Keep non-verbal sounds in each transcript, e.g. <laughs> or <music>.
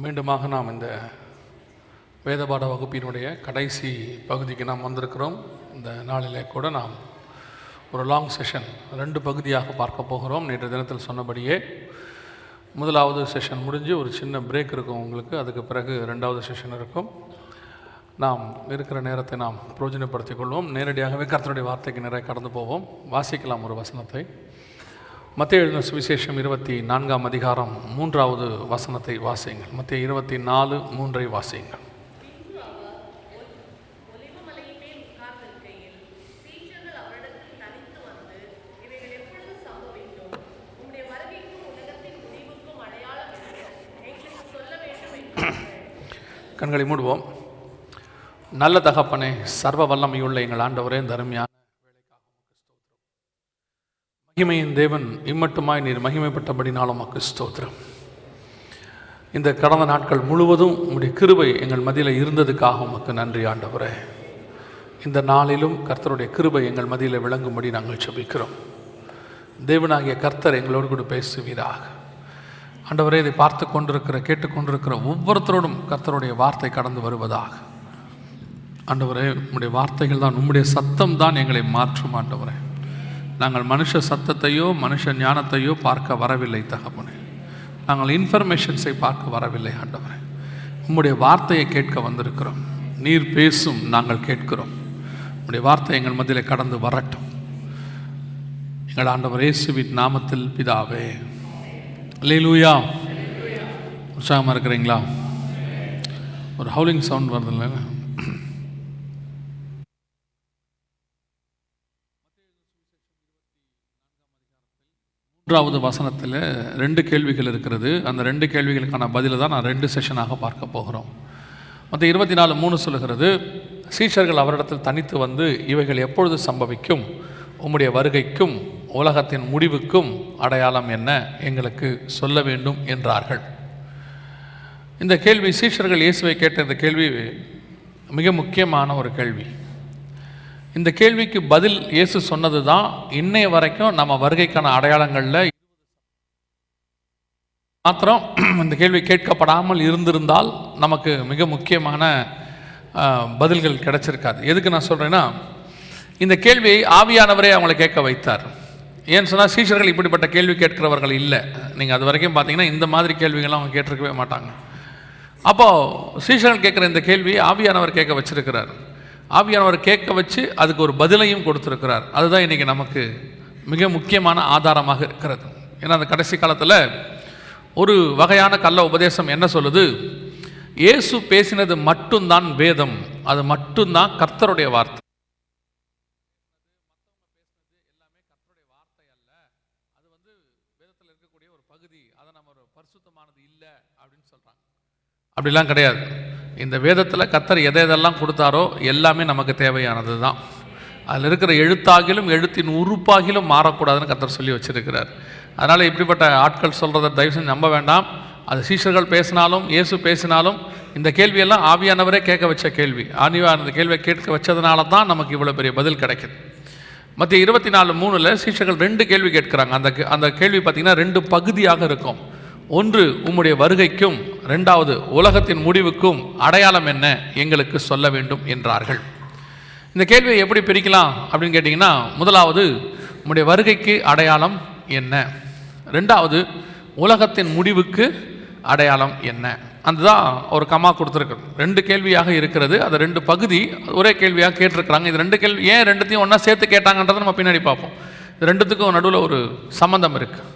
மீண்டுமாக நாம் இந்த வேதபாட வகுப்பினுடைய கடைசி பகுதிக்கு நாம் வந்திருக்கிறோம். இந்த நாளிலே கூட நாம் ஒரு லாங் செஷன் ரெண்டு பகுதியாக பார்க்க போகிறோம். நேற்று தினத்தில் சொன்னபடியே முதலாவது செஷன் முடிஞ்சு ஒரு சின்ன பிரேக் இருக்கும் உங்களுக்கு. அதுக்கு பிறகு ரெண்டாவது செஷன் இருக்கும். நாம் இருக்கிற நேரத்தை நாம் பிரயோஜனப்படுத்திக் கொள்வோம். நேரடியாகவே கர்த்தனுடைய வார்த்தைக்கு நிறைய கடந்து போவோம். வாசிக்கலாம் ஒரு வசனத்தை. மத்திய எழுதின சுவிசேஷம் இருபத்தி நான்காம் அதிகாரம் மூன்றாவது வசனத்தை வாசியுங்கள். மத்திய இருபத்தி நாலு மூன்றை வாசியுங்கள். கண்களை மூடுவோம். நல்ல தகப்பனே சர்வ வல்லமையுள்ள எங்கள் ஆண்டவரே இந்த அருமையான மகிமையின் தேவன் இம்மட்டுமாய் நீர் மகிமைப்பட்டபடினாலும் மக்கு ஸ்தோத்திரம். இந்த கடந்த நாட்கள் முழுவதும் உங்களுடைய கிருபை எங்கள் மதியில் இருந்ததுக்காக உமக்கு நன்றி ஆண்டவரே. இந்த நாளிலும் கர்த்தருடைய கிருபை எங்கள் மதியில் விளங்கும்படி நாங்கள் செபிக்கிறோம் தேவனாகிய கர்த்தர் எங்களோடு கூட பேசுவீராக. ஆண்டவரே இதை பார்த்து கொண்டிருக்கிற கேட்டுக்கொண்டிருக்கிற ஒவ்வொருத்தரோடும் கர்த்தருடைய வார்த்தை கடந்து வருவதாக. ஆண்டவரே உம்முடைய வார்த்தைகள் தான் உம்முடைய சத்தம் தான் எங்களை மாற்றும் ஆண்டவரே. நாங்கள் மனுஷ சத்தத்தையோ மனுஷ ஞானத்தையோ பார்க்க வரவில்லை தகப்பனே. நாங்கள் இன்ஃபர்மேஷன்ஸை பார்க்க வரவில்லை ஆண்டவரே. உம்முடைய வார்த்தையை கேட்க வந்திருக்கிறோம். நீர் பேசும் நாங்கள் கேட்கிறோம். உம்முடைய வார்த்தை எங்கள் மத்தியில் கடந்து வரட்டும். எங்கள் ஆண்டவர் இயேசுவின் நாமத்தில் பிதாவே. லீலூயா உற்சாகமாக இருக்கிறீங்களா? ஒரு ஹவுலிங் சவுண்ட் வருது மூன்றாவது வசனத்தில் ரெண்டு கேள்விகள் இருக்கிறது. அந்த ரெண்டு கேள்விகளுக்கான பதிலை தான் நான் ரெண்டு செஷனாக பார்க்க போகிறோம். மற்ற இருபத்தி நாலு மூணு சொல்லுகிறது சீஷர்கள் அவரிடத்தில் தனித்து வந்து இவைகள் எப்பொழுது சம்பவிக்கும்? உம்முடைய வருகைக்கும் உலகத்தின் முடிவுக்கும் அடையாளம் என்ன? எங்களுக்கு சொல்ல வேண்டும் என்றார்கள். இந்த கேள்வி சீஷர்கள் இயேசுவை கேட்ட இந்த கேள்வி மிக முக்கியமான ஒரு கேள்வி. இந்த கேள்விக்கு பதில் இயேசு சொன்னது தான் இன்னைய வரைக்கும் நம்ம வருகைக்கான அடையாளங்களில் மாத்திரம் இந்த கேள்வி கேட்கப்படாமல் இருந்திருந்தால் நமக்கு மிக முக்கியமான பதில்கள் கிடைச்சிருக்காது. எதுக்கு நான் சொல்கிறேன்னா இந்த கேள்வியை ஆவியானவரே அவங்களை கேட்க வைத்தார். ஏன்னு சொன்னால் சீஷர்கள் இப்படிப்பட்ட கேள்வி கேட்கிறவர்கள் இல்லை. நீங்கள் அது வரைக்கும் பார்த்தீங்கன்னா இந்த மாதிரி கேள்விகள்லாம் அவங்க கேட்டிருக்கவே மாட்டாங்க. அப்போது சீஷர்கள் கேட்குற இந்த கேள்வி ஆவியானவர் கேட்க வச்சிருக்கிறார். ஆவியானவர் கேட்க வச்சு அதுக்கு ஒரு பதிலையும் கொடுத்துருக்கிறார். அதுதான் இன்றைக்கி நமக்கு மிக முக்கியமான ஆதாரமாக இருக்கிறது. ஏன்னா அந்த கடைசி காலத்தில் ஒரு வகையான கள்ள உபதேசம் என்ன சொல்லுது? இயேசு பேசினது மட்டும்தான் வேதம் அது மட்டும்தான் கர்த்தருடைய வார்த்தை. இருக்கக்கூடிய ஒரு பகுதி அதை நம்ம ஒரு பரிசுத்தமானது இல்லை அப்படின்னு சொல்கிறாங்க அப்படிலாம் கிடையாது. இந்த வேதத்தில் கத்தர் எதை எதெல்லாம் கொடுத்தாரோ எல்லாமே நமக்கு தேவையானது தான் அதில் இருக்கிற எழுத்தாகிலும் எழுத்தின் உறுப்பாகிலும் மாறக்கூடாதுன்னு கத்தர் சொல்லி வச்சிருக்கிறார். அதனால் இப்படிப்பட்ட ஆட்கள் சொல்கிறத தயவு செஞ்சு நம்ப வேண்டாம். அது சீஷர்கள் பேசினாலும் இயேசு பேசினாலும் இந்த கேள்வியெல்லாம் ஆவியானவரே கேட்க வச்ச கேள்வி. ஆவியானவர் அந்த கேள்வியை கேட்க வச்சதுனால தான் நமக்கு இவ்வளோ பெரிய பதில் கிடைக்குது. மற்ற இருபத்தி நாலு மூணில் சீஷர்கள் ரெண்டு கேள்வி கேட்குறாங்க. அந்த அந்த கேள்வி பார்த்திங்கன்னா ரெண்டு பகுதியாக இருக்கும். ஒன்று உம்முடைய வருகைக்கும் ரெண்டாவது உலகத்தின் முடிவுக்கும் அடையாளம் என்ன எங்களுக்கு சொல்ல வேண்டும் என்றார்கள். இந்த கேள்வியை எப்படி பிரிக்கலாம் அப்படின்னு கேட்டிங்கன்னா முதலாவது உம்முடைய வருகைக்கு அடையாளம் என்ன? ரெண்டாவது உலகத்தின் முடிவுக்கு அடையாளம் என்ன? அதுதான் ஒரு கமா கொடுத்துருக்கு ரெண்டு கேள்வியாக இருக்கிறது. அது ரெண்டு பகுதி ஒரே கேள்வியாக கேட்டிருக்கிறாங்க. இது ரெண்டு கேள்வி ஏன் ரெண்டுத்தையும் ஒன்றா சேர்த்து கேட்டாங்கன்றதை நம்ம பின்னாடி பார்ப்போம். இது ரெண்டுத்துக்கும் நடுவில் ஒரு சம்மந்தம் இருக்குது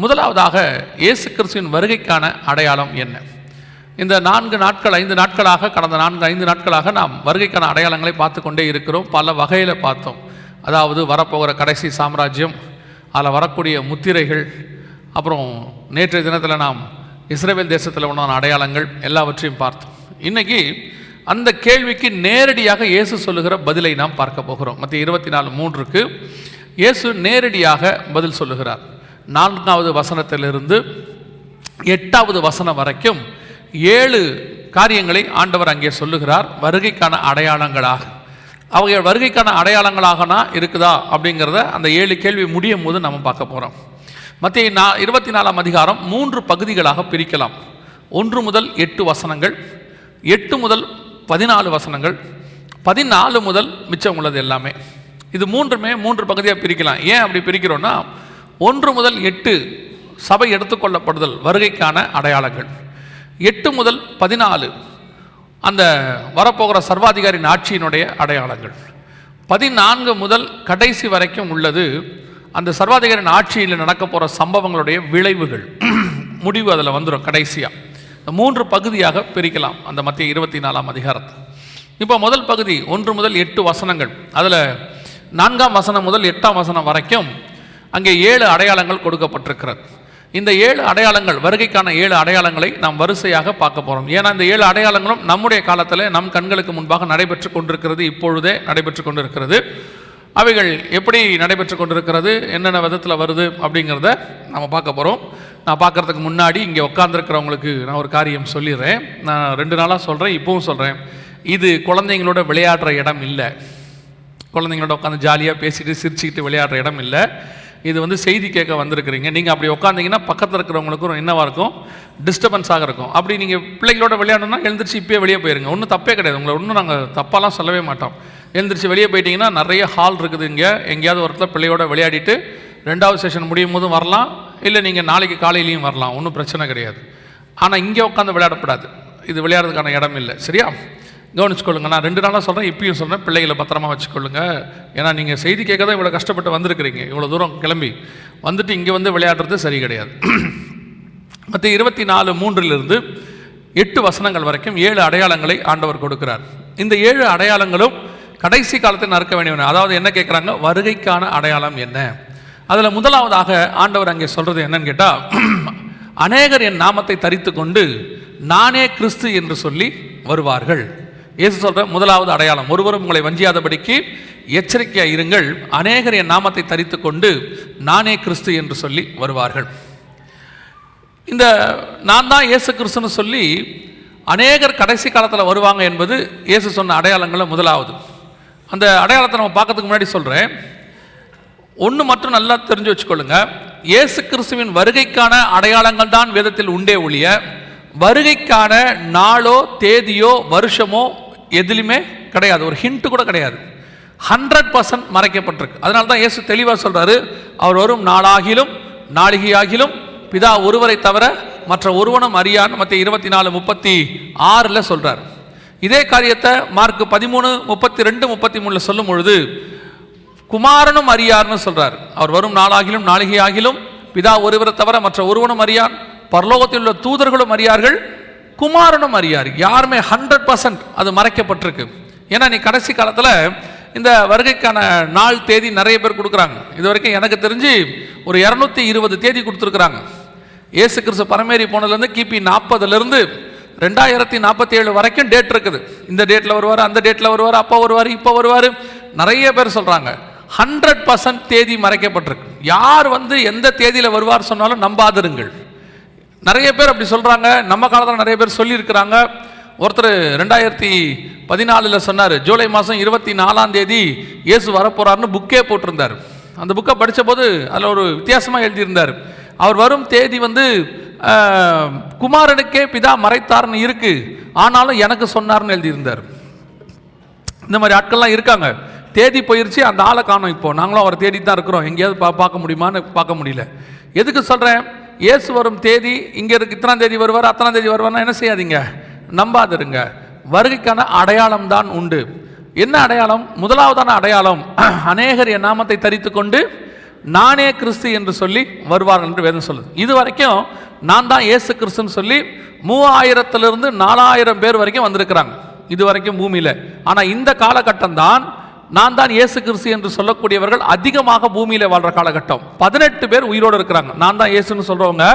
முதலாவதாக இயேசு கிறிஸ்துவின் வருகைக்கான அடையாளம் என்ன? இந்த நான்கு நாட்கள் ஐந்து நாட்களாக கடந்த நான்கு ஐந்து நாட்களாக நாம் வருகைக்கான அடையாளங்களை பார்த்து கொண்டே இருக்கிறோம். பல வகையில் பார்த்தோம். அதாவது வரப்போகிற கடைசி சாம்ராஜ்யம் அதில் வரக்கூடிய முத்திரைகள் அப்புறம் நேற்றைய தினத்தில் நாம் இஸ்ரேல் தேசத்தில் உண்டான அடையாளங்கள் எல்லாவற்றையும் பார்த்தோம். இன்றைக்கி அந்த கேள்விக்கு நேரடியாக இயேசு சொல்லுகிற பதிலை நாம் பார்க்க போகிறோம். மற்ற இருபத்தி நாலு மூன்றுக்கு இயேசு நேரடியாக பதில் சொல்லுகிறார். நான்காவது வசனத்திலிருந்து எட்டாவது வசனம் வரைக்கும் ஏழு காரியங்களை ஆண்டவர் அங்கே சொல்லுகிறார் வருகைக்கான அடையாளங்களாக. அவங்க வருகைக்கான அடையாளங்களாகனா இருக்குதா அப்படிங்கிறத அந்த ஏழு கேள்வி முடியும் போது நம்ம பார்க்க போகிறோம் மத்திய நா இருபத்தி நாலாம் அதிகாரம் மூன்று பகுதிகளாக பிரிக்கலாம். ஒன்று முதல் எட்டு வசனங்கள் எட்டு முதல் பதினாலு வசனங்கள் பதினாலு முதல் மிச்சம் உள்ளது எல்லாமே. இது மூன்றுமே மூன்று பகுதியாக பிரிக்கலாம். ஏன் அப்படி பிரிக்கிறோன்னா ஒன்று முதல் எட்டு சபை எடுத்துக்கொள்ளப்படுதல் வருகைக்கான அடையாளங்கள். எட்டு முதல் பதினாலு அந்த வரப்போகிற சர்வாதிகாரியின் ஆட்சியினுடைய அடையாளங்கள். பதினான்கு முதல் கடைசி வரைக்கும் உள்ளது அந்த சர்வாதிகாரியின் ஆட்சியில் நடக்க போகிற சம்பவங்களுடைய விளைவுகள். முடிவு அதில் வந்துடும் கடைசியாக இந்த மூன்று பகுதியாக பிரிக்கலாம் அந்த மத்திய இருபத்தி நாலாம் அதிகாரத்தை. இப்போ முதல் பகுதி ஒன்று முதல் எட்டு வசனங்கள். அதில் நான்காம் வசனம் முதல் எட்டாம் வசனம் வரைக்கும் அங்கே ஏழு அடையாளங்கள் கொடுக்கப்பட்டிருக்கிறது. இந்த ஏழு அடையாளங்கள் வருகைக்கான ஏழு அடையாளங்களை நாம் வரிசையாக பார்க்க போகிறோம் ஏன்னா இந்த ஏழு அடையாளங்களும் நம்முடைய காலத்தில் நம் கண்களுக்கு முன்பாக நடைபெற்று கொண்டிருக்கிறது இப்பொழுதே நடைபெற்று கொண்டிருக்கிறது. அவைகள் எப்படி நடைபெற்று கொண்டிருக்கிறது என்னென்ன விதத்தில் வருது அப்படிங்கிறத நம்ம பார்க்க போகிறோம் நான் பார்க்கறதுக்கு முன்னாடி இங்கே உட்காந்துருக்கிறவங்களுக்கு நான் ஒரு காரியம் சொல்லிடுறேன். நான் ரெண்டு நாளாக சொல்கிறேன் இப்போவும் சொல்கிறேன் இது குழந்தைங்களோட விளையாடுற இடம் இல்லை. குழந்தைங்களோட உட்காந்து ஜாலியாக பேசிட்டு சிரிச்சுக்கிட்டு விளையாடுற இடம் இல்லை. இது வந்து செய்தி கேட்க வந்திருக்கிறீங்க. நீங்கள் அப்படி உட்காந்தீங்கன்னா பக்கத்தில் இருக்கிறவங்களுக்கும் என்னவாக இருக்கும்? டிஸ்டர்பன்ஸாக இருக்கும். அப்படி நீங்கள் பிள்ளைகளோட விளையாடணும்னா எழுந்திரிச்சு இப்போயே வெளியே போயிருங்க. ஒன்றும் தப்பே கிடையாது. உங்களை ஒன்றும் நாங்கள் தப்பாலாம் சொல்லவே மாட்டோம். எழுந்திரிச்சு வெளியே போயிட்டீங்கன்னா நிறைய ஹால் இருக்குது இங்கே. எங்கேயாவது ஒரு இடத்துல பிள்ளையோட விளையாடிட்டு ரெண்டாவது செஷன் முடியும் போதும் வரலாம். இல்லை நீங்கள் நாளைக்கு காலையிலையும் வரலாம். ஒன்றும் பிரச்சனை கிடையாது. ஆனால் இங்கே உட்காந்து விளையாடக்கூடாது இது விளையாடுறதுக்கான இடம் இல்லை. சரியா? கவனிச்சுக்கொள்ளுங்க. நான் ரெண்டு நாளாக சொல்கிறேன் இப்பயும் சொல்கிறேன் பிள்ளைகளை பத்திரமா வச்சுக்கொள்ளுங்க. ஏன்னா நீங்கள் செய்தி கேட்க தான் இவ்வளோ கஷ்டப்பட்டு வந்திருக்கிறீங்க. இவ்வளோ தூரம் கிளம்பி. வந்துட்டு இங்கே வந்து விளையாடுறது சரி கிடையாது. <clears throat> மற்ற இருபத்தி நாலு மூன்றிலிருந்து எட்டு வசனங்கள் வரைக்கும் ஏழு அடையாளங்களை ஆண்டவர் கொடுக்கிறார். இந்த ஏழு அடையாளங்களும் கடைசி காலத்தில் நடக்க வேண்டியவன அதாவது என்ன கேட்குறாங்க? வருகைக்கான அடையாளம் என்ன? அதில் முதலாவதாக ஆண்டவர் அங்கே சொல்கிறது என்னன்னு கேட்டால் <clears throat> அநேகர் என் நாமத்தை தரித்து கொண்டு நானே கிறிஸ்து என்று சொல்லி வருவார்கள். இயேசு சொல்கிற முதலாவது அடையாளம். ஒருவரும் உங்களை வஞ்சியாதபடிக்கு எச்சரிக்கையாக இருங்கள். அநேகர் என் நாமத்தை தரித்து கொண்டு நானே கிறிஸ்து என்று சொல்லி வருவார்கள். இந்த நான் தான் இயேசு கிறிஸ்துன்னு சொல்லி அநேகர் கடைசி காலத்தில் வருவாங்க என்பது இயேசு சொன்ன அடையாளங்களில் முதலாவது. அந்த அடையாளத்தை நம்ம பார்க்கறதுக்கு முன்னாடி சொல்கிறேன் ஒன்று மட்டும் நல்லா தெரிஞ்சு வச்சுக்கொள்ளுங்க. இயேசு கிறிஸ்துவின் வருகைக்கான அடையாளங்கள் தான் வேதத்தில் உண்டே ஒழிய வருகைக்கான நாளோ தேதியோ வருஷமோ எதுலையுமே கிடையாது. ஒரு ஹிண்ட்டு கூட கிடையாது. ஹண்ட்ரட் பர்சன்ட் மறைக்கப்பட்டிருக்கு. அதனால தான் இயேசு தெளிவாக சொல்கிறாரு அவர் வரும் நாளாகிலும் நாளிகையாகிலும் பிதா ஒருவரை தவிர மற்ற ஒருவனும் அறியான் மற்ற இருபத்தி நாலு முப்பத்தி ஆறில் சொல்கிறார் இதே காரியத்தை மார்க் பதிமூணு முப்பத்தி ரெண்டு முப்பத்தி மூணில் சொல்லும் பொழுது குமாரனும் அறியார்னு சொல்கிறார் அவர் வரும் நாளாகிலும் நாளிகையாகிலும் பிதா ஒருவரை தவிர மற்ற ஒருவனும் அறியான் பரலோகத்தில் உள்ள தூதர்களும் அறியார்கள் குமாரனும் அறியார். யாருமே ஹண்ட்ரட் பர்சன்ட் அது மறைக்கப்பட்டிருக்கு. ஏன்னா நீ கடைசி காலத்தில் இந்த வருகைக்கான நாள் தேதி நிறைய பேர் கொடுக்குறாங்க. இது வரைக்கும் எனக்கு தெரிஞ்சு ஒரு இரநூத்தி இருபது தேதி கொடுத்துருக்குறாங்க. இயேசு கிறிஸ்து பரமேறி போனதுலேருந்து கிபி நாற்பதுலேருந்து ரெண்டாயிரத்தி நாற்பத்தி ஏழு வரைக்கும் டேட் இருக்குது. இந்த டேட்டில் வருவார் அந்த டேட்டில் வருவார் அப்போ வருவார் இப்போ வருவார். நிறைய பேர் சொல்கிறாங்க ஹண்ட்ரட் பர்சன்ட் தேதி மறைக்கப்பட்டிருக்கு. யார் வந்து எந்த தேதியில் வருவார் சொன்னாலும் நம்பாதிருங்கள். நிறைய பேர் அப்படி சொல்கிறாங்க நம்ம காலத்தில் நிறைய பேர் சொல்லியிருக்கிறாங்க. ஒருத்தர் ரெண்டாயிரத்தி பதினாலில் சொன்னார் ஜூலை மாதம் இருபத்தி நாலாம் தேதி இயேசு வரப்போறாருன்னு புக்கே போட்டிருந்தார். அந்த புக்கை படித்த போது அதில் ஒரு வித்தியாசமாக எழுதியிருந்தார். அவர் வரும் தேதி வந்து குமாரனுக்கே பிதா மறைத்தார்னு இருக்குது ஆனாலும் எனக்கு சொன்னார்னு எழுதியிருந்தார். இந்த மாதிரி ஆட்கள்லாம் இருக்காங்க. தேதி போயிருச்சு அந்த ஆளை காணோம் இப்போ. நாங்களும் அவரை தேடி தான் இருக்கிறோம். எங்கேயாவது பா பார்க்க முடியுமான்னு பார்க்க முடியல. எதுக்கு சொல்கிறேன் இயேசு வரும் தேதி இங்கே இருக்கு இத்தனாம் தேதி வருவார் அத்தனாம் தேதி வருவார்னா என்ன செய்யாதீங்க? நம்பாதிருங்க. வருகைக்கான அடையாளம் தான் உண்டு. என்ன அடையாளம்? முதலாவதான அடையாளம் <clears throat> அநேகர் என் நாமத்தை தரித்து கொண்டு நானே கிறிஸ்து என்று சொல்லி வருவார்கள் என்று வேதம் சொல்லுது. இது வரைக்கும் நான் தான் இயேசு கிறிஸ்துன்னு சொல்லி மூவாயிரத்திலிருந்து நாலாயிரம் பேர் வரைக்கும் வந்திருக்கிறாங்க. இது வரைக்கும் பூமியில். ஆனால் இந்த காலகட்டம் தான் நான் தான் இயேசு கிறிஸ்து என்று சொல்லக்கூடியவர்கள் அதிகமாக பூமியில் வாழ்கிற காலகட்டம். பதினெட்டு பேர் உயிரோடு இருக்கிறாங்க. நான் தான் இயேசுன்னு சொல்கிறவங்க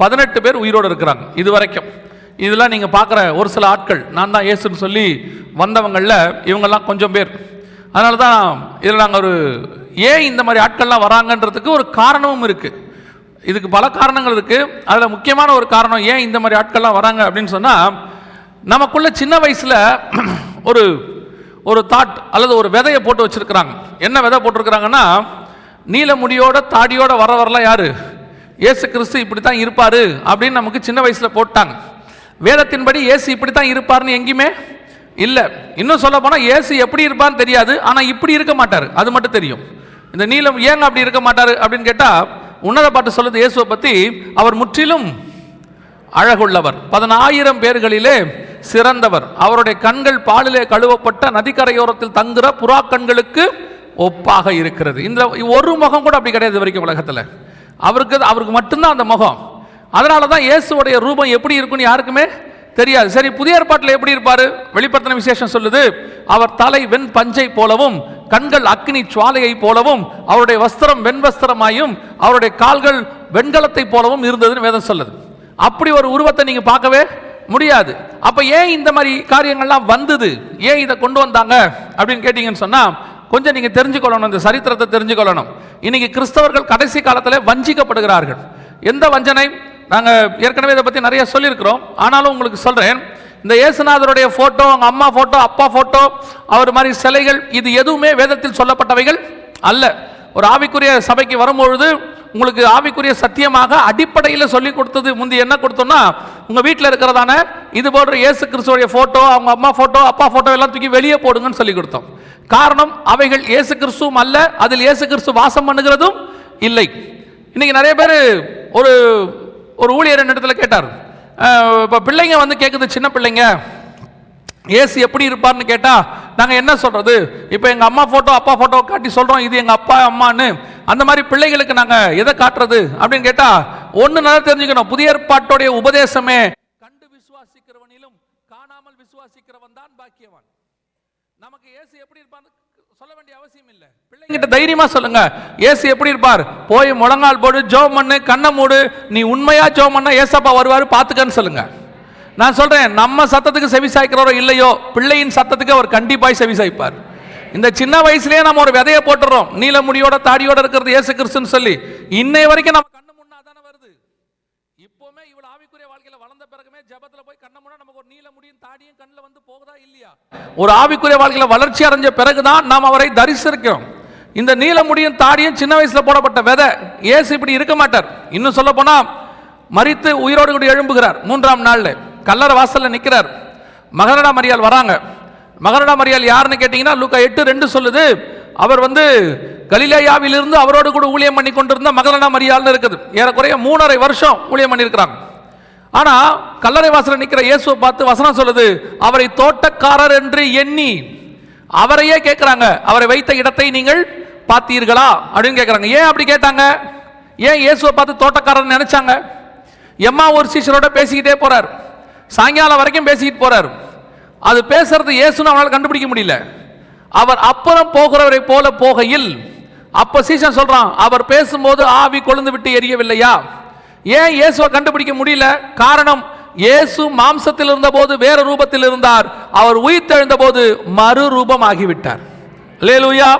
பதினெட்டு பேர் உயிரோடு இருக்கிறாங்க. இது வரைக்கும். இதெல்லாம் நீங்கள் பார்க்குற ஒரு சில ஆட்கள் நான் தான் இயேசுன்னு சொல்லி வந்தவங்களில் இவங்கெல்லாம் கொஞ்சம் பேர். அதனால தான் இதில் நாங்கள் ஒரு ஏன் இந்த மாதிரி ஆட்கள்லாம் வராங்கன்றதுக்கு ஒரு காரணமும் இருக்குது இதுக்கு பல காரணங்கள் இருக்குது அதில் முக்கியமான ஒரு காரணம் ஏன் இந்த மாதிரி ஆட்கள்லாம் வராங்க அப்படின்னு சொன்னால் நமக்குள்ள சின்ன வயசில் ஒரு ஒரு தாட் அல்லது ஒரு விதையை போட்டு வச்சுருக்கிறாங்க. என்ன விதை போட்டிருக்கிறாங்கன்னா நீல முடியோட தாடியோட வர வரலாம் யார்? இயேசு கிறிஸ்து இப்படி தான் இருப்பார் அப்படின்னு நமக்கு சின்ன வயசில் போட்டாங்க. வேதத்தின்படி இயேசு இப்படி தான் இருப்பார்னு எங்கேயுமே இல்லை. இன்னும் சொல்ல போனால் இயேசு எப்படி இருப்பார்னு தெரியாது ஆனால் இப்படி இருக்க மாட்டார். அது மட்டும் தெரியும். இந்த நீலம் ஏன் அப்படி இருக்க மாட்டார் அப்படின்னு கேட்டால் உன்னத பாட்டு சொல்லுது இயேசுவை பற்றி அவர் முற்றிலும் அழகுள்ளவர். பதினாயிரம் பேர்களிலே சிறந்தவர். அவருடைய கண்கள் பாலிலே கழுவப்பட்ட நதிக்கரையோரத்தில் தங்குற புறா கண்களுக்கு ஒப்பாக இருக்கிறது. இந்த ஒரு முகம் கூட அப்படி கிடையாது வரைக்கும் உலகத்தில். அவருக்கு அவருக்கு மட்டும்தான் அந்த முகம். அதனால தான் இயேசுடைய ரூபம் எப்படி இருக்குன்னு யாருக்குமே தெரியாது. சரி புதிய ஏற்பாட்டில் எப்படி இருப்பார்? வெளிப்படுத்தின விசேஷம் சொல்லுது அவர் தலை வெண் பஞ்சை போலவும் கண்கள் அக்னி சுவாலையை போலவும் அவருடைய வஸ்திரம் வெண் வஸ்திரமாயும் அவருடைய கால்கள் வெண்கலத்தை போலவும் இருந்ததுன்னு வேதம் சொல்லுது. அப்படி ஒரு உருவத்தை நீங்கள் பார்க்கவே முடியாது. அப்போ ஏன் இந்த மாதிரி காரியங்கள்லாம் வந்தது? ஏன் இதை கொண்டு வந்தாங்க? அப்படின்னு கேட்டிங்கன்னு சொன்னால் கொஞ்சம் நீங்கள் தெரிஞ்சுக்கொள்ளணும் இந்த சரித்திரத்தை தெரிஞ்சுக்கொள்ளணும். இன்னைக்கு கிறிஸ்தவர்கள் கடைசி காலத்தில் வஞ்சிக்கப்படுகிறார்கள். எந்த வஞ்சனை? நாங்கள் ஏற்கனவே இதை பற்றி நிறைய சொல்லியிருக்கிறோம். ஆனாலும் உங்களுக்கு சொல்கிறேன் இந்த இயேசுநாதருடைய ஃபோட்டோ அவங்க அம்மா ஃபோட்டோ அப்பா ஃபோட்டோ அவர் மாதிரி சிலைகள் இது எதுவுமே வேதத்தில் சொல்லப்பட்டவைகள் அல்ல. ஒரு ஆவிக்குரிய சபைக்கு வரும்பொழுது உங்களுக்கு ஆவிக்குரிய சத்தியமாக அடிப்படையில் சொல்லி கொடுத்தது. முந்தி என்ன கொடுத்தோம்னா உங்கள் வீட்டில் இருக்கிறதான இது போன்ற இயேசு கிறிஸ்துவோடைய ஃபோட்டோ அவங்க அம்மா ஃபோட்டோ அப்பா ஃபோட்டோ எல்லாம் தூக்கி வெளியே போடுங்கன்னு சொல்லி கொடுத்தோம். காரணம் அவைகள் இயேசு கிறிஸ்துவும் அல்ல அதில் இயேசு கிறிஸ்து வாசம் பண்ணுகிறதும் இல்லை. இன்னைக்கு நிறைய பேர் ஒரு ஒரு ஊழியர் இடத்துல கேட்டார். இப்போ பிள்ளைங்க வந்து கேட்குது சின்ன பிள்ளைங்க ஏசு எப்படி இருப்பார்னு கேட்டால் நாங்கள் என்ன சொல்கிறது இப்போ எங்கள் அம்மா ஃபோட்டோ அப்பா ஃபோட்டோ காட்டி சொல்கிறோம் இது எங்கள் அப்பா அம்மான்னு. அந்த மாதிரி பிள்ளைகளுக்கு நாங்கள் எதை காட்டுறது அப்படின்னு கேட்டால் ஒன்று நல்லா தெரிஞ்சுக்கணும். புதிய ஏற்பாட்டோடைய உபதேசமே கண்டு விசுவாசிக்கிறவனிலும் காணாமல் விசுவாசிக்கிறவன் தான் பாக்கியவான். நமக்கு இயேசு எப்படி இருப்பான்னு சொல்ல வேண்டிய அவசியம் இல்லை. பிள்ளைங்கிட்ட தைரியமா சொல்லுங்க. ஏசு எப்படி இருப்பார்? போய் முழங்கால் போடு ஜோம் பண்ணு கண்ணை மூடு. நீ உண்மையா ஜோம் பண்ணா ஏசப்பா வருவாரு பாத்துக்கன்னு சொல்லுங்க. நான் சொல்றேன் நம்ம சத்தத்துக்கு செவி சாய்க்கிறவரோ இல்லையோ பிள்ளையின் சத்தத்துக்கு அவர் கண்டிப்பாய் செவி சாய்ப்பார். இந்த சின்ன வயசுலயே நம்ம ஒரு விதையை போட்டுறோம். நீல முடியோட தாடியோட இருக்கிறது ஏசு கிறிஸ்துன்னு சொல்லி இன்னை வரைக்கும் நம்ம கண்ணு முன்னா தானே வருது. இப்போவுமே இவ்வளவு ஆவிக்குரிய வாழ்க்கையில வளர்ந்த பிறகுமே ஜெபத்துல போய் கண்ண முன்னா நமக்கு ஒரு நீல முடியும் தாடியும் கண்ணுல வந்து போகுதா இல்லையா? ஒரு ஆவிக்குரிய வாழ்க்கையில வளர்ச்சி அடைஞ்ச பிறகுதான் நாம் அவரை தரிசிக்கிறோம். இந்த நீல முடியும் தாடியும் சின்ன வயசுல போடப்பட்ட விதை ஏசு இப்படி இருக்க மாட்டார். இன்னும் சொல்ல போனா மறித்து உயிரோடு கூட எழும்புகிறார் மூன்றாம் நாள்ல. கல்லறை வாசலில் நிற்கிறார் மகரடா மரியால் வராங்க. மகரடா மரியால் யாருன்னு கேட்டிங்கன்னா லூக்கா எட்டு ரெண்டு சொல்லுது. அவர் வந்து கலிலேயாவிலிருந்து அவரோடு கூட ஊழியம் பண்ணி கொண்டிருந்த மகரடா மரியால்னு இருக்குது. ஏறக்குறைய மூணரை வருஷம் ஊழியம் பண்ணியிருக்கிறாங்க. ஆனால் கல்லறை வாசலில் நிற்கிற இயேசுவை பார்த்து வசனம் சொல்லுது அவரை தோட்டக்காரர் என்று எண்ணி அவரையே கேட்குறாங்க அவரை வைத்த இடத்தை நீங்கள் பார்த்தீர்களா? அப்படின்னு கேட்குறாங்க ஏன் அப்படி கேட்டாங்க? ஏன் இயேசுவை பார்த்து தோட்டக்காரர் நினைச்சாங்க? எம்மா ஒரு சீசரோட பேசிக்கிட்டே போறார். சாயங்காலம் வரைக்கும் பேசிக்கிட்டு போறார். அது பேசுறது இயேசுன்னு அவனால் கண்டுபிடிக்க முடியல. அவர் அப்புறம் போகிறவரை போல போகையில் அப்ப சீசன் சொல்றான் அவர் பேசும்போது ஆவி கொழுந்து விட்டு எரியவில்லையா? ஏன் இயேசுவை கண்டுபிடிக்க முடியல? காரணம் இயேசு மாம்சத்தில் இருந்தபோது வேற ரூபத்தில் இருந்தார். அவர் உயிர் தெழுந்த போது மறு ரூபம் ஆகிவிட்டார் லேலூயா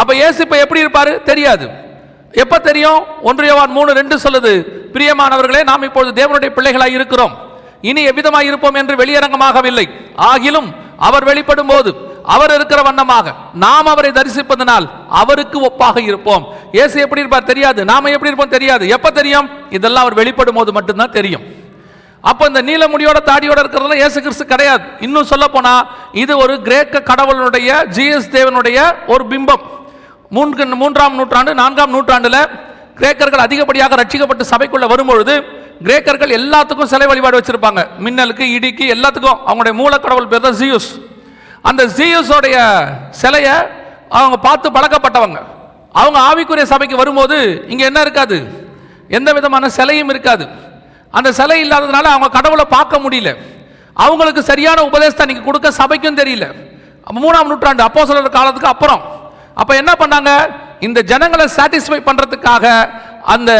அப்ப இயேசு இப்ப எப்படி இருப்பாரு? தெரியாது. எப்ப தெரியும்? ஒன்றியவான் மூணு ரெண்டு சொல்லுது பிரியமானவர்களே நாம் இப்பொழுது தேவனுடைய பிள்ளைகளாக இருக்கிறோம். இனி எவ்விதமாய் இருப்போம் என்று வெளியரங்கமாகவில்லை. ஆகிலும் அவர் வெளிப்படும் போது அவர் இருக்கிற வண்ணமாக நாம் அவரை தரிசிப்பதனால் அவருக்கு ஒப்பாக இருப்போம். இயேசு எப்படி இருப்பார் தெரியாது. நாம எப்படி இருப்போம் தெரியாது. எப்ப தெரியும்? இதெல்லாம் அவர் வெளிப்படும் போது மட்டும்தான் தெரியும். அப்போ இந்த நீல முடியோட தாடியோட இருக்கிறதுல இயேசு கிறிஸ்து கிடையாது. இன்னும் சொல்ல போனா இது ஒரு கிரேக்க கடவுளுடைய ஜிஎஸ் தேவனுடைய ஒரு பிம்பம். மூன்று மூன்றாம் நூற்றாண்டு நான்காம் நூற்றாண்டுல கிரேக்கர்கள் அதிகப்படியாக ரட்சிக்கப்பட்டு சபைக்குள்ள வரும்பொழுது கிரேக்கர்கள் எல்லாத்துக்கும் சிலை வழிபாடு வச்சுருப்பாங்க. மின்னலுக்கு இடிக்கு எல்லாத்துக்கும். அவங்களுடைய மூலக்கடவுள் பேர் தான் ஜியூஸ் அந்த ஜியூஸோடைய சிலையை அவங்க பார்த்து பழக்கப்பட்டவங்க. அவங்க ஆவிக்குரிய சபைக்கு வரும்போது இங்கே என்ன இருக்காது? எந்த விதமான சிலையும் இருக்காது. அந்த சிலை இல்லாததுனால அவங்க கடவுளை பார்க்க முடியல. அவங்களுக்கு சரியான உபதேசத்தை நீங்கள் கொடுக்க சபைக்கும் தெரியல. மூணாம் நூற்றாண்டு அப்போ காலத்துக்கு அப்புறம். அப்போ என்ன பண்ணாங்க? இந்த ஜனங்களை சாட்டிஸ்ஃபை பண்ணுறதுக்காக அந்த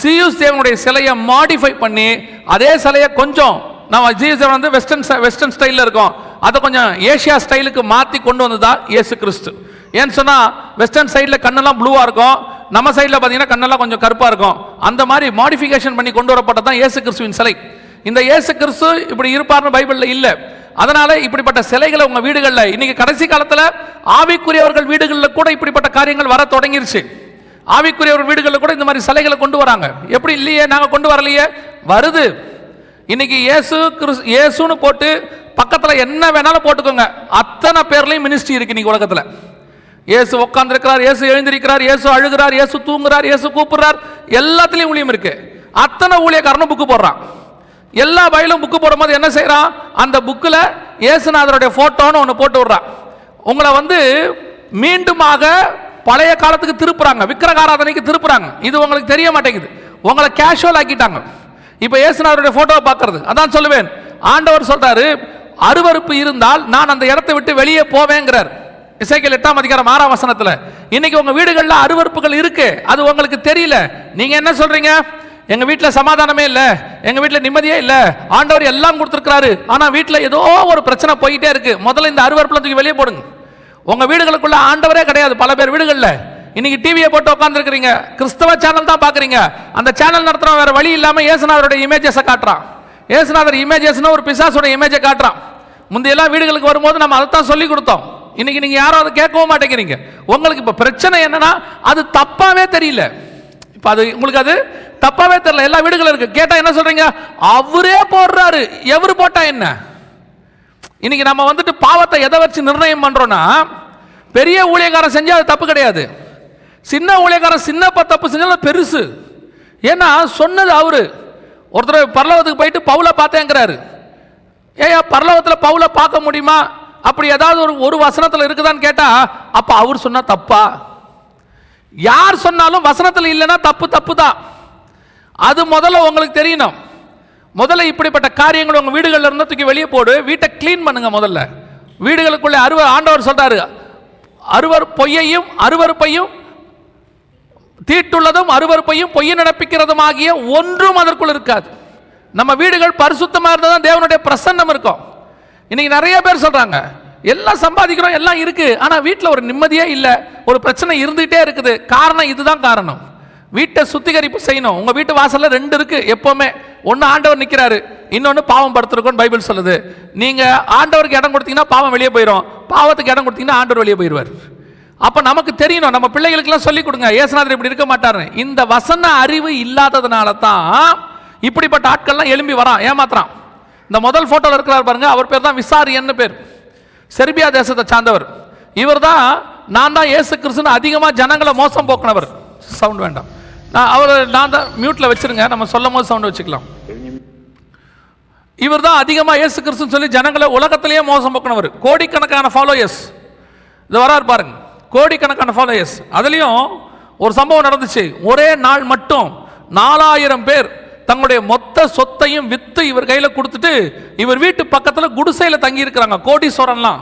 சியூஸ் தேவனுடைய சிலையை மாடிஃபை பண்ணி அதே சிலையை கொஞ்சம் நம்ம ஜிஎஸ் தேவன் வந்து வெஸ்டர்ன் வெஸ்டர்ன் ஸ்டைலில் இருக்கும். அதை கொஞ்சம் ஏஷியா ஸ்டைலுக்கு மாற்றி கொண்டு வந்ததா இயேசு கிறிஸ்து. ஏன்னு சொன்னால் வெஸ்டர்ன் சைடில் கண்ணெல்லாம் ப்ளூவாக இருக்கும். நம்ம சைடில் பார்த்தீங்கன்னா கண்ணெல்லாம் கொஞ்சம் கருப்பாக இருக்கும். அந்த மாதிரி மாடிஃபிகேஷன் பண்ணி கொண்டு வரப்பட்டது தான் இயேசு கிறிஸ்துவின் சிலை. இந்த இயேசு கிறிஸ்து இப்படி இருப்பார்னு பைபிளில் இல்லை. அதனால இப்படிப்பட்ட சிலைகளை உங்கள் வீடுகளில் இன்னைக்கு கடைசி காலத்தில் ஆவிக்குரியவர்கள் வீடுகளில் கூட இப்படிப்பட்ட காரியங்கள் வர தொடங்கிருச்சு. ஆவிக்குரியவர் வீடுகளில் கூட இந்த மாதிரி சிலைகளை கொண்டு வராங்க. எப்படி இல்லையே? நாங்கள் கொண்டு வரலையே? வருது. இன்னைக்கு இயேசு கிறிஸ் இயேசுன்னு போட்டு பக்கத்தில் என்ன வேணாலும் போட்டுக்கோங்க. அத்தனை பேர்லையும் மினிஸ்ட்ரி இருக்கு இன்னைக்கு உலகத்தில். இயேசு உட்காந்துருக்கிறார் இயேசு எழுந்திருக்கிறார் இயேசு அழுகிறார் இயேசு தூங்குறார் இயேசு கூப்பிடுறார். எல்லாத்துலேயும் ஊழியம் இருக்கு. அத்தனை ஊழியக்காரனும் புக்கு போடுறான். எல்லா வயலும் புக்கு போடும்போது என்ன செய்கிறான் அந்த புக்கில் இயேசுநாதருடைய ஃபோட்டோன்னு ஒன்று போட்டு விடுறான். உங்களை வந்து மீண்டுமாக பழைய காலத்துக்கு திருப்புறாங்க விக்கிரகாராதனைக்கு திருப்புறாங்க. இது உங்களுக்கு தெரிய மாட்டேங்குது. உங்களை கேஷுவல் ஆக்கிட்டாங்க. இப்போ இயேசுநாதருடைய ஃபோட்டோவை பார்க்கறது. அதான் சொல்லுவேன். ஆண்டவர் சொல்றாரு அருவருப்பு இருந்தால் நான் அந்த இடத்தை விட்டு வெளியே போவேங்கிறார். இசைக்கல் எட்டாம் அதிகாரம் ஆறாம் வசனத்தில். இன்னைக்கு உங்கள் வீடுகளில் அருவருப்புகள் இருக்கு. அது உங்களுக்கு தெரியல. நீங்கள் என்ன சொல்றீங்க? எங்கள் வீட்டில் சமாதானமே இல்லை. எங்கள் வீட்டில் நிம்மதியே இல்லை. ஆண்டவர் எல்லாம் கொடுத்துருக்கிறாரு. ஆனால் வீட்டில் ஏதோ ஒரு பிரச்சனை போயிட்டே இருக்கு. முதல்ல இந்த அருவருப்புல தூக்கி வெளியே போடுங்க. உங்க வீடுகளுக்குள்ள ஆண்டவரே கிடையாது. பல பேர் வீடுகளில். இன்னைக்கு டிவியை போட்டு உட்காந்துருக்கிறீங்க கிறிஸ்தவ சேனல் தான் பாக்குறீங்க அந்த சேனல் நடத்துறவன் வேற வழி இல்லாம இயேசுநாதருடைய இமேஜஸை காட்டுறான். ஏசுநாதர் இமேஜஸ்னு ஒரு பிசாசோட இமேஜை காட்டுறான். முந்தையெல்லாம் வீடுகளுக்கு வரும்போது நம்ம அதை தான் சொல்லி கொடுத்தோம். இன்னைக்கு நீங்க யாரும் அதை கேட்கவும் மாட்டேங்கிறீங்க. உங்களுக்கு இப்ப பிரச்சனை என்னன்னா அது தப்பாவே தெரியல. இப்ப அது உங்களுக்கு அது தப்பாவே தெரியல. எல்லா வீடுகளும் இருக்கு. கேட்டா என்ன சொல்றீங்க? அவரே போடுறாரு. எவரு போட்டா என்ன? இன்னைக்கு நம்ம வந்துட்டு பாவத்தை எதை வச்சு நிர்ணயம் பண்ணுறோன்னா பெரிய ஊழியக்காரன் செஞ்சால் அது தப்பு கிடையாது. சின்ன ஊழியக்காரன் சின்ன தப்பு செஞ்சாலும் பெருசு. ஏன்னா சொன்னது அவரு. ஒருத்தர் பரலவத்துக்கு போயிட்டு பவுலை பார்த்தேங்கிறாரு. ஏயா பரலவத்தில் பவுலை பார்க்க முடியுமா? அப்படி ஏதாவது ஒரு ஒரு வசனத்தில் இருக்குதான்னு கேட்டால் அப்போ அவர் சொன்னா தப்பா? யார் சொன்னாலும் வசனத்தில் இல்லைன்னா தப்பு தப்பு தான் அது முதல்ல உங்களுக்கு தெரியணும். முதல்ல இப்படிப்பட்ட காரியங்கள் உங்கள் வீடுகளில் இருந்து தூக்கி வெளியே போடு வீட்டை க்ளீன் பண்ணுங்க முதல்ல. வீடுகளுக்குள்ளே அறுவர் ஆண்டவர் சொல்றாரு அறுவர் பொய்யையும் அருவருப்பையும் தீட்டுள்ளதும் அருவருப்பையும் பொய்யை நடப்பிக்கிறதும் ஆகிய ஒன்றும் அதற்குள் இருக்காது. நம்ம வீடுகள் பரிசுத்தமாக இருந்தால் தான் தேவனுடைய பிரசன்னம் இருக்கும். இன்னைக்கு நிறைய பேர் சொல்கிறாங்க எல்லாம் சம்பாதிக்கிறோம் எல்லாம் இருக்குது ஆனால் வீட்டில் ஒரு நிம்மதியே இல்லை ஒரு பிரச்சனை இருந்துகிட்டே இருக்குது. காரணம் இதுதான் காரணம். வீட்டை சுத்திகரிப்பு செய்யணும். உங்கள் வீட்டு வாசலில் ரெண்டு இருக்குது எப்போவுமே. ஒன்று ஆண்டவர் நிற்கிறாரு இன்னொன்று பாவம் படுத்துருக்கோன்னு பைபிள் சொல்லுது. நீங்கள் ஆண்டவருக்கு இடம் கொடுத்தீங்கன்னா பாவம் வெளியே போயிடும் பாவத்துக்கு இடம் கொடுத்தீங்கன்னா ஆண்டவர் வெளியே போயிடுவார். அப்போ நமக்கு தெரியணும் நம்ம பிள்ளைகளுக்கெல்லாம் சொல்லி கொடுங்க ஏசுநாதர் இப்படி இருக்க மாட்டாரு இந்த வசன அறிவு இல்லாததுனால தான் இப்படிப்பட்ட ஆட்கள்லாம் எழும்பி வரான் ஏமாத்துறான். இந்த முதல் ஃபோட்டோவில் இருக்கிறார் பாருங்க அவர் பேர் தான் விசாரி என்ன பேர். செர்பியா தேசத்தை சார்ந்தவர். இவர் தான் நான் தான் ஏசு கிறிஸ்துன்னு அதிகமாக ஜனங்களை மோசம் போக்குனவர். சவுண்ட் வேண்டாம். அவர் நான் தான் மியூட்டில் வச்சுருங்க. நம்ம சொல்லும் போது சவுண்ட் வச்சுக்கலாம். இவர் தான் அதிகமாக இயேசு கிறிஸ்துன்னு சொல்லி ஜனங்களை உலகத்திலேயே மோசம் போக்குனவர். கோடிக்கணக்கான ஃபாலோயர்ஸ் இது வரார் பாருங்க. கோடிக்கணக்கான ஃபாலோயர்ஸ் அதுலேயும் ஒரு சம்பவம் நடந்துச்சு. ஒரே நாள் மட்டும் நாலாயிரம் பேர் தங்களுடைய மொத்த சொத்தையும் விற்று இவர் கையில் கொடுத்துட்டு இவர் வீட்டு பக்கத்தில் குடிசையில் தங்கி இருக்கிறாங்க கோடீஸ்வரன்லாம்.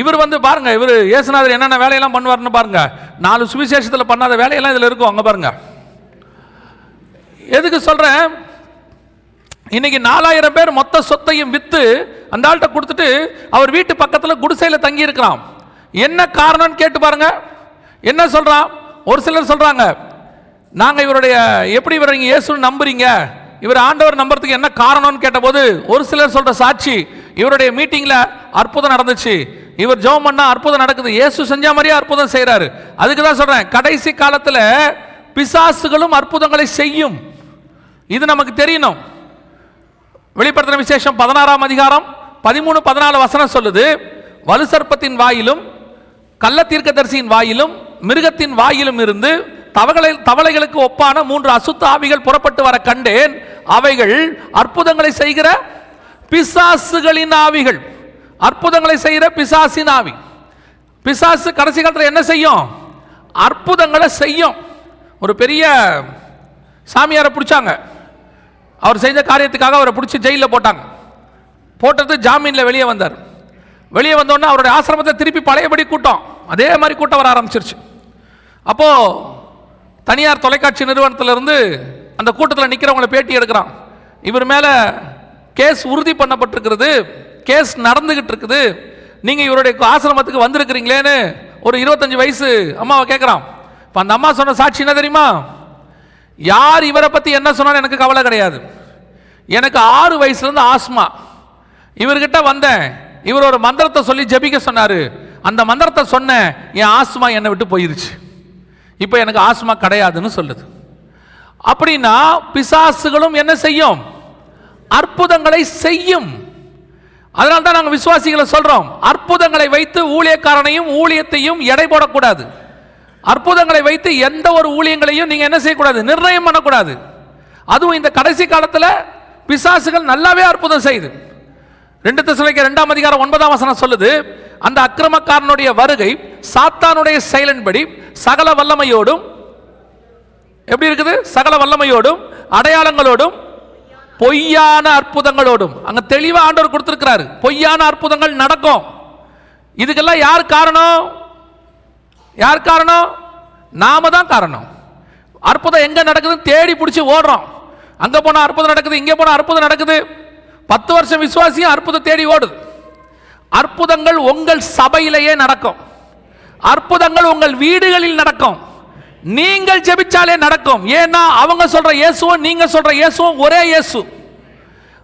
இவர் வந்து பாருங்க இவர் இயேசுநாதர் என்னென்ன வேலையெல்லாம் பண்ணுவாருன்னு பாருங்க. நாலு சுவிசேஷத்தில் பண்ணாத வேலையெல்லாம் இதில் இருக்கும். அங்கே பாருங்கள் எதுக்கு சொல்கிறேன் இன்னைக்கு நாலாயிரம் பேர் மொத்த சொத்தையும் விற்று அந்த ஆள்கிட்ட கொடுத்துட்டு அவர் வீட்டு பக்கத்தில் குடிசையில் தங்கி இருக்கிறான் என்ன காரணம்னு கேட்டு பாருங்க. என்ன சொல்கிறான் ஒரு சிலர் சொல்கிறாங்க நாங்கள் இவருடைய எப்படி இவர் நீங்கள் இயேசுன்னு நம்புறீங்க? இவர் ஆண்டவர் நம்புறதுக்கு என்ன காரணம்னு கேட்டபோது ஒரு சிலர் சொல்கிற சாட்சி இவருடைய மீட்டிங்கில் அற்புதம் நடந்துச்சு. இவர் ஜெபம் பண்ணால் அற்புதம் நடக்குது. இயேசு செஞ்ச மாதிரியே அற்புதம் செய்கிறாரு அதுக்கு தான் சொல்கிறேன் கடைசி காலத்தில் பிசாசுகளும் அற்புதங்களை செய்யும். இது நமக்கு தெரியணும். வெளிப்படுத்தின விசேஷம் பதினாறாம் அதிகாரம் பதிமூணு பதினாலு வசனம் சொல்லுது வலுசர்ப்பத்தின் வாயிலும் கள்ள தீர்க்கதரிசியின் வாயிலும் மிருகத்தின் வாயிலும் இருந்து தவளை தவளைகளுக்கு ஒப்பான மூன்று அசுத்த ஆவிகள் புறப்பட்டு வர கண்டேன். அவைகள் அற்புதங்களை செய்கிற பிசாசுகளின் ஆவிகள். அற்புதங்களை செய்கிற பிசாசின் ஆவி. பிசாசு கடைசி காலத்தில் என்ன செய்யும்? அற்புதங்களை செய்யும். ஒரு பெரிய சாமியாரை பிடிச்சாங்க. அவர் செஞ்ச காரியத்துக்காக அவரை பிடிச்சி ஜெயிலில் போட்டாங்க. போட்டது ஜாமீனில் வெளியே வந்தார். வெளியே வந்தோடனே அவருடைய ஆசிரமத்தை திருப்பி பழையபடி கூட்டம். அதே மாதிரி கூட்டம் வர ஆரம்பிச்சிருச்சு. அப்போது தனியார் தொலைக்காட்சி நிறுவனத்திலிருந்து அந்த கூட்டத்தில் நிற்கிறவங்கள பேட்டி எடுக்கிறான். இவர் மேலே கேஸ் உறுதி பண்ணப்பட்டிருக்கிறது. கேஸ் நடந்துக்கிட்டு இருக்குது. நீங்கள் இவருடைய ஆசிரமத்துக்கு வந்திருக்கிறீங்களேன்னு ஒரு இருபத்தஞ்சு வயசு அம்மாவை கேட்குறான் இப்போ அந்த அம்மா சொன்ன சாட்சி என்ன தெரியுமா? யார் இவரை பற்றி என்ன சொன்னாலும் எனக்கு கவலை கிடையாது. எனக்கு ஆறு வயசுலேருந்து ஆஸ்மா. இவர்கிட்ட வந்தேன். இவர் ஒரு மந்திரத்தை சொல்லி ஜெபிக்க சொன்னார். அந்த மந்திரத்தை சொன்னேன் என் ஆஸ்மா என்னை விட்டு போயிருச்சு. இப்போ எனக்கு ஆஸ்மா கிடையாதுன்னு சொல்லுது. அப்படின்னா பிசாசுகளும் என்ன செய்யும்? அற்புதங்களை செய்யும். அதனால தான் நாங்கள் விசுவாசிகளை சொல்கிறோம் அற்புதங்களை வைத்து ஊழியக்காரனையும் ஊழியத்தையும் எடை போடக்கூடாது. அற்புதங்களை வைத்து எந்த ஒரு ஊழியங்களையும் நீங்கள் என்ன செய்யக்கூடாது? நிர்ணயம் பண்ணக்கூடாது. அதுவும் இந்த கடைசி காலத்தில் பிசாசுகள் நல்லாவே அற்புதம் செய்யுது ரெண்டு திசைக்கு ரெண்டாம் அதிகாரம் ஒன்பதாம் வசனம் சொல்லுது அந்த அக்கிரமக்காரனுடைய வருகை சாத்தானுடைய செயலின்படி சகல வல்லமையோடும் எப்படி இருக்குது? சகல வல்லமையோடும் அடையாளங்களோடும் பொய்யான அற்புதங்களோடும். அங்க தெளிவா ஆண்டவர் கொடுத்திருக்கிறாரு. பொய்யான அற்புதங்கள் நடக்கும். இதுக்கெல்லாம் யார் காரணம்? யார் காரணம்? நாம தான் காரணம். அற்புதம் எங்கே நடக்குதுன்னு தேடி பிடிச்சி ஓடுறோம். அங்கே போனால் அற்புதம் நடக்குது இங்கே போனால் அற்புதம் நடக்குது. பத்து வருஷம் விசுவாசியும் அற்புதம் தேடி ஓடுது. அற்புதங்கள் உங்கள் சபையிலேயே நடக்கும். அற்புதங்கள் உங்கள் வீடுகளில் நடக்கும். நீங்கள் ஜெபிச்சாலே நடக்கும். ஏன்னா அவங்க சொல்ற இயேசுவும் நீங்க சொல்ற இயேசுவும் ஒரே இயேசு.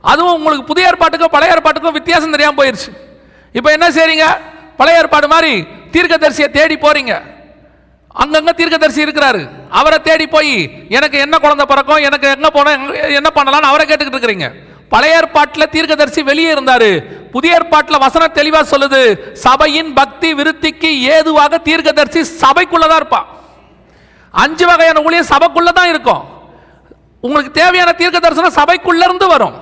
அதுவும் உங்களுக்கு புதிய ஏற்பாட்டுக்கும் பழைய ஏற்பாட்டுக்கும் வித்தியாசம் தெரியாமல் போயிருச்சு. இப்போ என்ன செய்றீங்க? பழைய ஏற்பாடு மாதிரி தீர்க்கதரிசியை தேடி போறீங்க. அங்கங்க தீர்க்கதரிசி இருக்கிறாரு. அவரை தேடி போய் எனக்கு என்ன குழந்தை பிறக்கும் எனக்கு எங்க போன என்ன பண்ணலாம்னு அவரை கேட்டுக்கிட்டு இருக்கிறீங்க. பழைய ஏற்பாட்டில் தீர்க்கதரிசி வெளியே இருந்தாரு. புதிய ஏற்பாட்டில் வசனம் தெளிவா சொல்லுது. சபையின் பக்தி விருத்திக்கு ஏதுவாக தீர்க்கதரிசி சபைக்குள்ளதான் இருப்பான் அஞ்சு வகையான ஊழியம் சபைக்குள்ளே தான் இருக்கும். உங்களுக்கு தேவையான தீர்க்க தரிசனம் சபைக்குள்ள இருந்து வரும்.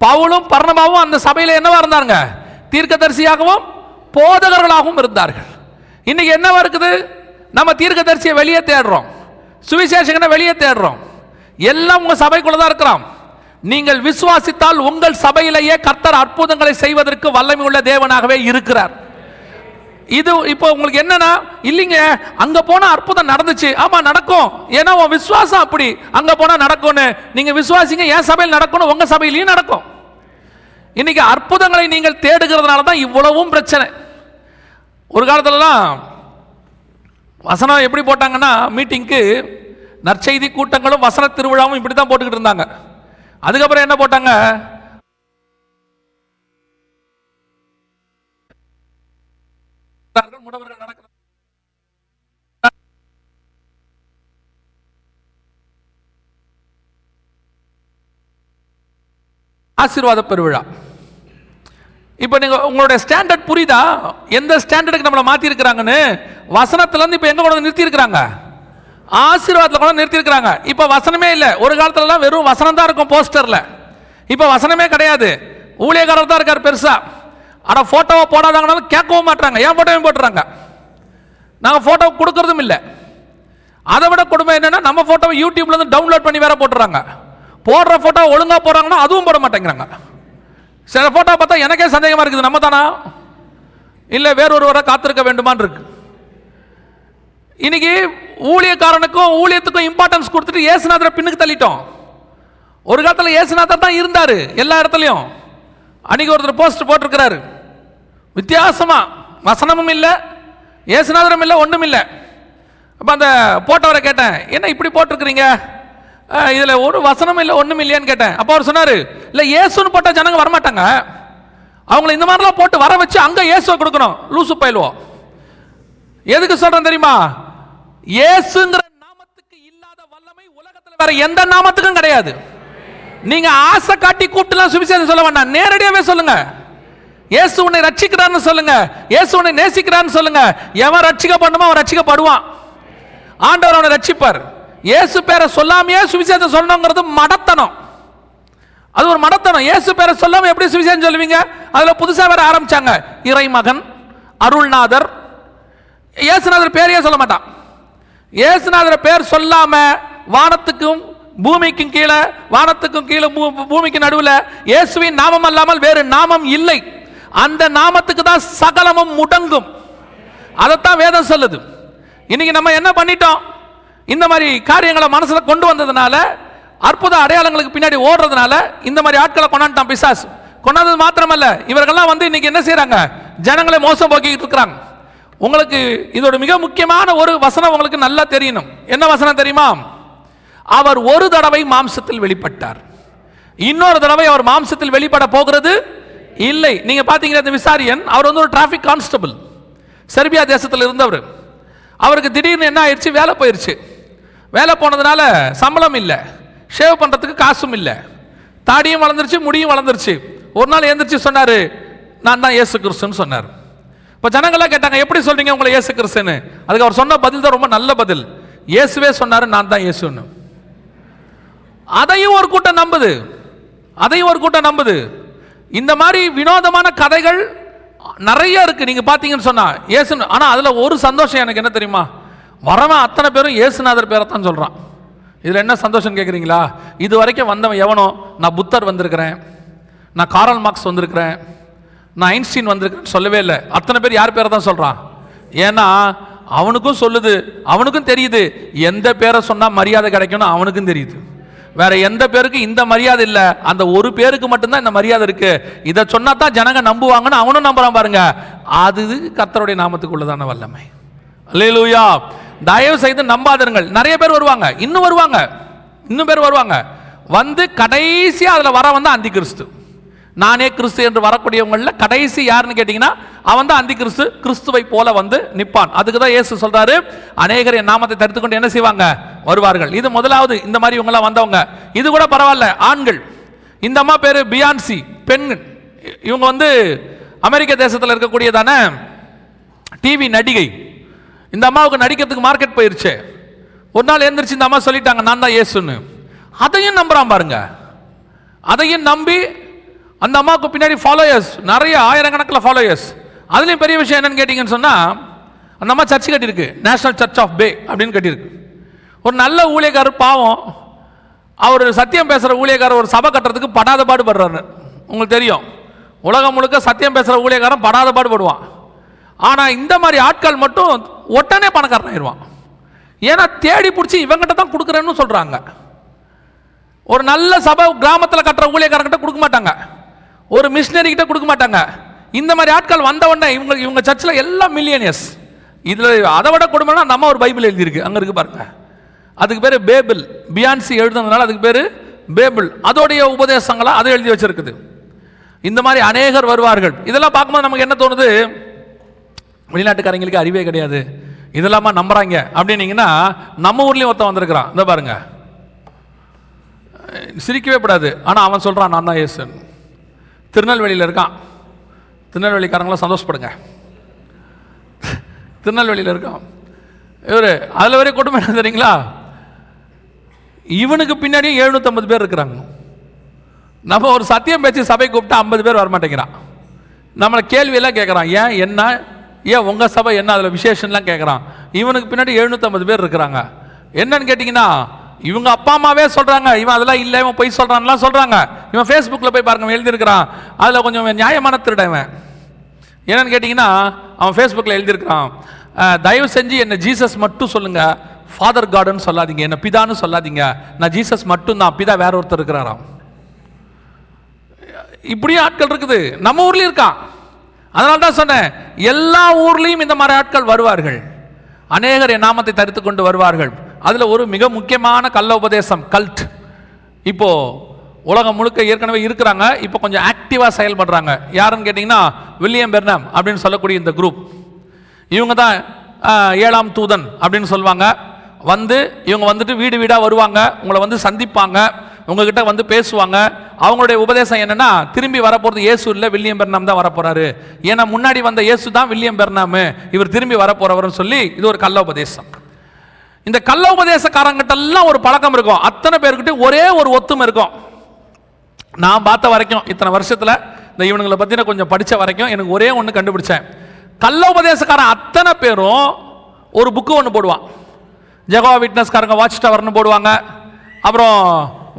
பவுலும் பர்ணமாவும் அந்த சபையில் என்னவா இருந்தாங்க தீர்க்கதரிசியாகவும் போதகர்களாகவும் இருந்தார்கள். இன்னைக்கு என்னவா இருக்குது? நம்ம தீர்க்கதரிசியை வெளியே தேடுறோம். சுவிசேஷகனை வெளியே தேடுறோம். எல்லாம் உங்கள் சபைக்குள்ள தான் இருக்கிறோம். நீங்கள் விசுவாசித்தால் உங்கள் சபையிலேயே கர்த்தர் அற்புதங்களை செய்வதற்கு வல்லமை உள்ள தேவனாகவே இருக்கிறார். இது இப்போ உங்களுக்கு என்னன்னா இல்லைங்க அங்கே போனால் அற்புதம் நடந்துச்சு. ஆமாம் நடக்கும். ஏன்னா உன் விசுவாசம் அப்படி. அங்கே போனால் நடக்கும்னு. நீங்கள் விசுவாசிங்க என் சபையில் நடக்கணும் உங்கள் சபையிலையும் நடக்கும். இன்னைக்கு அற்புதங்களை நீங்கள் தேடுகிறதுனால தான் இவ்வளவும் பிரச்சனை. ஒரு காலத்துலலாம் வசனம் எப்படி போட்டாங்கன்னா மீட்டிங்க்கு நற்செய்தி கூட்டங்களும் வசன திருவிழாவும் இப்படி தான் போட்டுக்கிட்டு இருந்தாங்க. அதுக்கப்புறம் என்ன போட்டாங்க? முடவர்கள் நடக்க ஆசீர்வாத பெருவிழா. இப்போ நீங்கள் உங்களுடைய ஸ்டாண்டர்ட் புரியுதா? எந்த ஸ்டாண்டர்டுக்கு நம்மளை மாற்றிருக்கிறாங்கன்னு வசனத்துலேருந்து இப்போ எங்கே கொண்டு வந்து நிறுத்தி ஆசீர்வாதத்தில் கொண்டு நிறுத்தியிருக்கிறாங்க. இப்போ வசனமே இல்லை. ஒரு காலத்துலலாம் வெறும் வசனம் தான் இருக்கும் போஸ்டரில். இப்போ வசனமே கிடையாது. ஊழியக்காரர் தான் இருக்கார் பெருசாக ஆனால் ஃபோட்டோவை போடாதாங்கனாலும் கேட்கவும் மாட்டாங்க ஏன் ஃபோட்டோவையும் போட்டுறாங்க? நாங்கள் ஃபோட்டோ கொடுக்கறதும் இல்லை. அதை விட கொடுமை என்னென்னா நம்ம ஃபோட்டோவை யூடியூப்லேருந்து டவுன்லோட் பண்ணி வேற போட்டுறாங்க. போடுற ஃபோட்டோ ஒழுங்காக போடுறாங்கன்னா அதுவும் போட மாட்டேங்கிறாங்க. சில ஃபோட்டோ பார்த்தா எனக்கே சந்தேகமாக இருக்குது நம்ம தானா இல்லை வேறொருவரை காத்திருக்க வேண்டுமான்னு இருக்கு. இன்னைக்கு ஊழியக்காரனுக்கும் ஊழியத்துக்கும் இம்பார்ட்டன்ஸ் கொடுத்துட்டு ஏசுநாதரை பின்னுக்கு தள்ளிட்டோம். ஒரு காலத்தில் ஏசுநாதர் தான் இருந்தார் எல்லா இடத்துலையும். அன்னைக்கு ஒருத்தர் போஸ்ட் போட்டிருக்கிறாரு. வித்தியாசமாக வசனமும் இல்லை ஏசுநாதரும் இல்லை ஒன்றும் இல்லை. அப்போ அந்த போட்டவரை கேட்டேன் என்ன இப்படி போட்டிருக்கிறீங்க? இதில் ஒரு வசனம் இல்லை ஒன்றும் இல்லையான்னு கேட்டேன். அப்போ அவர் சொன்னார் இல்லை ஏசுன்னு போட்டால் ஜனங்க வரமாட்டாங்க. அவங்கள இந்த மாதிரிலாம் போட்டு வர வச்சு அங்கே ஏசுவை கொடுக்கணும். லூசு பயிலுவோம் எதுக்கு சொல்கிறேன் தெரியுமா? ஏசுங்கிற நாமத்துக்கு இல்லாத வல்லமை உலகத்தில் வேற எந்த நாமத்துக்கும் கிடையாது. நீங்க ஆசை காட்டி கூப்பிட்டுலாம் சுவிசேஷம் சொல்ல வேண்டாம். நேரடியாகவே சொல்லுங்க. இயேசு உன்னை ரட்சிக்கிறான்னு சொல்லுங்க. இயேசு உன்னை நேசிக்கிறான்னு சொல்லுங்க. எவன் ரட்சிக்கப்படுமோ அவன் ரட்சிக்கப்படுவான். ஆண்டவர் அவனை ரட்சிப்பார். இயேசு பேரை சொல்லாமையே சுவிசேஷம் சொல்லணுங்கிறது மடத்தனம். அது ஒரு மடத்தனம். இயேசு பேரை சொல்லாம எப்படி சுவிசேஷம் சொல்லுவீங்க? அதில் புதுசாக வேற ஆரம்பிச்சாங்க. இறைமகன் அருள்நாதர். இயேசுநாதர் பேரையே சொல்ல மாட்டான். இயேசுநாதர் பேர் சொல்லாம வானத்துக்கும் பூமிக்கும் கீழே வானத்துக்கும் கீழே பூ- பூமிக்கு நடுவில் இயேசுவின் நாமம் அல்லாமல் வேறு நாமம் இல்லை. அந்த நாமத்துக்கு தான் சகலமும் முடங்கும். அதைத்தான் வேதம் சொல்லுது. இன்னைக்கு நம்ம என்ன பண்ணிட்டோம்? இந்த மாதிரி காரியங்களை மனசில் கொண்டு வந்ததுனால அற்புத அடையாளங்களுக்கு பின்னாடி ஓடுறதுனால இந்த மாதிரி ஆட்களை கொண்டாண்டான் பிசாஸ் கொண்டாந்தது மாத்திரமல்ல இவர்கள்லாம் வந்து இன்னைக்கு என்ன செய்கிறாங்க ஜனங்களை மோசம் போக்கிட்டு இருக்கிறாங்க. உங்களுக்கு இதோட மிக முக்கியமான ஒரு வசனம் உங்களுக்கு நல்லா தெரியணும். என்ன வசனம் தெரியுமா? அவர் ஒரு தடவை மாம்சத்தில் வெளிப்பட்டார். இன்னொரு தடவை அவர் மாம்சத்தில் வெளிப்பட போகிறது இல்லை. நீங்கள் பார்த்தீங்கன்னா இந்த விசாரியன்? அவர் வந்து ஒரு டிராஃபிக் கான்ஸ்டபிள் செர்பியா தேசத்தில் இருந்தவர். அவருக்கு திடீர்னு என்ன ஆயிடுச்சு? வேலை போயிடுச்சு வேலை போனதுனால சம்பளம் இல்லை. ஷேவ் பண்ணுறதுக்கு காசும் இல்லை. தாடியும் வளர்ந்துருச்சு முடியும் வளர்ந்துருச்சு. ஒரு நாள் எழுந்திரிச்சு சொன்னார் நான் தான் ஏசு கிறிஸ்துன்னு சொன்னார். இப்போ ஜனங்களாம் கேட்டாங்க எப்படி சொல்கிறீங்க உங்களை இயேசு கிறிஸ்துன்னு? அதுக்கு அவர் சொன்ன பதில் தான் ரொம்ப நல்ல பதில். இயேசுவே சொன்னார் நான் தான் இயேசுன்னு. அதையும் ஒரு கூட்டம் நம்புது. அதையும் ஒரு கூட்டம் நம்புது. இந்த மாதிரி வினோதமான கதைகள் நிறைய இருக்கு. நீங்க பாத்தீங்கன்னு சொன்னா ஏசுன்னு ஆனா அதுல ஒரு சந்தோஷம் எனக்கு என்ன தெரியுமா? வரவன் அத்தனை பேரும் இயேசுநாதர் பேரை தான் சொல்கிறான் இதில் என்ன சந்தோஷம் கேட்குறீங்களா இது வரைக்கும் வந்தவன் எவனோ? நான் புத்தர் வந்திருக்கிறேன். நான் காரல் மார்க்ஸ் வந்திருக்கிறேன். நான் ஐன்ஸ்டீன் வந்திருக்கிறேன்னு சொல்லவே இல்லை. அத்தனை பேர் யார் பேரை தான் சொல்கிறான் ஏன்னா அவனுக்கும் சொல்லுது. அவனுக்கும் தெரியுது. எந்த பேரை சொன்னால் மரியாதை கிடைக்கும்னு அவனுக்கும் தெரியுது. வேற எந்த பேருக்கு இந்த மரியாதை இல்லை? அந்த ஒரு பேருக்கு மட்டும்தான் இந்த மரியாதை இருக்கு. இதை சொன்னா தான் ஜனங்க நம்புவாங்கன்னு அவனும் நம்புறான் பாருங்க. அது கர்த்தருடைய நாமத்துக்குள்ளதான வல்லமை. அல்லேலூயா. தயவு செய்து நம்பாதருங்கள் நிறைய பேர் வருவாங்க. இன்னும் வருவாங்க. இன்னும் பேர் வருவாங்க. வந்து கடைசியாக அதில் வர வந்து அந்தி கிறிஸ்து நானே கிறிஸ்து என்று வரக்கூடியவங்களில் கடைசி யாருன்னு கேட்டிங்கன்னா அவன் தான் அந்தி கிறிஸ்து கிறிஸ்துவை போல வந்து நிற்பான் அதுக்கு தான் இயேசு சொல்கிறாரு அநேகர் என் நாமத்தை தடுத்து கொண்டு என்ன செய்வாங்க? வருவார்கள். இது முதலாவது இந்த மாதிரி இவங்கெல்லாம் வந்தவங்க. இது கூட பரவாயில்ல. ஆண்கள். இந்த அம்மா பேர் பியான்சி பெண் இவங்க வந்து அமெரிக்க தேசத்தில் இருக்கக்கூடியதான டிவி நடிகை. இந்த அம்மாவுக்கு நடிக்கிறதுக்கு மார்க்கெட் போயிருச்சு. ஒரு நாள் எழுந்திரிச்சு இந்த அம்மா சொல்லிட்டாங்க நான் தான் ஏசுன்னு அதையும் நம்புறான் பாருங்க. அதையும் நம்பி அந்த அம்மாவுக்கு பின்னாடி ஃபாலோயர்ஸ் நிறைய ஆயிரக்கணக்கில் ஃபாலோயர்ஸ் அதுலேயும் பெரிய விஷயம் என்னன்னு கேட்டிங்கன்னு சொன்னால் அந்த அம்மா சர்ச் கட்டியிருக்கு. நேஷனல் சர்ச் ஆஃப் பே அப்படின்னு கட்டியிருக்கு. ஒரு நல்ல ஊழியக்காரர் பாவம். அவர் சத்தியம் பேசுகிற ஊழியக்காரர் ஒரு சபை கட்டுறதுக்கு படாத பாடுபடுறாரு. உங்களுக்கு தெரியும். உலகம் முழுக்க சத்தியம் பேசுகிற ஊழியக்காரன் படாத பாடுபடுவான். ஆனால் இந்த மாதிரி ஆட்கள் மட்டும் உடனே பணக்காரன் ஆயிடுவான் ஏன்னா தேடி பிடிச்சி இவங்கிட்ட தான் கொடுக்குறேன்னு சொல்கிறாங்க ஒரு நல்ல சபை கிராமத்தில் கட்டுற ஊழியக்காரங்கிட்ட கொடுக்க மாட்டாங்க. ஒரு மிஷினரிக்கிட்ட கொடுக்க மாட்டாங்க. இந்த மாதிரி ஆட்கள் வந்த உடனே இவங்க இவங்க சர்ச்சில் எல்லாம் மில்லியனியர்ஸ் இதில் அதை விட கொடுமைனா நம்ம ஒரு பைபிள் எழுதியிருக்கு. அங்கே இருக்கு பாருங்க. அதுக்கு பேர் பேபிள். பியான்சி எழுதுனதுனால அதுக்கு பேர் பேபிள். அதோடைய உபதேசங்களாக அதை எழுதி வச்சிருக்குது. இந்த மாதிரி அநேகர் வருவார்கள். இதெல்லாம் பார்க்கும்போது நமக்கு என்ன தோணுது? வெளிநாட்டுக்காரங்களுக்கு அறிவே கிடையாது. இதெல்லாமா நம்புகிறாங்க அப்படின்னீங்கன்னா நம்ம ஊர்லேயும் ஒருத்தன் வந்திருக்கிறான். இந்த பாருங்க. சிரிக்கவே கூடாது. ஆனால் அவன் சொல்கிறான் நான் தான் ஏசன் திருநெல்வேலியில் இருக்கான். திருநெல்வேலிக்காரங்களாம் சந்தோஷப்படுங்க. திருநெல்வேலியில் இருக்கான். இவர் அதில் வரை கொடுமை என்ன தெரியுங்களா? இவனுக்கு பின்னாடியும் எழுநூற்றம்பது பேர் இருக்கிறாங்க. நம்ம ஒரு சத்தியம் பேச்சு சபை கூப்பிட்டா ஐம்பது பேர் வரமாட்டேங்கிறான். நம்மளை கேள்வியெல்லாம் கேட்குறான் ஏன்? என்ன? ஏன் உங்கள் சபை என்ன அதில் விசேஷம்லாம் கேட்குறான் இவனுக்கு பின்னாடி எழுநூற்றம்பது பேர் இருக்கிறாங்க. என்னன்னு கேட்டிங்கன்னா இவங்க அப்பா அம்மாவே சொல்கிறாங்க இவன் அதெல்லாம் இல்லை இவன் பொய் சொல்கிறான்லாம் சொல்கிறாங்க இவன் ஃபேஸ்புக்கில் போய் பாருங்க எழுதியிருக்கிறான். அதில் கொஞ்சம் நியாயமான திருடவன் என்னன்னு கேட்டிங்கன்னா அவன் ஃபேஸ்புக்கில் எழுதியிருக்கிறான். தயவு செஞ்சு என்னை ஜீசஸ் மட்டும் சொல்லுங்கள் ஃபாதர் காடுன்னு சொல்லாதீங்க. என்ன பிதான்னு சொல்லாதீங்க. நான் ஜீசஸ் மட்டும் தான் பிதா வேற ஒருத்தர் இருக்கிறாராம். இப்படியும் ஆட்கள் இருக்குது. நம்ம ஊர்லேயும் இருக்கான். அதனால தான் சொன்னேன் எல்லா ஊர்லேயும் இந்த மாதிரி ஆட்கள் வருவார்கள். அநேகர் என் நாமத்தை தரித்து கொண்டு வருவார்கள். அதில் ஒரு மிக முக்கியமான கள்ள உபதேசம் கல்ட் இப்போது உலகம் முழுக்க ஏற்கனவே இருக்கிறாங்க இப்போ கொஞ்சம் ஆக்டிவாக செயல்படுறாங்க. யாருன்னு கேட்டிங்கன்னா வில்லியம் பெர்னம் அப்படின்னு சொல்லக்கூடிய இந்த குரூப் இவங்க தான் ஏழாம் தூதன் அப்படின்னு சொல்லுவாங்க வந்து இவங்க வந்துட்டு வீடு வீடாக வருவாங்க உங்களை வந்து சந்திப்பாங்க. உங்ககிட்ட வந்து பேசுவாங்க. அவங்களுடைய உபதேசம் என்னன்னா திரும்பி வரப்போகிறது இயேசு இல்லை வில்லியம் பெர்னாம் தான் வரப்போறாரு. ஏன்னா முன்னாடி வந்த இயேசு தான் வில்லியம் பெர்னாமு. இவர் திரும்பி வரப்போறவர்னு சொல்லி இது ஒரு கள்ள உபதேசம். இந்த கள்ள உபதேசக்காரங்கிட்ட எல்லாம் ஒரு பழக்கம் இருக்கும். அத்தனை பேர்கிட்ட ஒரே ஒரு ஒத்துமை இருக்கும். நான் பார்த்த வரைக்கும் இத்தனை வருஷத்தில் இந்த இவனுங்களை பற்றின கொஞ்சம் படித்த வரைக்கும் எனக்கு ஒரே ஒன்று கண்டுபிடிச்சேன். கள்ள உபதேசக்காரன் அத்தனை பேரும் ஒரு புக்கு ஒன்று போடுவான். ஜெகவா விட்னஸ்காரங்க வாட்ச் டவர்னு போடுவாங்க. அப்புறம்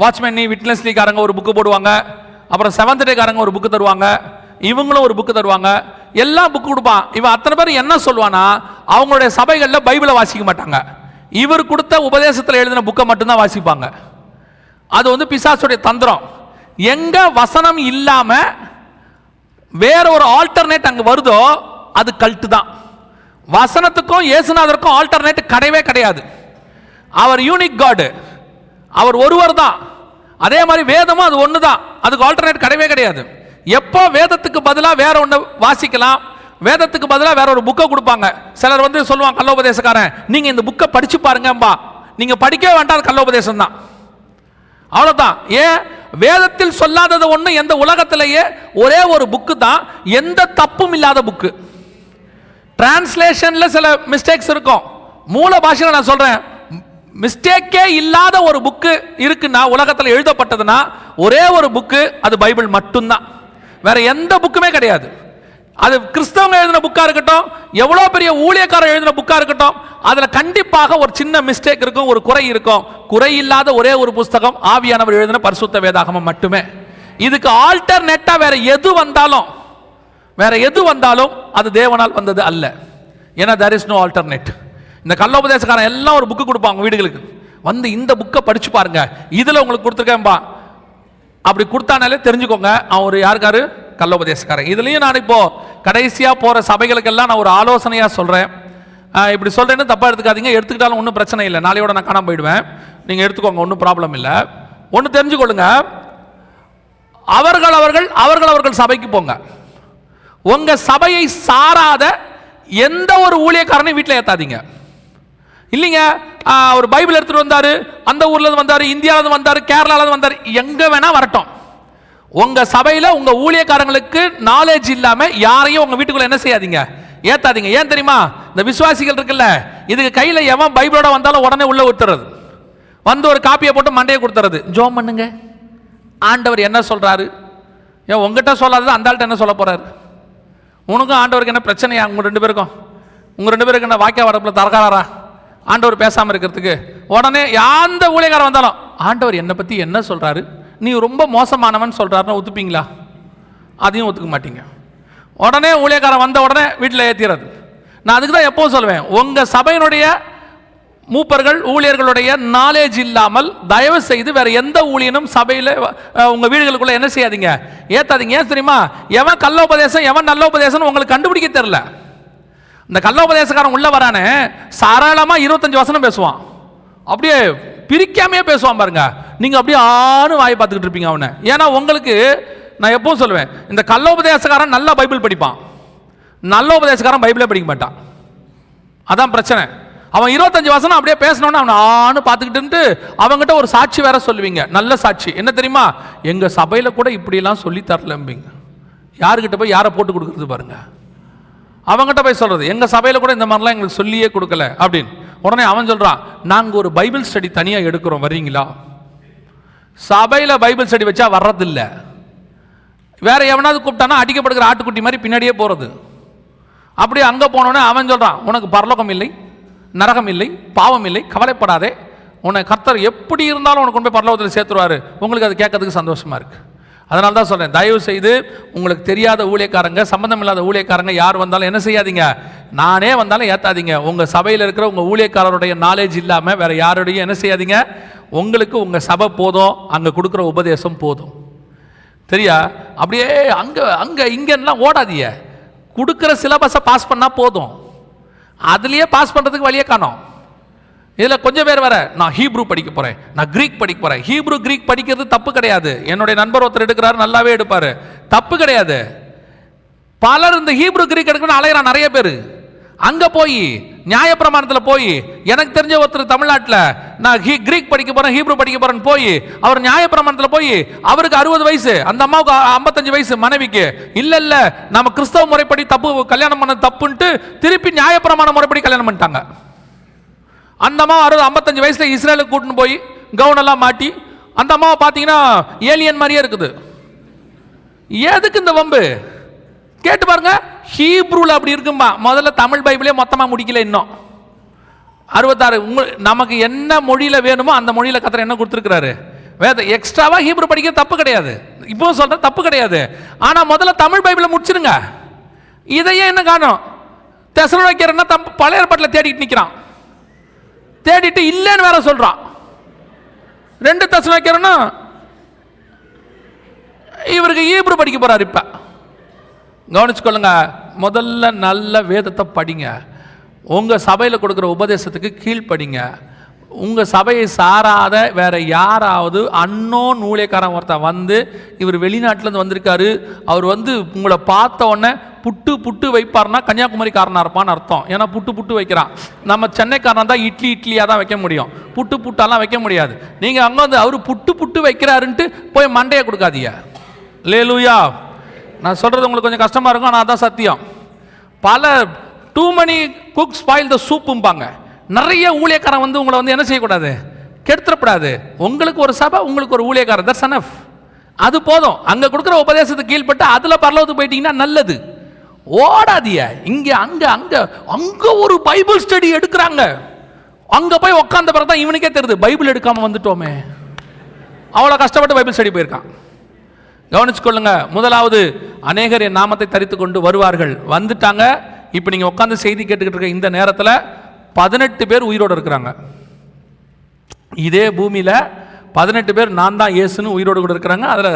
வாட்ச்மேன் நீ விட்னஸ்லிக்காரங்க ஒரு புக்கு போடுவாங்க. அப்புறம் செவன்த் டேக்காரங்க ஒரு புக்கு தருவாங்க. இவங்களும் ஒரு புக்கு தருவாங்க. எல்லா புக்கு கொடுப்பான். இவன் அத்தனை பேர் என்ன சொல்லுவானா அவங்களுடைய சபைகளில் பைபிளை வாசிக்க மாட்டாங்க. இவர் கொடுத்த உபதேசத்தில் எழுதின புக்கை மட்டும்தான் வாசிப்பாங்க. அது வந்து பிசாசுடைய தந்திரம். எங்க வசனம் இல்லாம வேற ஒரு ஆல்டர்னேட் அங்க வருதோ அது கல்ட்டு தான். வசனத்துக்கும் இயேசுநாதருக்கும் ஆல்டர்னேட் கிடையவே கிடையாது. அவர் யூனிக் காடு அவர் ஒருவர் தான். அதே மாதிரி வேதமும் அது ஒன்று தான் அதுக்கு ஆல்டர்னேட் கிடையவே கிடையாது. எப்போ வேதத்துக்கு பதிலாக வேற ஒன்று வாசிக்கலாம்? வேதத்துக்கு பதிலாக வேற ஒரு புக்கை கொடுப்பாங்க. சிலர் வந்து சொல்லுவாங்க கல்லோபதேசக்காரன் நீங்கள் இந்த புக்கை படிச்சு பாருங்கம்பா. நீங்கள் படிக்கவே வேண்டாம் அது கல்லோபதேசம் தான் அவ்வளோதான் ஏன்? வேதத்தில் சொல்லாதது ஒன்று எந்த உலகத்திலேயே ஒரே ஒரு புக்கு தான். எந்த தப்பும் இல்லாத புக்கு. டிரான்ஸ்லேஷனில் சில மிஸ்டேக்ஸ் இருக்கும். மூல பாஷையில் நான் சொல்கிறேன் மிஸ்டேக்கே இல்லாத ஒரு புக்கு இருக்குன்னா உலகத்தில் எழுதப்பட்டதுன்னா ஒரே ஒரு புக்கு அது பைபிள் மட்டும்தான். வேற எந்த புக்குமே கிடையாது. அது கிறிஸ்தவங்க எழுதின புக்காக இருக்கட்டும் எவ்வளோ பெரிய ஊழியக்காரர் எழுதின புக்காக இருக்கட்டும் அதில் கண்டிப்பாக ஒரு சின்ன மிஸ்டேக் இருக்கும் ஒரு குறை இருக்கும். குறை இல்லாத ஒரே ஒரு புஸ்தகம் ஆவியானவர் எழுதின பரிசுத்த வேதாகமம் மட்டுமே. இதுக்கு ஆல்டர்னேட்டாக வேற எது வந்தாலும் வேற எது வந்தாலும் அது தேவனால் வந்தது அல்ல. ஏன்னா தர் இஸ் நோ ஆல்டர்னேட் இந்த கள்ளோபதேசக்காரன் எல்லாம் ஒரு புக்கு கொடுப்பாங்க வீடுகளுக்கு. வந்து இந்த புக்கை படிச்சு பாருங்க. இதில் உங்களுக்கு கொடுத்துருக்கேன்பா. அப்படி கொடுத்தானாலே தெரிஞ்சுக்கோங்க. அவன் ஒரு யாருக்காரு? கள்ளோபதேசக்காரன் இதுலேயும் நான் இப்போ கடைசியாக போகிற சபைகளுக்கெல்லாம் நான் ஒரு ஆலோசனையாக சொல்கிறேன் இப்படி சொல்கிறேன்னு தப்பாக எடுத்துக்காதீங்க. எடுத்துக்கிட்டாலும் ஒன்றும் பிரச்சனை இல்லை. நாளையோட நான் காணாமல் போயிடுவேன். நீங்கள் எடுத்துக்கோங்க. ஒன்றும் ப்ராப்ளம் இல்லை. ஒன்று தெரிஞ்சுக்கொள்ளுங்க. அவர்கள் அவர்கள் அவர்கள் அவர்கள் சபைக்கு போங்க. உங்கள் சபையை சாராத எந்த ஒரு ஊழியக்காரனையும் வீட்டில் ஏற்றாதீங்க இல்லைங்க. அவர் பைபிள் எடுத்துட்டு வந்தாரு. அந்த ஊர்ல இருந்து வந்தாரு வந்தார் இருந்து வந்தாரு கேரளால இருந்து வந்தாரு. எங்க வேணா வரட்டும். உங்க சபையில உங்க ஊழியக்காரங்களுக்கு நாலேஜ் இல்லாம யாரையும் உங்க வீட்டுக்குள்ள என்ன செய்யாதீங்க. ஏத்தாதீங்க. ஏன் தெரியுமா? இந்த விசுவாசிகள் இருக்குல்ல இதுக்கு கையில எவன் பைபிளோட வந்தாலும் உடனே உள்ள விட்டுறது வந்து ஒரு காப்பியை போட்டு மண்டையை கொடுத்துறது. ஜோம் பண்ணுங்க. ஆண்டவர் என்ன சொல்றாரு? ஏன் உங்ககிட்ட சொல்லாதது அந்த ஆள்கிட்ட என்ன சொல்ல போறாரு? உனக்கும் ஆண்டவருக்கு என்ன பிரச்சனையா? உங்க ரெண்டு பேருக்கும். உங்க ரெண்டு பேருக்கு என்ன வாக்கிய வரப்புல தரகாரா ஆண்டவர் பேசாமல் இருக்கிறதுக்கு உடனே எந்த ஊழியக்காரன் வந்தாலும் ஆண்டவர் என்னை பற்றி என்ன சொல்கிறாரு நீ ரொம்ப மோசமானவன் சொல்கிறாருன்னு ஒத்துப்பீங்களா? அதையும் ஒத்துக்க மாட்டீங்க. உடனே ஊழியக்காரன் வந்த உடனே வீட்டில் ஏற்றிடுறது நான் அதுக்கு தான் எப்போ சொல்லுவேன் உங்கள் சபையினுடைய மூப்பர்கள் ஊழியர்களுடைய நாலேஜ் இல்லாமல் தயவு செய்து வேற எந்த ஊழியனும் சபையில் உங்கள் வீடுகளுக்குள்ளே என்ன செய்யாதீங்க. ஏற்றாதீங்க ஏன் தெரியுமா? எவன் கள்ள உபதேசம் எவன் நல்ல உபதேசம் உங்களுக்கு கண்டுபிடிக்க தெரில இந்த கள்ள உபதேசக்காரன் உள்ள வரானே சரளமா இருபத்தஞ்சு வசனம் பேசுவான். அப்படியே பிரிக்காமையே பேசுவான் பாருங்க. நீங்க அப்படியே ஆணு வாயை பார்த்துக்கிட்டு இருப்பீங்க அவனை. ஏன்னா உங்களுக்கு நான் எப்பவும் சொல்லுவேன் இந்த கள்ளோபதேசக்காரன் நல்லா பைபிள் படிப்பான். நல்ல உபதேசக்காரன் பைபிளே படிக்க மாட்டான். அதான் பிரச்சனை. அவன் இருபத்தஞ்சு வசனம் அப்படியே பேசணும்னு அவன் ஆணு பார்த்துக்கிட்டு அவங்ககிட்ட ஒரு சாட்சி வேற சொல்லுவீங்க. நல்ல சாட்சி. என்ன தெரியுமா? எங்கள் சபையில் கூட இப்படியெல்லாம் சொல்லி தரலம்பிங்க. யாருக்கிட்ட போய் யாரை போட்டு கொடுக்குறது பாருங்கள் அவங்ககிட்ட போய் சொல்கிறது எங்கள் சபையில் கூட இந்த மாதிரிலாம் எங்களுக்கு சொல்லியே கொடுக்கல அப்படின்னு. உடனே அவன் சொல்கிறான் நாங்கள் ஒரு பைபிள் ஸ்டடி தனியாக எடுக்கிறோம் வர்றீங்களா? சபையில் பைபிள் ஸ்டடி வச்சா வர்றதில்ல. வேற எவனாவது கூப்பிட்டானா அடிக்கப்படுகிற ஆட்டுக்குட்டி மாதிரி பின்னாடியே போகிறது அப்படியே அங்கே போனோடனே அவன் சொல்கிறான் உனக்கு பரலோகம் இல்லை நரகம் இல்லை பாவம் இல்லை கவலைப்படாதே. உன்னை கர்த்தர் எப்படி இருந்தாலும் உனக்கு கொண்டு போய் பரலோகத்தில் சேர்த்துருவாரு. உங்களுக்கு அது கேட்கறதுக்கு சந்தோஷமாக இருக்குது அதனால தான் சொல்கிறேன் தயவு செய்து உங்களுக்கு தெரியாத ஊழியக்காரங்க சம்மந்தம் இல்லாத ஊழியக்காரங்க யார் வந்தாலும் என்ன செய்யாதீங்க. நானே வந்தாலும் ஏற்றாதீங்க உங்கள் சபையில் இருக்கிற உங்கள் ஊழியக்காரருடைய நாலேஜ் இல்லாமல் வேறு யாருடைய என்ன செய்யாதீங்க. உங்களுக்கு உங்கள் சபை போதும் அங்கே கொடுக்குற உபதேசம் போதும். சரியா? அப்படியே அங்கே அங்கே இங்கெல்லாம் ஓடாதீங்க. கொடுக்குற சிலபஸை பாஸ் பண்ணால் போதும். அதுலேயே பாஸ் பண்ணுறதுக்கு வழியே காணும். இதில் கொஞ்சம் பேர் வர நான் ஹீப்ரூ படிக்க போகிறேன் நான் கிரீக் படிக்க போகிறேன் ஹீப்ரூ கிரீக் படிக்கிறது தப்பு கிடையாது. என்னுடைய நண்பர் ஒருத்தர் எடுக்கிறாரு நல்லாவே எடுப்பார். தப்பு கிடையாது. பலர் இந்த ஹீப்ரூ கிரீக் எடுக்கணும்னு அலையிறான் நிறைய பேர். அங்கே போய் நியாயப்பிரமாணத்தில் போய் எனக்கு தெரிஞ்ச ஒருத்தர் தமிழ்நாட்டில் நான் ஹீ கிரீக் படிக்க போகிறேன் ஹீப்ரூ படிக்க போகிறேன்னு போய் அவர் நியாயப்பிரமாணத்தில் போய் அவருக்கு அறுபது வயசு அந்த அம்மாவுக்கு ஐம்பத்தஞ்சு வயசு மனைவிக்கு. இல்லை இல்லை நம்ம கிறிஸ்தவ முறைப்படி தப்பு கல்யாணம் பண்ண தப்புன்ட்டு திருப்பி நியாயப்பிரமாண முறைப்படி கல்யாணம் பண்ணிட்டாங்க. அந்த அம்மா அறுபது ஐம்பத்தஞ்சு வயசில் இஸ்ரேலுக்கு கூட்டின்னு போய் கவுனெல்லாம் மாட்டி அந்த அம்மாவை பார்த்தீங்கன்னா ஏலியன் மாதிரியே இருக்குது. எதுக்கு இந்த வம்பு? கேட்டு பாருங்க. ஹீப்ரூவில் அப்படி இருக்குமா முதல்ல தமிழ் பைபிளே மொத்தமாக முடிக்கல இன்னும். அறுபத்தாறு உங்க நமக்கு என்ன மொழியில் வேணுமோ அந்த மொழியில் கத்திர என்ன கொடுத்துருக்குறாரு? வேத எக்ஸ்ட்ராவாக ஹீப்ரூ படிக்க தப்பு கிடையாது. இப்போ சொல்கிறேன் தப்பு கிடையாது. ஆனால் முதல்ல தமிழ் பைபிளை முடிச்சிருங்க. இதையே என்ன காணும் தெசல் வைக்கிறன்னா தம் பழைய ஏற்பாட்டில் தேடிட்டு நிற்கிறான் தேடிட்டு இல்லைன்னு வேற சொல்றான் ரெண்டு தசம் வைக்கிறோன்னா இவருக்கு ஈப்ரு படிக்க போறாரு இப்ப. கவனிச்சுக்கொள்ளுங்க முதல்ல நல்ல வேதத்தை படிங்க. உங்க சபையில் கொடுக்குற உபதேசத்துக்கு கீழ்ப்படிங்க உங்க சபையை சாராத வேற யாராவது அன்னோன் ஊழியக்காரன் ஒருத்தன் வந்து இவர் வெளிநாட்டிலேருந்து வந்திருக்காரு. அவர் வந்து உங்களை பார்த்த உடனே புட்டு புட்டு வைப்பார்னா கன்னியாகுமரிக்காரனாக இருப்பான்னு அர்த்தம். ஏன்னா புட்டு புட்டு வைக்கிறான். நம்ம சென்னைக்காரன் தான் இட்லி இட்லியாக தான் வைக்க முடியும். புட்டு புட்டெல்லாம் வைக்க முடியாது. நீங்கள் அங்கே வந்து அவர் புட்டு புட்டு வைக்கிறாருன்ட்டு போய் மண்டையை கொடுக்காதீங்க. லேலுயா நான் சொல்கிறது உங்களுக்கு கொஞ்சம் கஷ்டமாக இருக்கும் ஆனால் அதான் சத்தியம். பல too many cook spoil the சூப்பும்பாங்க நிறைய ஊழியக்காரன் வந்து உங்களை வந்து என்ன செய்யக்கூடாது? கெடுத்துடக்கூடாது உங்களுக்கு ஒரு சபை உங்களுக்கு ஒரு ஊழியக்காரன். That's enough. அது போதும். அங்கே கொடுக்குற உபதேசத்துக்கு கீழ்பட்டு அதில் பரலவத்துக்கு போயிட்டீங்கன்னா நல்லது. ஓடாதிய. இங்கே அங்கே அங்கே அங்கே ஒரு பைபிள் ஸ்டடி எடுக்கிறாங்க. அங்கே போய் உட்காந்த பிறகு தான் இவனுக்கே தெரியுது பைபிள் எடுக்காமல் வந்துட்டோமே. அவ்வளோ கஷ்டப்பட்டு பைபிள் ஸ்டடி போயிருக்கான். கவனிச்சுக்கொள்ளுங்க முதலாவது அநேகர் என் நாமத்தை தரித்து கொண்டு வருவார்கள். வந்துட்டாங்க இப்போ நீங்கள் உட்காந்து செய்தி கேட்டுக்கிட்டு இருக்க இந்த நேரத்தில் பதினெட்டு பேர் உயிரோடு இருக்கிறாங்க. இதே பூமியில் பதினெட்டு பேர் நான் தான் ஏசுன்னு உயிரோடு கூட இருக்கிறாங்க. அதில்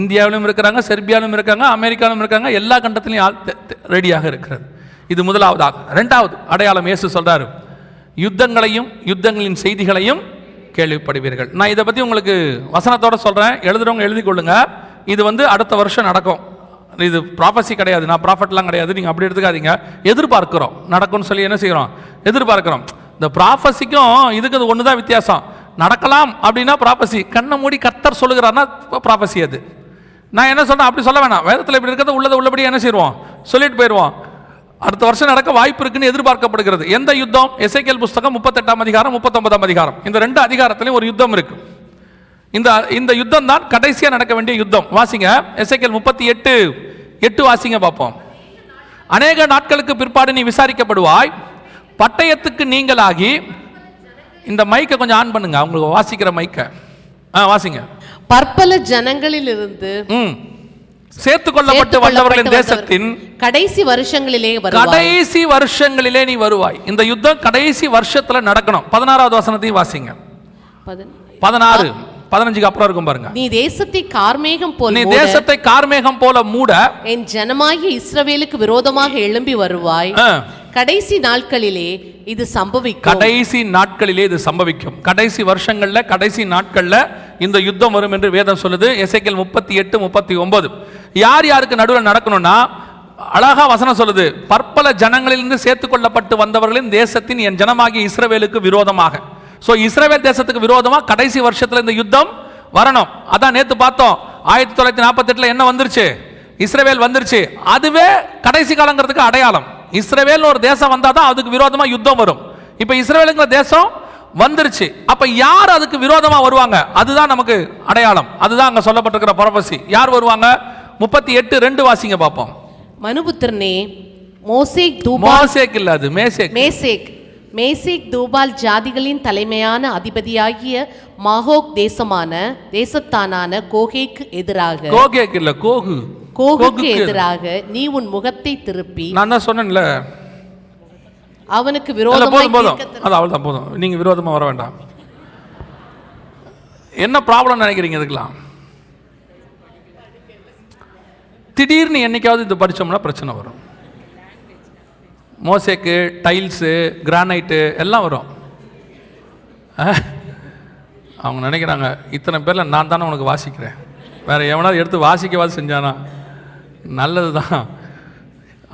இந்தியாவிலும் இருக்கிறாங்க செர்பியாவிலும் இருக்காங்க அமெரிக்காவிலும் இருக்காங்க எல்லா கண்டத்திலையும் ஆள் ரெடியாக இருக்கிறது. இது முதலாவதாக. ரெண்டாவது அடையாளம் இயேசு சொல்கிறாரு யுத்தங்களையும் யுத்தங்களின் செய்திகளையும் கேள்விப்படுவீர்கள். நான் இதை பற்றி உங்களுக்கு வசனத்தோடு சொல்கிறேன் எழுதுறவங்க எழுதி கொள்ளுங்க. இது வந்து அடுத்த வருஷம் நடக்கும். இது ப்ராஃபஸி கிடையாது. நான் ப்ராஃபட்லாம் கிடையாது. நீங்கள் அப்படி எடுத்துக்காதீங்க. எதிர்பார்க்குறோம். நடக்கும்னு சொல்லி என்ன செய்கிறோம்? எதிர்பார்க்கிறோம். இந்த ப்ராஃபஸிக்கும் இதுக்கு அது ஒன்று தான் வித்தியாசம். நடக்கலாம் அப்படின்னா ப்ராபசி கண்ணை மூடி கத்தர் சொல்லுகிறாருன்னா ப்ராபசி அது. நான் என்ன சொன்னேன் அப்படி சொல்ல வேணாம். வேதத்தில் இப்படி இருக்கிறத உள்ளதை உள்ளபடி என்ன செய்வோம்? சொல்லிட்டு போயிடுவோம் அடுத்த வருஷம் நடக்க வாய்ப்பு இருக்குன்னு எதிர்பார்க்கப்படுகிறது. எந்த யுத்தம்? எஸ்ஐகேல் புஸ்தகம் முப்பத்தெட்டாம் அதிகாரம் முப்பத்தொன்பதாம் அதிகாரம். இந்த ரெண்டு அதிகாரத்திலையும் ஒரு யுத்தம் இருக்கு. இந்த இந்த யுத்தம் தான் கடைசியாக நடக்க வேண்டிய யுத்தம். வாசிங்க. எசைக்கேல் முப்பத்தி எட்டு. எட்டு வாசிங்க பார்ப்போம். அநேக நாட்களுக்கு பிற்பாடு நீ விசாரிக்கப்படுவாய். பட்டயத்துக்கு நீங்களாகி இந்த மைக்கை கொஞ்சம் ஆன் பண்ணுங்க. அவங்களுக்கு வாசிக்கிற மைக்கை ஆ வாசிங்க. பற்பல ஜனங்களிலிருந்து சேர்த்து கொள்ளப்பட்டு வந்தவர்களின் தேசத்தின் கடைசி வருஷங்களிலே கடைசி வருஷங்களிலே நீ வருவாய். இந்த யுத்தம் கடைசி வருஷத்துல நடக்கணும். பதினாறாவது வசனத்தையும் வாசிங்க. பதன்- பதினாறு பதினஞ்சுக்கு அப்புறம் இருக்கும் பாருங்க. நீ தேசத்தை கார்மேகம் போல் நீ தேசத்தை கார்மேகம் போல மூட. என் ஜனமாகிய இஸ்ரவேலுக்கு விரோதமாக எழும்பி வருவாய். கடைசி நாட்களிலே இது சம்பவிக்கும். கடைசி நாட்களிலே இது சம்பவிக்கும். கடைசி வருஷங்கள்ல கடைசி நாட்கள்ல இந்த யுத்தம் வரும் என்று வேதம் சொல்லுது. எசைக்கல் முப்பத்தி எட்டு முப்பத்தி ஒன்பது. யார் யாருக்கு நடுவில் நடக்கணும்னா அழகா வசனம் சொல்லுது. பற்பல ஜனங்களிலிருந்து சேர்த்து கொள்ளப்பட்டு வந்தவர்களின் தேசத்தின் என் ஜனமாகிய இஸ்ரவேலுக்கு விரோதமாக. ஸோ இஸ்ரவேல் தேசத்துக்கு விரோதமாக கடைசி வருஷத்துல இந்த யுத்தம் வரணும். அதான் நேற்று பார்த்தோம். ஆயிரத்தி தொள்ளாயிரத்தி நாற்பத்தெட்டில் என்ன வந்துருச்சு? இஸ்ரேவேல் வந்துருச்சு. அதுவே கடைசி காலங்கிறதுக்கு அடையாளம். இஸ்ரவேல் ஒரு தேசம் வந்தாதான் அதுக்கு விரோதமா யுத்தம் வரும். இப்ப இஸ்ரவேலுங்கிற தேசம் வந்துருச்சு. அப்ப யார் அதுக்கு விரோதமா வருவாங்க? அதுதான் நமக்கு அடையாளம். அதுதான் அங்க சொல்லப்பட்டிருக்கிற பரபசி யார் வருவாங்க? முப்பத்தி எட்டு ரெண்டு வாசிங்க பார்ப்போம். மனுபுத்திரனே மோசேக் மோசேக் இல்ல அது மேசேக் மேசேக். மேசேக் தூபால் ஜாதிகளின் தலைமையான அதிபதியாகிய மாகோக் தேசமான தேசத்தானான கோகேக்கு எதிராக கோகேக் இல்ல கோகு. கோகுக்கு. எதிராக நீ உன் முகத்தை திருப்பி நான் தான் சொன்னேன்ல. அவனுக்கு இல்ல விரோதமாய் போதும். போதும் அது அவ்வளவுதான் போதும். நீங்க விரோதமா வர வேண்டாம். என்ன ப்ராப்ளம் நினைக்கிறீங்க இதுக்கெல்லாம்? திடீர்னு என்னைக்காவது இது படிச்சோம்னா பிரச்சனை வரும். மோசேக்கு டைல்ஸு கிரானைட்டு எல்லாம் வரும். அவங்க நினைக்கிறாங்க இத்தனை பேரில் நான் தானே உனக்கு வாசிக்கிறேன். வேற எவனாவது எடுத்து வாசிக்கவாது செஞ்சானா? நல்லது தான்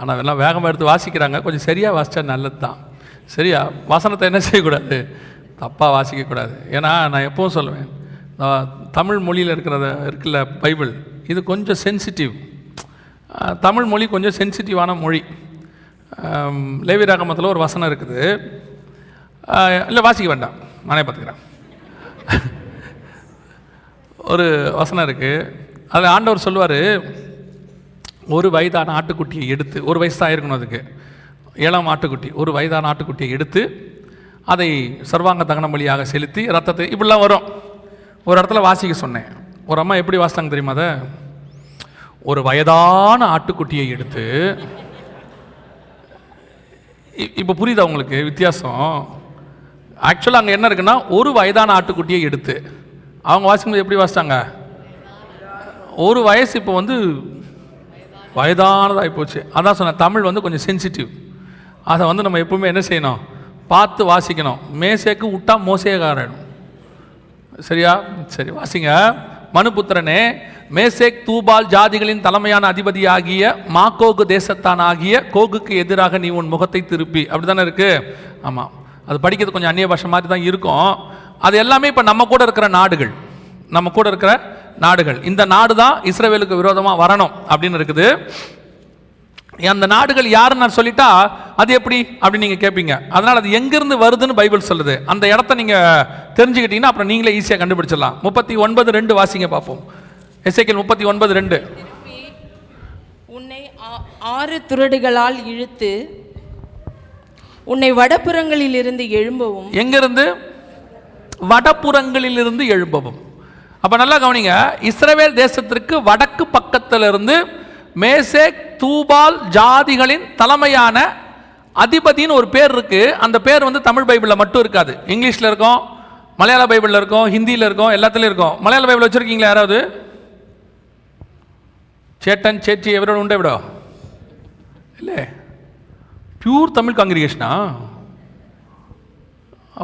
ஆனால் எல்லாம் வேகமாக எடுத்து வாசிக்கிறாங்க. கொஞ்சம் சரியாக வாசித்தா நல்லது தான் சரியா? வசனத்தை என்ன செய்யக்கூடாது? தப்பாக வாசிக்கக்கூடாது. ஏன்னா நான் எப்பவும் சொல்லுவேன் தமிழ் மொழியில் இருக்கிறத இருக்குல்ல பைபிள் இது கொஞ்சம் சென்சிட்டிவ். தமிழ் மொழி கொஞ்சம் சென்சிட்டிவான மொழி. லேவி ராகமத்தில் ஒரு வசனம் இருக்குது. இல்லை வாசிக்க வேண்டாம். நானே பார்த்துக்கிறேன். ஒரு வசனம் இருக்குது அதில் ஆண்டவர் சொல்லுவார் ஒரு வயதான ஆட்டுக்குட்டியை எடுத்து ஒரு வயசாக இருக்கணும் அதுக்கு. ஏழாம் ஆட்டுக்குட்டி ஒரு வயதான ஆட்டுக்குட்டியை எடுத்து அதை சர்வாங்க தகன வழியாக செலுத்தி ரத்தத்தை இப்படிலாம் வரும். ஒரு இடத்துல வாசிக்க சொன்னேன். ஒரு அம்மா எப்படி வாசித்தாங்க தெரியுமா அதை? ஒரு வயதான ஆட்டுக்குட்டியை எடுத்து இப்போ புரியுதா உங்களுக்கு வித்தியாசம்? ஆக்சுவலாக அங்கே என்ன இருக்குன்னா ஒரு வயதான ஆட்டுக்குட்டியை எடுத்து. அவங்க வாசிக்கும்போது எப்படி வாசித்தாங்க ஒரு வயசு இப்போ வந்து வயதானதாகி போச்சு அதான் சொன்னேன் தமிழ் வந்து கொஞ்சம் சென்சிட்டிவ் அதை வந்து நம்ம எப்பவுமே என்ன செய்யணும்? பார்த்து வாசிக்கணும். மேசேக்கு விட்டா மோசேகாரன் சரியா? சரி வாசிங்க. மனுபுத்திரனே மேசேக் தூபால் ஜாதிகளின் தலைமையான அதிபதியாகிய மாக்கோகு தேசத்தான் ஆகிய கோகுக்கு எதிராக நீ உன் முகத்தை திருப்பி. அப்படிதானே இருக்கு? ஆமாம் அது படிக்கிறது கொஞ்சம் அந்நிய பாஷை மாதிரி தான் இருக்கும். அது எல்லாமே இப்போ நம்ம கூட இருக்கிற நாடுகள். நம்ம கூட இருக்கிற நாடுகள். இந்த நாடு தான் இஸ்ரேவேலுக்கு விரோதமாக வரணும் அப்படின்னு இருக்குது. அந்த நாடுகள் யாருன்னு நான் சொல்லிட்டா அது எப்படி அப்படின்னு நீங்கள் கேட்பீங்க அதனால் அது எங்கேருந்து வருதுன்னு பைபிள் சொல்லுது. அந்த இடத்த நீங்கள் தெரிஞ்சுக்கிட்டீங்கன்னா அப்புறம் நீங்களே ஈஸியாக கண்டுபிடிச்சிடலாம். முப்பத்தி ஒன்பது ரெண்டு வாசிங்க பார்ப்போம். எஸ்ஐக்கில் முப்பத்தி ஒன்பது ரெண்டு. உன்னை ஆறு துறடுகளால் இழுத்து உன்னை வடபுறங்களிலிருந்து எழும்பவும். எங்கிருந்து? வடபுறங்களிலிருந்து எழும்பவும். அப்போ நல்லா கவனிங்க. இஸ்ரவேல் தேசத்திற்கு வடக்கு பக்கத்திலிருந்து மேசேக் தூபால் ஜாதிகளின் தலைமையான அதிபதின்னு ஒரு பேர் இருக்குது அந்த பேர் வந்து தமிழ் பைபிளில் மட்டும் இருக்காது. இங்கிலீஷில் இருக்கும் மலையாள பைபிளில் இருக்கும் ஹிந்தியில் இருக்கும் எல்லாத்துலேயும் இருக்கும். மலையாள பைபிள் வச்சுருக்கீங்களா யாராவது? சேட்டன் சேச்சி எவரோட உண்டே விடோ? இல்லை. பியூர் தமிழ் காங்கிரிகேஷனா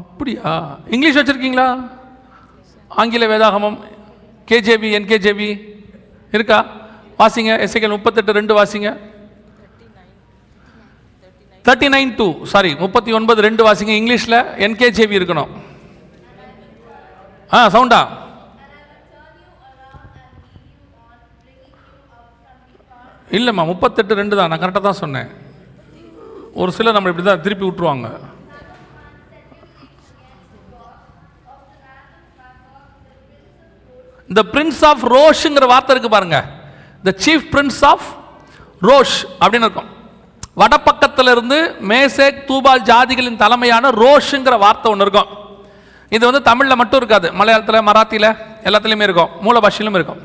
அப்படியா? இங்கிலீஷ் வச்சுருக்கீங்களா? ஆங்கில வேதாகமம் கேஜேபி என்கேஜேபி இருக்கா? வாசிங்க எஸ்ஐகள் முப்பத்தெட்டு ரெண்டு வாசிங்க. தேர்ட்டி நைன் டூ சாரி முப்பத்தி ஒன்பது ரெண்டு வாசிங்க. இங்கிலீஷில் என்கேஜேபி இருக்கணும். ஆ சவுண்டா? இல்லைம்மா முப்பத்தெட்டு ரெண்டு தான். நான் கரெக்டாக தான் சொன்னேன். ஒரு சிலர் நம்ம இப்படி தான் திருப்பி விட்டுருவாங்க. இந்த பிரின்ஸ் ஆஃப் ரோஷுங்கிற வார்த்தை இருக்கு பாருங்க. The chief prince of Rosh அப்படின்னு இருக்கும் வடபக்கத்துல இருந்து மேசேக் தூபால் ஜாதிகளின் தலைமையான ரோஷுங்கிற வார்த்தை ஒன்று இருக்கும். இது வந்து தமிழில் மட்டும் இருக்காது. மலையாளத்தில் மராத்தியில் எல்லாத்துலேயுமே இருக்கும். மூல பாஷையிலும் இருக்கும்.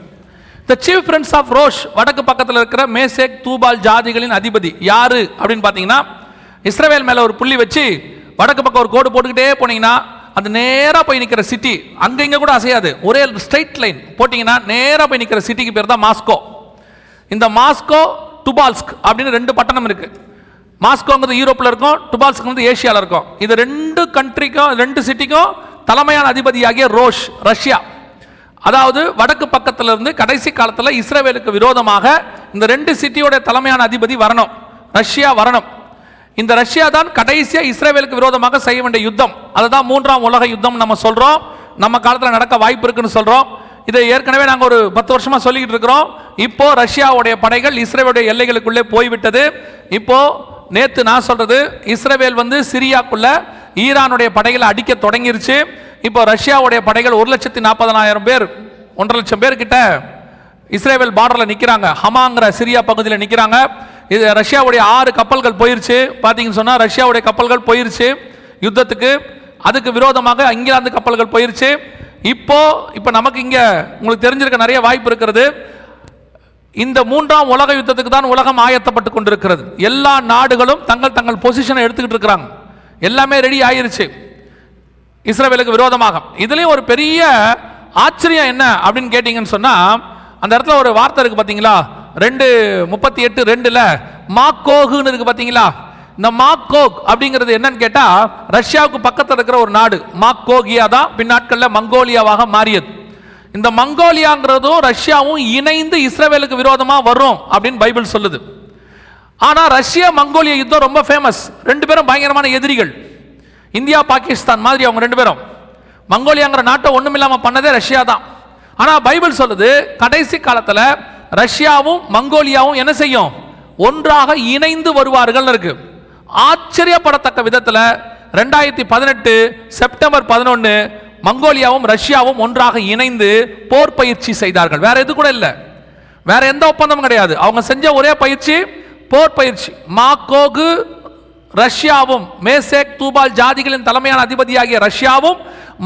The chief prince of Rosh வடக்கு பக்கத்தில் இருக்கிற மேசேக் தூபால் ஜாதிகளின் அதிபதி யாரு அப்படின்னு பார்த்தீங்கன்னா இஸ்ரவேல் மேலே ஒரு புள்ளி வச்சு வடக்கு பக்கம் ஒரு கோடு போட்டுக்கிட்டே போனீங்கன்னா அது நேராக போய் நிற்கிற சிட்டி அங்கே இங்கே கூட அசையாது. ஒரே ஸ்ட்ரைட் லைன் போட்டிங்கன்னா நேராக போய் நிற்கிற சிட்டிக்கு பேர் தான் மாஸ்கோ. இந்த மாஸ்கோ டுபால்ஸ்க் அப்படின்னு ரெண்டு பட்டணம் இருக்குது மாஸ்கோங்கிறது யூரோப்பில் இருக்கும் டுபால்ஸ்க் வந்து ஏஷியாவில் இருக்கும். இது ரெண்டு கண்ட்ரிக்கும் ரெண்டு சிட்டிக்கும் தலைமையான அதிபதியாகிய ரோஷ் ரஷ்யா. அதாவது வடக்கு பக்கத்தில் இருந்து கடைசி காலத்தில் இஸ்ரேவேலுக்கு விரோதமாக இந்த ரெண்டு சிட்டியோட தலைமையான அதிபதி வரணும். ரஷ்யா வரணும். இந்த ரஷ்யா தான் கடைசியாக இஸ்ரேவேலுக்கு விரோதமாக செய்ய வேண்டிய யுத்தம். அதுதான் மூன்றாம் உலக யுத்தம் நம்ம சொல்கிறோம் நம்ம காலத்தில் நடக்க வாய்ப்பு இருக்குன்னு சொல்கிறோம் இதை ஏற்கனவே நாங்கள் ஒரு பத்து வருஷமாக சொல்லிக்கிட்டு இருக்கிறோம். இப்போ ரஷ்யாவுடைய படைகள் இஸ்ரேலுடைய எல்லைகளுக்குள்ளே போய்விட்டது. இப்போ நேற்று நான் சொல்கிறது இஸ்ரேவேல் வந்து சிரியாக்குள்ள ஈரானுடைய படைகளை அடிக்க தொடங்கிருச்சு. இப்போ ரஷ்யாவுடைய படைகள் ஒரு லட்சத்தி நாற்பதனாயிரம் பேர் ஒன்றரை லட்சம் பேர் கிட்ட பார்டரில் நிற்கிறாங்க ஹமாங்கிற சிரியா பகுதியில் நிற்கிறாங்க இது ரஷ்யாவுடைய ஆறு கப்பல்கள் போயிருச்சு. பார்த்தீங்கன்னு சொன்னால் ரஷ்யாவுடைய கப்பல்கள் போயிருச்சு. யுத்தத்துக்கு அதுக்கு விரோதமாக இங்கிலாந்து கப்பல்கள் போயிருச்சு. இப்போ இப்போ நமக்கு இங்கே உங்களுக்கு தெரிஞ்சிருக்க நிறைய வாய்ப்பு இருக்கிறது. இந்த மூன்றாம் உலக யுத்தத்துக்கு தான் உலகம் ஆயத்தப்பட்டு கொண்டிருக்கிறது. எல்லா நாடுகளும் தங்கள் தங்கள் பொசிஷனை எடுத்துக்கிட்டு இருக்கிறாங்க. எல்லாமே ரெடி ஆயிருச்சு. இஸ்ரேலுக்கு விரோதமாக. இதுலேயும் ஒரு பெரிய ஆச்சரியம் என்ன அப்படின்னு கேட்டிங்கன்னு சொன்னால் அந்த இடத்துல ஒரு வார்த்தை இருக்குது பார்த்தீங்களா ரெண்டு முப்பத்தி எட்டு ரெண்டுல மாக்கோகுன்னு இருக்கு பாத்தீங்களா? இந்த மாக்கோக் அப்படிங்கிறது என்னன்னு கேட்டா ரஷ்யாவுக்கு பக்கத்தில் இருக்கிற ஒரு நாடு. மாக்கோகியா தான் பின்னாட்கள்ல மங்கோலியாவாக மாறியது. இந்த மங்கோலியாங்கிறதும் ரஷ்யாவும் இணைந்து இஸ்ரேலுக்கு விரோதமா வரும் அப்படின்னு பைபிள் சொல்லுது. ஆனா ரஷ்யா மங்கோலியா யுத்தம் ரொம்ப ஃபேமஸ் ரெண்டு பேரும் பயங்கரமான எதிரிகள். இந்தியா பாகிஸ்தான் மாதிரி அவங்க ரெண்டு பேரும். மங்கோலியாங்கிற நாட்டை ஒண்ணுமில்லாம பண்ணதே ரஷ்யா தான். ஆனால் பைபிள் சொல்லுது கடைசி காலத்தில் ரஷ்யாவும் மங்கோலியாவும் என்ன செய்யும்? ஒன்றாக இணைந்து வருவார்கள் இருக்கு. ஆச்சரியப்படத்தக்க விதத்தில் ரெண்டாயிரத்தி பதினெட்டு செப்டம்பர் பதினொன்று மங்கோலியாவும் ரஷ்யாவும் ஒன்றாக இணைந்து போர் பயிற்சி செய்தார்கள். வேற எது கூட இல்லை. வேற எந்த ஒப்பந்தமும் கிடையாது. அவங்க செஞ்ச ஒரே பயிற்சி போர் பயிற்சி. மாக்கோகு ரஷ்யாவும் மேசேக் தூபால் ஜாதிகளின் தலைமையான அதிபதியாகிய ரஷ்யாவும்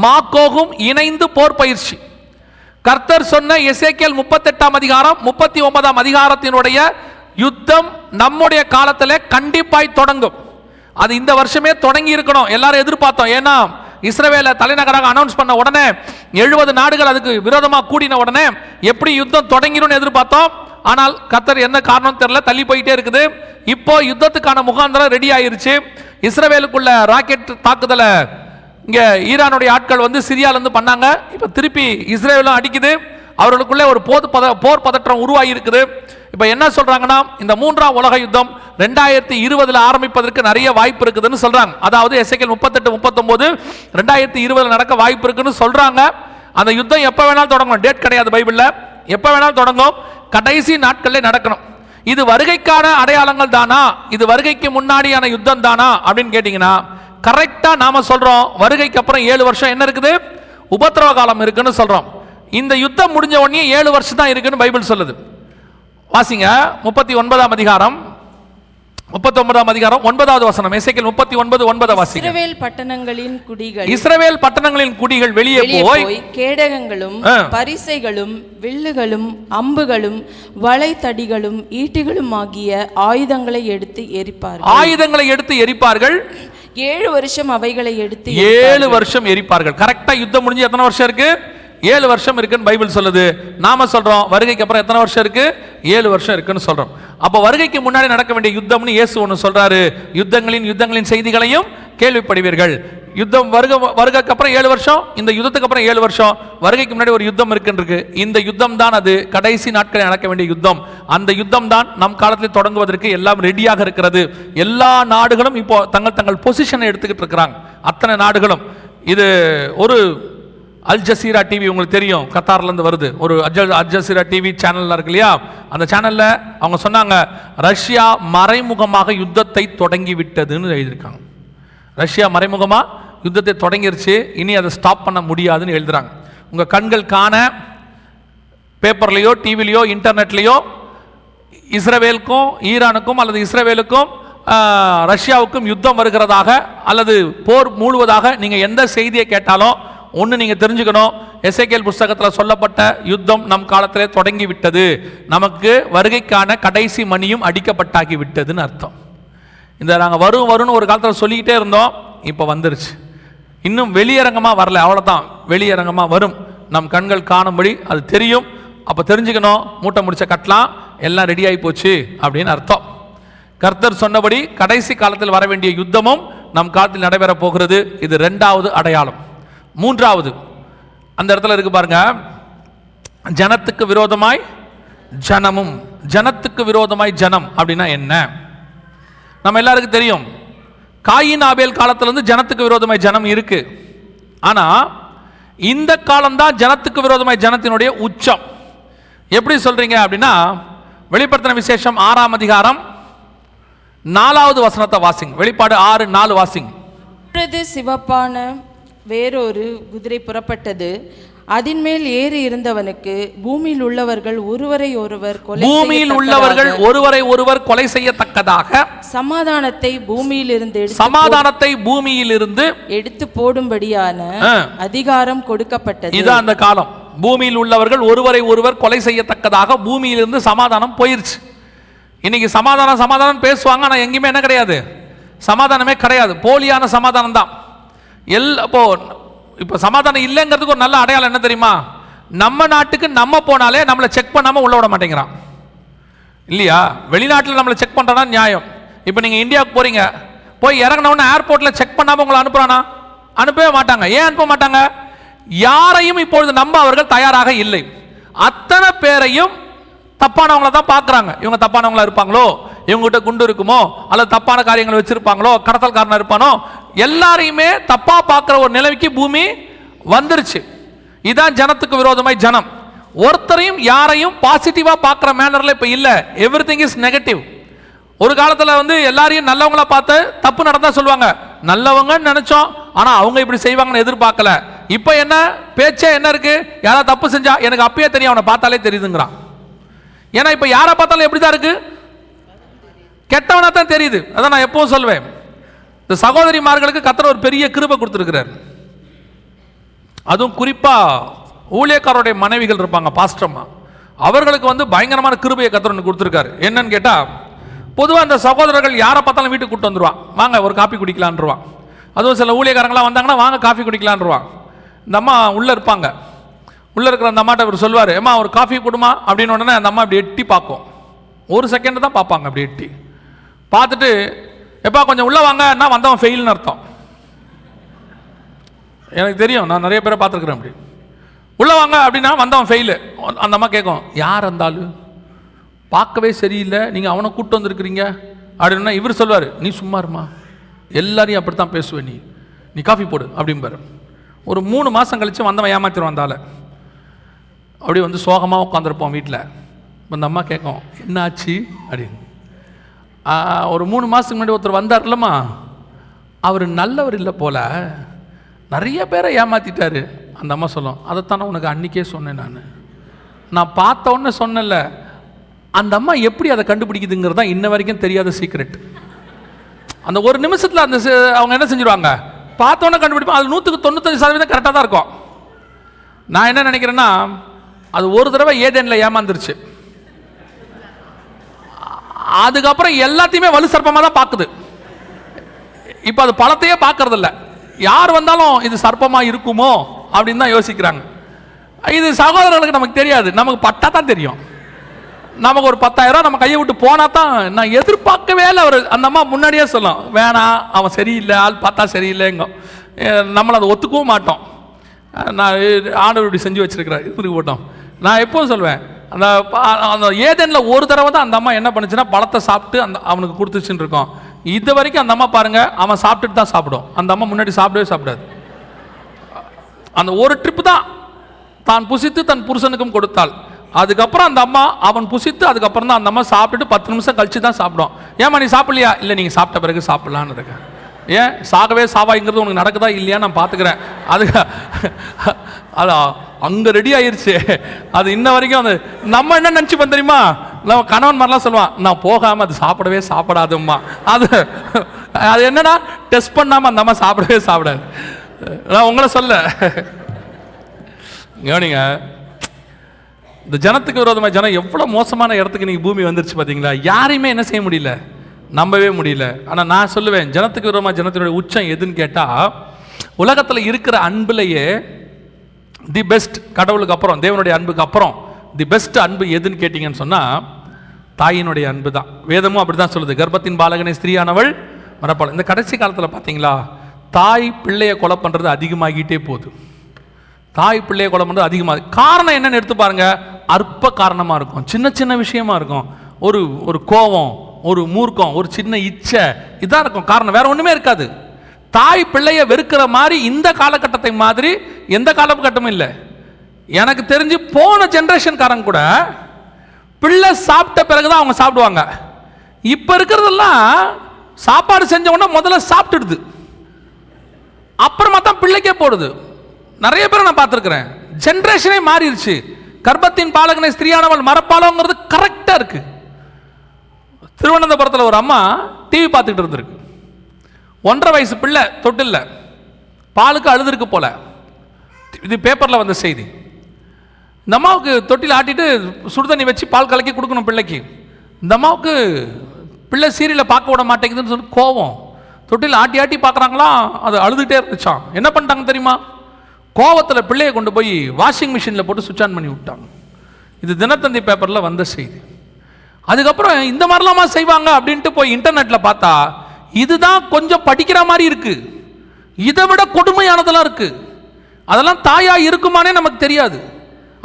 மாக்கோகும் இணைந்து போர் பயிற்சி. கர்த்தர் சொன்ன எசேக்கியல் முப்பத்தெட்டாம் அதிகாரம் முப்பத்தி ஒன்பதாம் அதிகாரத்தினுடைய யுத்தம் நம்முடைய காலத்தில் கண்டிப்பாய் தொடங்கும். அது இந்த வருஷமே தொடங்கி இருக்கணும். எல்லாரும் எதிர்பார்த்தோம். ஏன்னா இஸ்ரேவேல தலைநகராக அனௌன்ஸ் பண்ண உடனே எழுபது நாடுகள் அதுக்கு விரோதமாக கூடின உடனே எப்படி யுத்தம் தொடங்கிடும் எதிர்பார்த்தோம். ஆனால் கத்தர் என்ன காரணம் தெரியல தள்ளி போயிட்டே இருக்குது. இப்போ யுத்தத்துக்கான முகாந்திரம் ரெடி ஆயிருச்சு. இஸ்ரேவேலுக்குள்ள ராக்கெட் தாக்குதலை இங்கே ஈரானுடைய ஆட்கள் வந்து சிரியாலருந்து பண்ணாங்க. இப்போ திருப்பி இஸ்ரேலும் அடிக்குது. அவர்களுக்குள்ளே ஒரு போது பத போர் பதற்றம் உருவாகி இருக்குது இப்போ என்ன சொல்கிறாங்கன்னா இந்த மூன்றாம் உலக யுத்தம் ரெண்டாயிரத்தி இருபதில் ஆரம்பிப்பதற்கு நிறைய வாய்ப்பு இருக்குதுன்னு சொல்கிறாங்க அதாவது எஸ்ஐகேல் முப்பத்தெட்டு முப்பத்தொம்போது ரெண்டாயிரத்தி இருபதில் நடக்க வாய்ப்பு இருக்குன்னு சொல்கிறாங்க அந்த யுத்தம் எப்போ வேணாலும் தொடங்கணும். டேட் கிடையாது பைபிளில். எப்போ வேணாலும் தொடங்கும். கடைசி நாட்களில் நடக்கணும். இது வருகைக்கான அடையாளங்கள் தானா? இது வருகைக்கு முன்னாடியான யுத்தம் தானா? அப்படின்னு கேட்டிங்கன்னா கரெக்டாக நாம சொல்றோம். வருகைக்கு அப்புறம் ஏழு வருஷம் என்ன இருக்குது? உபத்திரவ காலம் இருக்குன்னு சொல்றோம். இந்த யுத்தம் முடிஞ்ச உடனே ஏழு வருஷம் தான் இருக்குன்னு பைபிள் சொல்லுது. வாசிங்க. முப்பத்தி ஒன்பதாம் அதிகாரம். முப்பத்தி ஒன்பதாம் அதிகாரம் ஒன்பதாவது வசனம். எசைக்கல் முப்பத்தி ஒன்பது ஒன்பதை வாசிங்க. இஸ்ரவேல் பட்டணங்களின் குடிகள். இஸ்ரவேல் பட்டணங்களின் குடிகள் வெளியே போய் கேடகங்களும். பரிசைகளும் வில்லுகளும் அம்புகளும் வளைத்தடிகளும் ஈட்டிகளும் ஆகிய ஆயுதங்களை எடுத்து எரிப்பார்கள். ஆயுதங்களை எடுத்து எரிப்பார்கள். ஏழு வருஷம் அவைகளை எடுத்து ஏழு வருஷம் எரிப்பார்கள். கரெக்டா யுத்தம் முடிஞ்சு எத்தனை வருஷம் இருக்கு? ஏழு வருஷம் இருக்குன்னு பைபிள் சொல்லுது. நாம சொல்றோம் வருகைக்கு அப்புறம் எத்தனை வருஷம் இருக்கு? ஏழு வருஷம் இருக்குன்னு சொல்றோம். அப்போ வருகைக்கு முன்னாடி நடக்க வேண்டிய யுத்தம்னு இயேசு ஒன்று சொல்றாரு. யுத்தங்களின் யுத்தங்களின் செய்திகளையும் கேள்விப்படுவீர்கள். யுத்தம் வருக வருகைக்கு அப்புறம் ஏழு வருஷம் இந்த யுத்தத்துக்கு அப்புறம் ஏழு வருஷம். வருகைக்கு முன்னாடி ஒரு யுத்தம் இருக்குன்னு இந்த யுத்தம் தான் அது. கடைசி நாட்களில் நடக்க வேண்டிய யுத்தம். அந்த யுத்தம் தான் நம் காலத்தில் தொடங்குவதற்கு எல்லாம் ரெடியாக இருக்கிறது. எல்லா நாடுகளும் இப்போ தங்கள் தங்கள் பொசிஷனை எடுத்துக்கிட்டு இருக்கிறாங்க. அத்தனை நாடுகளும். இது ஒரு அல் ஜசீரா டிவி உங்களுக்கு தெரியும். கத்தார்லேருந்து வருது. ஒரு அஜல் அல் ஜசீரா டிவி சேனல்லாம் இருக்கு இல்லையா? அந்த சேனலில் அவங்க சொன்னாங்க ரஷ்யா மறைமுகமாக யுத்தத்தை தொடங்கி விட்டதுன்னு எழுதியிருக்காங்க. ரஷ்யா மறைமுகமாக யுத்தத்தை தொடங்கிருச்சு. இனி அதை ஸ்டாப் பண்ண முடியாதுன்னு எழுதுறாங்க. உங்கள் கண்கள் காண பேப்பர்லேயோ டிவிலையோ இன்டர்நெட்லேயோ இஸ்ரவேலுக்கும் ஈரானுக்கும் அல்லது இஸ்ரவேலுக்கும் ரஷ்யாவுக்கும் யுத்தம் வருகிறதாக அல்லது போர் மூழுவதாக நீங்கள் எந்த செய்தியை கேட்டாலும் ஒன்று நீங்கள் தெரிஞ்சுக்கணும். எஸ்ஐகேல் புஸ்தகத்தில் சொல்லப்பட்ட யுத்தம் நம் காலத்திலே தொடங்கி விட்டது நமக்கு வருகைக்கான கடைசி மணியும் அடிக்கப்பட்டாகி விட்டதுன்னு அர்த்தம். இந்த நாங்கள் வரும் வரும்னு ஒரு காலத்தில் சொல்லிக்கிட்டே இருந்தோம். இப்போ வந்துருச்சு. இன்னும் வெளியரங்கமாக வரல. அவ்வளோதான் வெளியரங்கமாக வரும். நம் கண்கள் காணும்படி அது தெரியும். அப்போ தெரிஞ்சுக்கணும். மூட்டை முடிச்ச கட்டலாம். எல்லாம் ரெடி ஆகி போச்சு அப்படின்னு அர்த்தம். கர்த்தர் சொன்னபடி கடைசி காலத்தில் வர வேண்டிய யுத்தமும் நம் காலத்தில் நடைபெற போகிறது. இது ரெண்டாவது அடையாளம். மூன்றாவது. அந்த இடத்துல இருக்கு பாருங்க. ஜனத்துக்கு விரோதமாய் ஜனமும் ஜனத்துக்கு விரோதமாய் ஜனம் அப்படின்னா என்ன? நம்ம எல்லாருக்கும் தெரியும். காயின் ஆபேல் காலத்திலிருந்து ஜனத்துக்கு விரோதமாய் ஜனம் இருக்கு. ஆனா இந்த காலம்தான் ஜனத்துக்கு விரோதமாய் ஜனத்தினுடைய உச்சம். எப்படி சொல்றீங்க அப்படின்னா வெளிப்படுத்தின விசேஷம் ஆறாம் அதிகாரம் நாலாவது வசனத்தை வாசிங் வெளிப்பாடு ஆறு நாலு வாசிங் சிவப்பான வேறொரு குதிரை புறப்பட்டது. அதின் மேல் ஏறி இருந்தவனுக்கு பூமியில் உள்ளவர்கள் ஒருவரை ஒருவர் கொலை பூமியில் உள்ளவர்கள் ஒருவரை ஒருவர் கொலை செய்யத்தக்கதாக சமாதானத்தை பூமியில் இருந்து சமாதானத்தை பூமியில் இருந்து எடுத்து போடும்படியான. அதிகாரம் கொடுக்கப்பட்டது. இதான் அந்த காலம். பூமியில் உள்ளவர்கள் ஒருவரை ஒருவர் கொலை செய்யத்தக்கதாக பூமியிலிருந்து சமாதானம் போயிருச்சு. இன்னைக்கு சமாதானம் சமாதானம் பேசுவாங்க ஆனால் எங்கேயுமே என்ன கிடையாது. சமாதானமே கிடையாது. போலியான சமாதானம் தான் எல் இப்போ இப்போ சமாதானம் இல்லைங்கிறதுக்கு ஒரு நல்ல அடையாளம் என்ன தெரியுமா? நம்ம நாட்டுக்கு நம்ம போனாலே நம்மளை செக் பண்ணாமல் உள்ள விட மாட்டேங்கிறான். இல்லையா? வெளிநாட்டில் நம்மளை செக் பண்ணுறனா நியாயம். இப்போ நீங்கள் இந்தியாவுக்கு போகிறீங்க போய் இறங்கினவுடனே ஏர்போர்ட்டில் செக் பண்ணாமல் உங்களை அனுப்புகிறானா அனுப்பவே மாட்டாங்க. ஏன் அனுப்ப மாட்டாங்க? யாரையும் இப்பொழுது நம்ப அவர்கள் தயாராக இல்லை. அத்தனை பேரையும் தப்பானவங்கள தான் பார்க்குறாங்க. இவங்க தப்பானவங்களா இருப்பாங்களோ? இவங்ககிட்ட குண்டு இருக்குமோ? அல்லது தப்பான காரியங்களை வச்சிருப்பாங்களோ? கடத்தல்காரனாக இருப்பானோ? எல்லாரையுமே தப்பாக பார்க்குற ஒரு நிலைமைக்கு பூமி வந்துருச்சு. இதான் ஜனத்துக்கு விரோதமாய் ஜனம். ஒருத்தரையும் யாரையும் பாசிட்டிவாக பார்க்குற மேனரில் இப்போ இல்லை. எவ்ரி திங் இஸ் நெகட்டிவ் ஒரு காலத்தில் வந்து எல்லாரையும் நல்லவங்களா பார்த்து தப்பு நடந்தால் சொல்லுவாங்க. நல்லவங்கன்னு நினச்சோம். ஆனால் அவங்க இப்படி செய்வாங்கன்னு எதிர்பார்க்கல. இப்போ என்ன? பேச்சே என்ன இருக்குது யாராவது தப்பு செஞ்சா எனக்கு அப்பயே தெரியும். அவனை பார்த்தாலே தெரியுதுங்கிறான். ஏன்னா இப்போ யாரை பார்த்தாலும் எப்படி தான் இருக்குது கெட்டவனாக தான் தெரியுது. அதான் நான் எப்போவும் சொல்வேன். இந்த சகோதரிமார்களுக்கு கத்தர் ஒரு பெரிய கிருபை கொடுத்துருக்கிறார். அதுவும் குறிப்பாக ஊழியக்காரருடைய மனைவிகள் இருப்பாங்க பாஸ்டம்மா அவர்களுக்கு வந்து பயங்கரமான கிருபையை கத்தர் ஒன்று கொடுத்துருக்காரு. என்னன்னு கேட்டால் பொதுவாக அந்த சகோதரர்கள் யாரை பார்த்தாலும் வீட்டுக்கு கூப்பிட்டு வந்துருவான். வாங்க ஒரு காப்பி குடிக்கலான்ருவான். அதுவும் சில ஊழியக்காரங்களாம் வந்தாங்கன்னா வாங்க காஃபி குடிக்கலான்ருவான். இந்த அம்மா உள்ளே இருப்பாங்க. உள்ளே இருக்கிற அந்த அம்மாட்ட அவர் சொல்லுவார் ஏமா ஒரு காஃபி கொடுமா? அப்படின்னு உடனே அந்த அம்மா இப்படி எட்டி பார்க்கும். ஒரு செகண்டு தான் பார்ப்பாங்க அப்படி எட்டி. பார்த்துட்டு எப்பா கொஞ்சம் உள்ளே வாங்கன்னா வந்தவன் ஃபெயில்னு அர்த்தம். எனக்கு தெரியும் நான் நிறைய பேரை பார்த்துருக்குறேன் அப்படி. உள்ளே வாங்க அப்படின்னா வந்தவன் ஃபெயிலு அந்த அம்மா கேட்கும் யார் இருந்தாலும் பார்க்கவே சரியில்லை. நீங்கள் அவனை கூப்பிட்டு வந்திருக்கிறீங்க. அப்படின்னா இவர் சொல்வார் நீ சும்மா இருமா. எல்லாரையும் அப்படி தான் பேசுவேன் நீ. நீ காஃபி போடு அப்படிம்பாரு. ஒரு மூணு மாதம் கழித்து வந்தவன் ஏமாத்திடுவான் அந்த அப்படியே வந்து சோகமாக உட்காந்துருப்போம் வீட்டில் இந்த அம்மா கேட்கும் என்னாச்சு? அப்படின்னு. ஒரு மூணு மாதத்துக்கு முன்னாடி ஒருத்தர் வந்தார்லம்மா. அவர் நல்லவர் இல்லை போல. நிறைய பேரை ஏமாத்திட்டாரு. அந்த அம்மா சொல்லும் அதைத்தானே உனக்கு அன்றைக்கே சொன்னேன் நான். நான் பார்த்த உடனே சொன்னல அந்த அம்மா எப்படி அதை கண்டுபிடிக்குதுங்கிறது தான் இன்ன வரைக்கும் தெரியாத சீக்ரெட் அந்த ஒரு நிமிஷத்தில் அந்த அவங்க என்ன செஞ்சுருவாங்க? பார்த்தோன்னே கண்டுபிடிப்பாங்க அது நூற்றுக்கு தொண்ணூத்தஞ்சு சதவீதம் கரெக்டாக தான் இருக்கும். நான் என்ன நினைக்கிறேன்னா அது ஒரு தடவை ஏதேனில் ஏமாந்துருச்சு. அதுக்கப்புறம் எல்லாத்தையுமே வலு சர்ப்பமாக தான் பார்க்குது இப்போ அது பழத்தையே பார்க்கறதில்ல யார் வந்தாலும் இது சர்ப்பமாக இருக்குமோ அப்படின்னு தான் யோசிக்கிறாங்க. இது சகோதரர்களுக்கு நமக்கு தெரியாது. நமக்கு பட்டா தான் தெரியும். நமக்கு ஒரு பத்தாயிரம் நம்ம கையை விட்டு போனா தான் நான் எதிர்பார்க்கவே இல்லை. அவர் அந்த அம்மா முன்னாடியே சொல்லும் வேணாம் அவன் சரியில்லை. ஆள் பார்த்தா சரியில்லைங்க. நம்மளை அதை ஒத்துக்கவும் மாட்டோம். நான் ஆண்டவர் இப்படி செஞ்சு வச்சிருக்கிறேன் இது போட்டோம். நான் எப்பவும் சொல்வேன் அந்த அந்த ஏதேனில் ஒரு தடவை தான் அந்த அம்மா என்ன பண்ணுச்சுன்னா பழத்தை சாப்பிட்டு அந்த அவனுக்கு கொடுத்துச்சுன்னு இருக்கோம். இது வரைக்கும் அந்த அம்மா பாருங்கள் அவன் சாப்பிட்டுட்டு தான் சாப்பிடும். அந்த அம்மா முன்னாடி சாப்பிடவே சாப்பிடாது. அந்த ஒரு ட்ரிப்பு தான் தான் புசித்து தன் புருஷனுக்கும் கொடுத்தாள். அதுக்கப்புறம் அந்த அம்மா அவன் புசித்து அதுக்கப்புறம் தான் அந்த அம்மா சாப்பிட்டுட்டு பத்து நிமிஷம் கழிச்சு தான் சாப்பிடும். ஏம்மா நீ சாப்பிடலையா? இல்லை நீங்கள் சாப்பிட்ட பிறகு சாப்பிட்லான்னு இருக்கேன். ஏன்? சாகவே சாவாய்ங்கிறது உனக்கு நடக்குதா இல்லையா நான் பார்த்துக்கிறேன். அது அது அங்கே ரெடி ஆயிடுச்சு அது இன்ன வரைக்கும் அது நம்ம என்ன நினச்சிப்போம் தெரியுமா? நம்ம கணவன் மாதிரிலாம் சொல்லுவான் நான் போகாமல் அது சாப்பிடவே சாப்பிடாதும்மா. அது அது என்னன்னா டெஸ்ட் பண்ணாமல் அந்த அம்மா சாப்பிடவே சாப்பிடாது. நான் உங்களை சொல்ல கவனிங்க இந்த ஜனத்துக்கு விரோதமாக ஜனம் எவ்வளோ மோசமான இடத்துக்கு நீங்கள் பூமி வந்துருச்சு பார்த்தீங்களா யாரையுமே என்ன செய்ய முடியல. நம்பவே முடியல. ஆனால் நான் சொல்லுவேன் ஜனத்துக்கு விரோதமாக ஜனத்தினுடைய உச்சம் எதுன்னு கேட்டால் உலகத்தில் இருக்கிற அன்புலையே தி பெஸ்ட் கடவுளுக்கு அப்புறம் தேவனுடைய அன்புக்கு அப்புறம் தி பெஸ்ட் அன்பு எதுன்னு கேட்டிங்கன்னு சொன்னால் தாயினுடைய அன்பு தான். வேதமும் அப்படி தான் சொல்லுது. கர்ப்பத்தின் பாலகனை ஸ்திரீயானவள் மரப்பாள் இந்த கடைசி காலத்தில் பார்த்தீங்களா தாய் பிள்ளையை கொலை பண்ணுறது அதிகமாகிட்டே போகுது. தாய் பிள்ளையை கொலை பண்ணுறது அதிகமாக காரணம் என்னென்னு எடுத்து பாருங்கள் அற்ப காரணமாக இருக்கும். சின்ன சின்ன விஷயமா இருக்கும். ஒரு ஒரு கோபம் ஒரு மூர்க்கம் ஒரு சின்ன இச்சை இதான் இருக்கும். காரணம் வேற ஒன்றுமே இருக்காது. தாய் பிள்ளையை வெறுக்கிற மாதிரி இந்த காலகட்டத்தை மாதிரி எந்த காலகட்டமும் இல்லை. எனக்கு தெரிஞ்சு போன ஜென்ரேஷன்காரங்க கூட பிள்ளை சாப்பிட்ட பிறகுதான் அவங்க சாப்பிடுவாங்க. இப்போ இருக்கிறதெல்லாம் சாப்பாடு செஞ்சவொடனே முதல்ல சாப்பிட்டுடுது. அப்புறமா தான் பிள்ளைக்கே போடுது. நிறைய பேரை நான் பார்த்துருக்குறேன். ஜென்ரேஷனே மாறிடுச்சு. கர்ப்பத்தின் பாலகனை ஸ்திரீயானவள் மரப்பாலங்கிறது கரெக்டாக இருக்குது திருவனந்தபுரத்தில் ஒரு அம்மா டிவி பார்த்துக்கிட்டு இருந்திருக்கு. ஒன்றரை வயசு பிள்ளை தொட்டில்ல. பாலுக்கு அழுதுருக்கு போல. இது பேப்பரில் வந்த செய்தி. இந்த அம்மாவுக்கு தொட்டில் ஆட்டிட்டு சுடுதண்ணி வச்சு பால் கலக்கி கொடுக்கணும் பிள்ளைக்கு. இந்த அம்மாவுக்கு பிள்ளை சீரியலை பார்க்க விட மாட்டேங்குதுன்னு சொல்லி கோவம். தொட்டில் ஆட்டி ஆட்டி பார்க்குறாங்களா? அது அழுதுகிட்டே இருந்துச்சாம். என்ன பண்ணிட்டாங்க தெரியுமா? கோவத்தில் பிள்ளையை கொண்டு போய் வாஷிங் மிஷினில் போட்டு சுவிட்ச் ஆன் பண்ணி விட்டாங்க. இது தினத்தந்தி பேப்பரில் வந்த செய்தி. அதுக்கப்புறம் இந்த மாதிரிலாமா செய்வாங்க அப்படின்ட்டு போய் இன்டர்நெட்டில் பார்த்தா இதுதான் கொஞ்சம் படிக்கிற மாதிரி இருக்குது இதை விட கொடுமையானதெல்லாம் இருக்குது அதெல்லாம் தாயாக இருக்குமானே நமக்கு தெரியாது.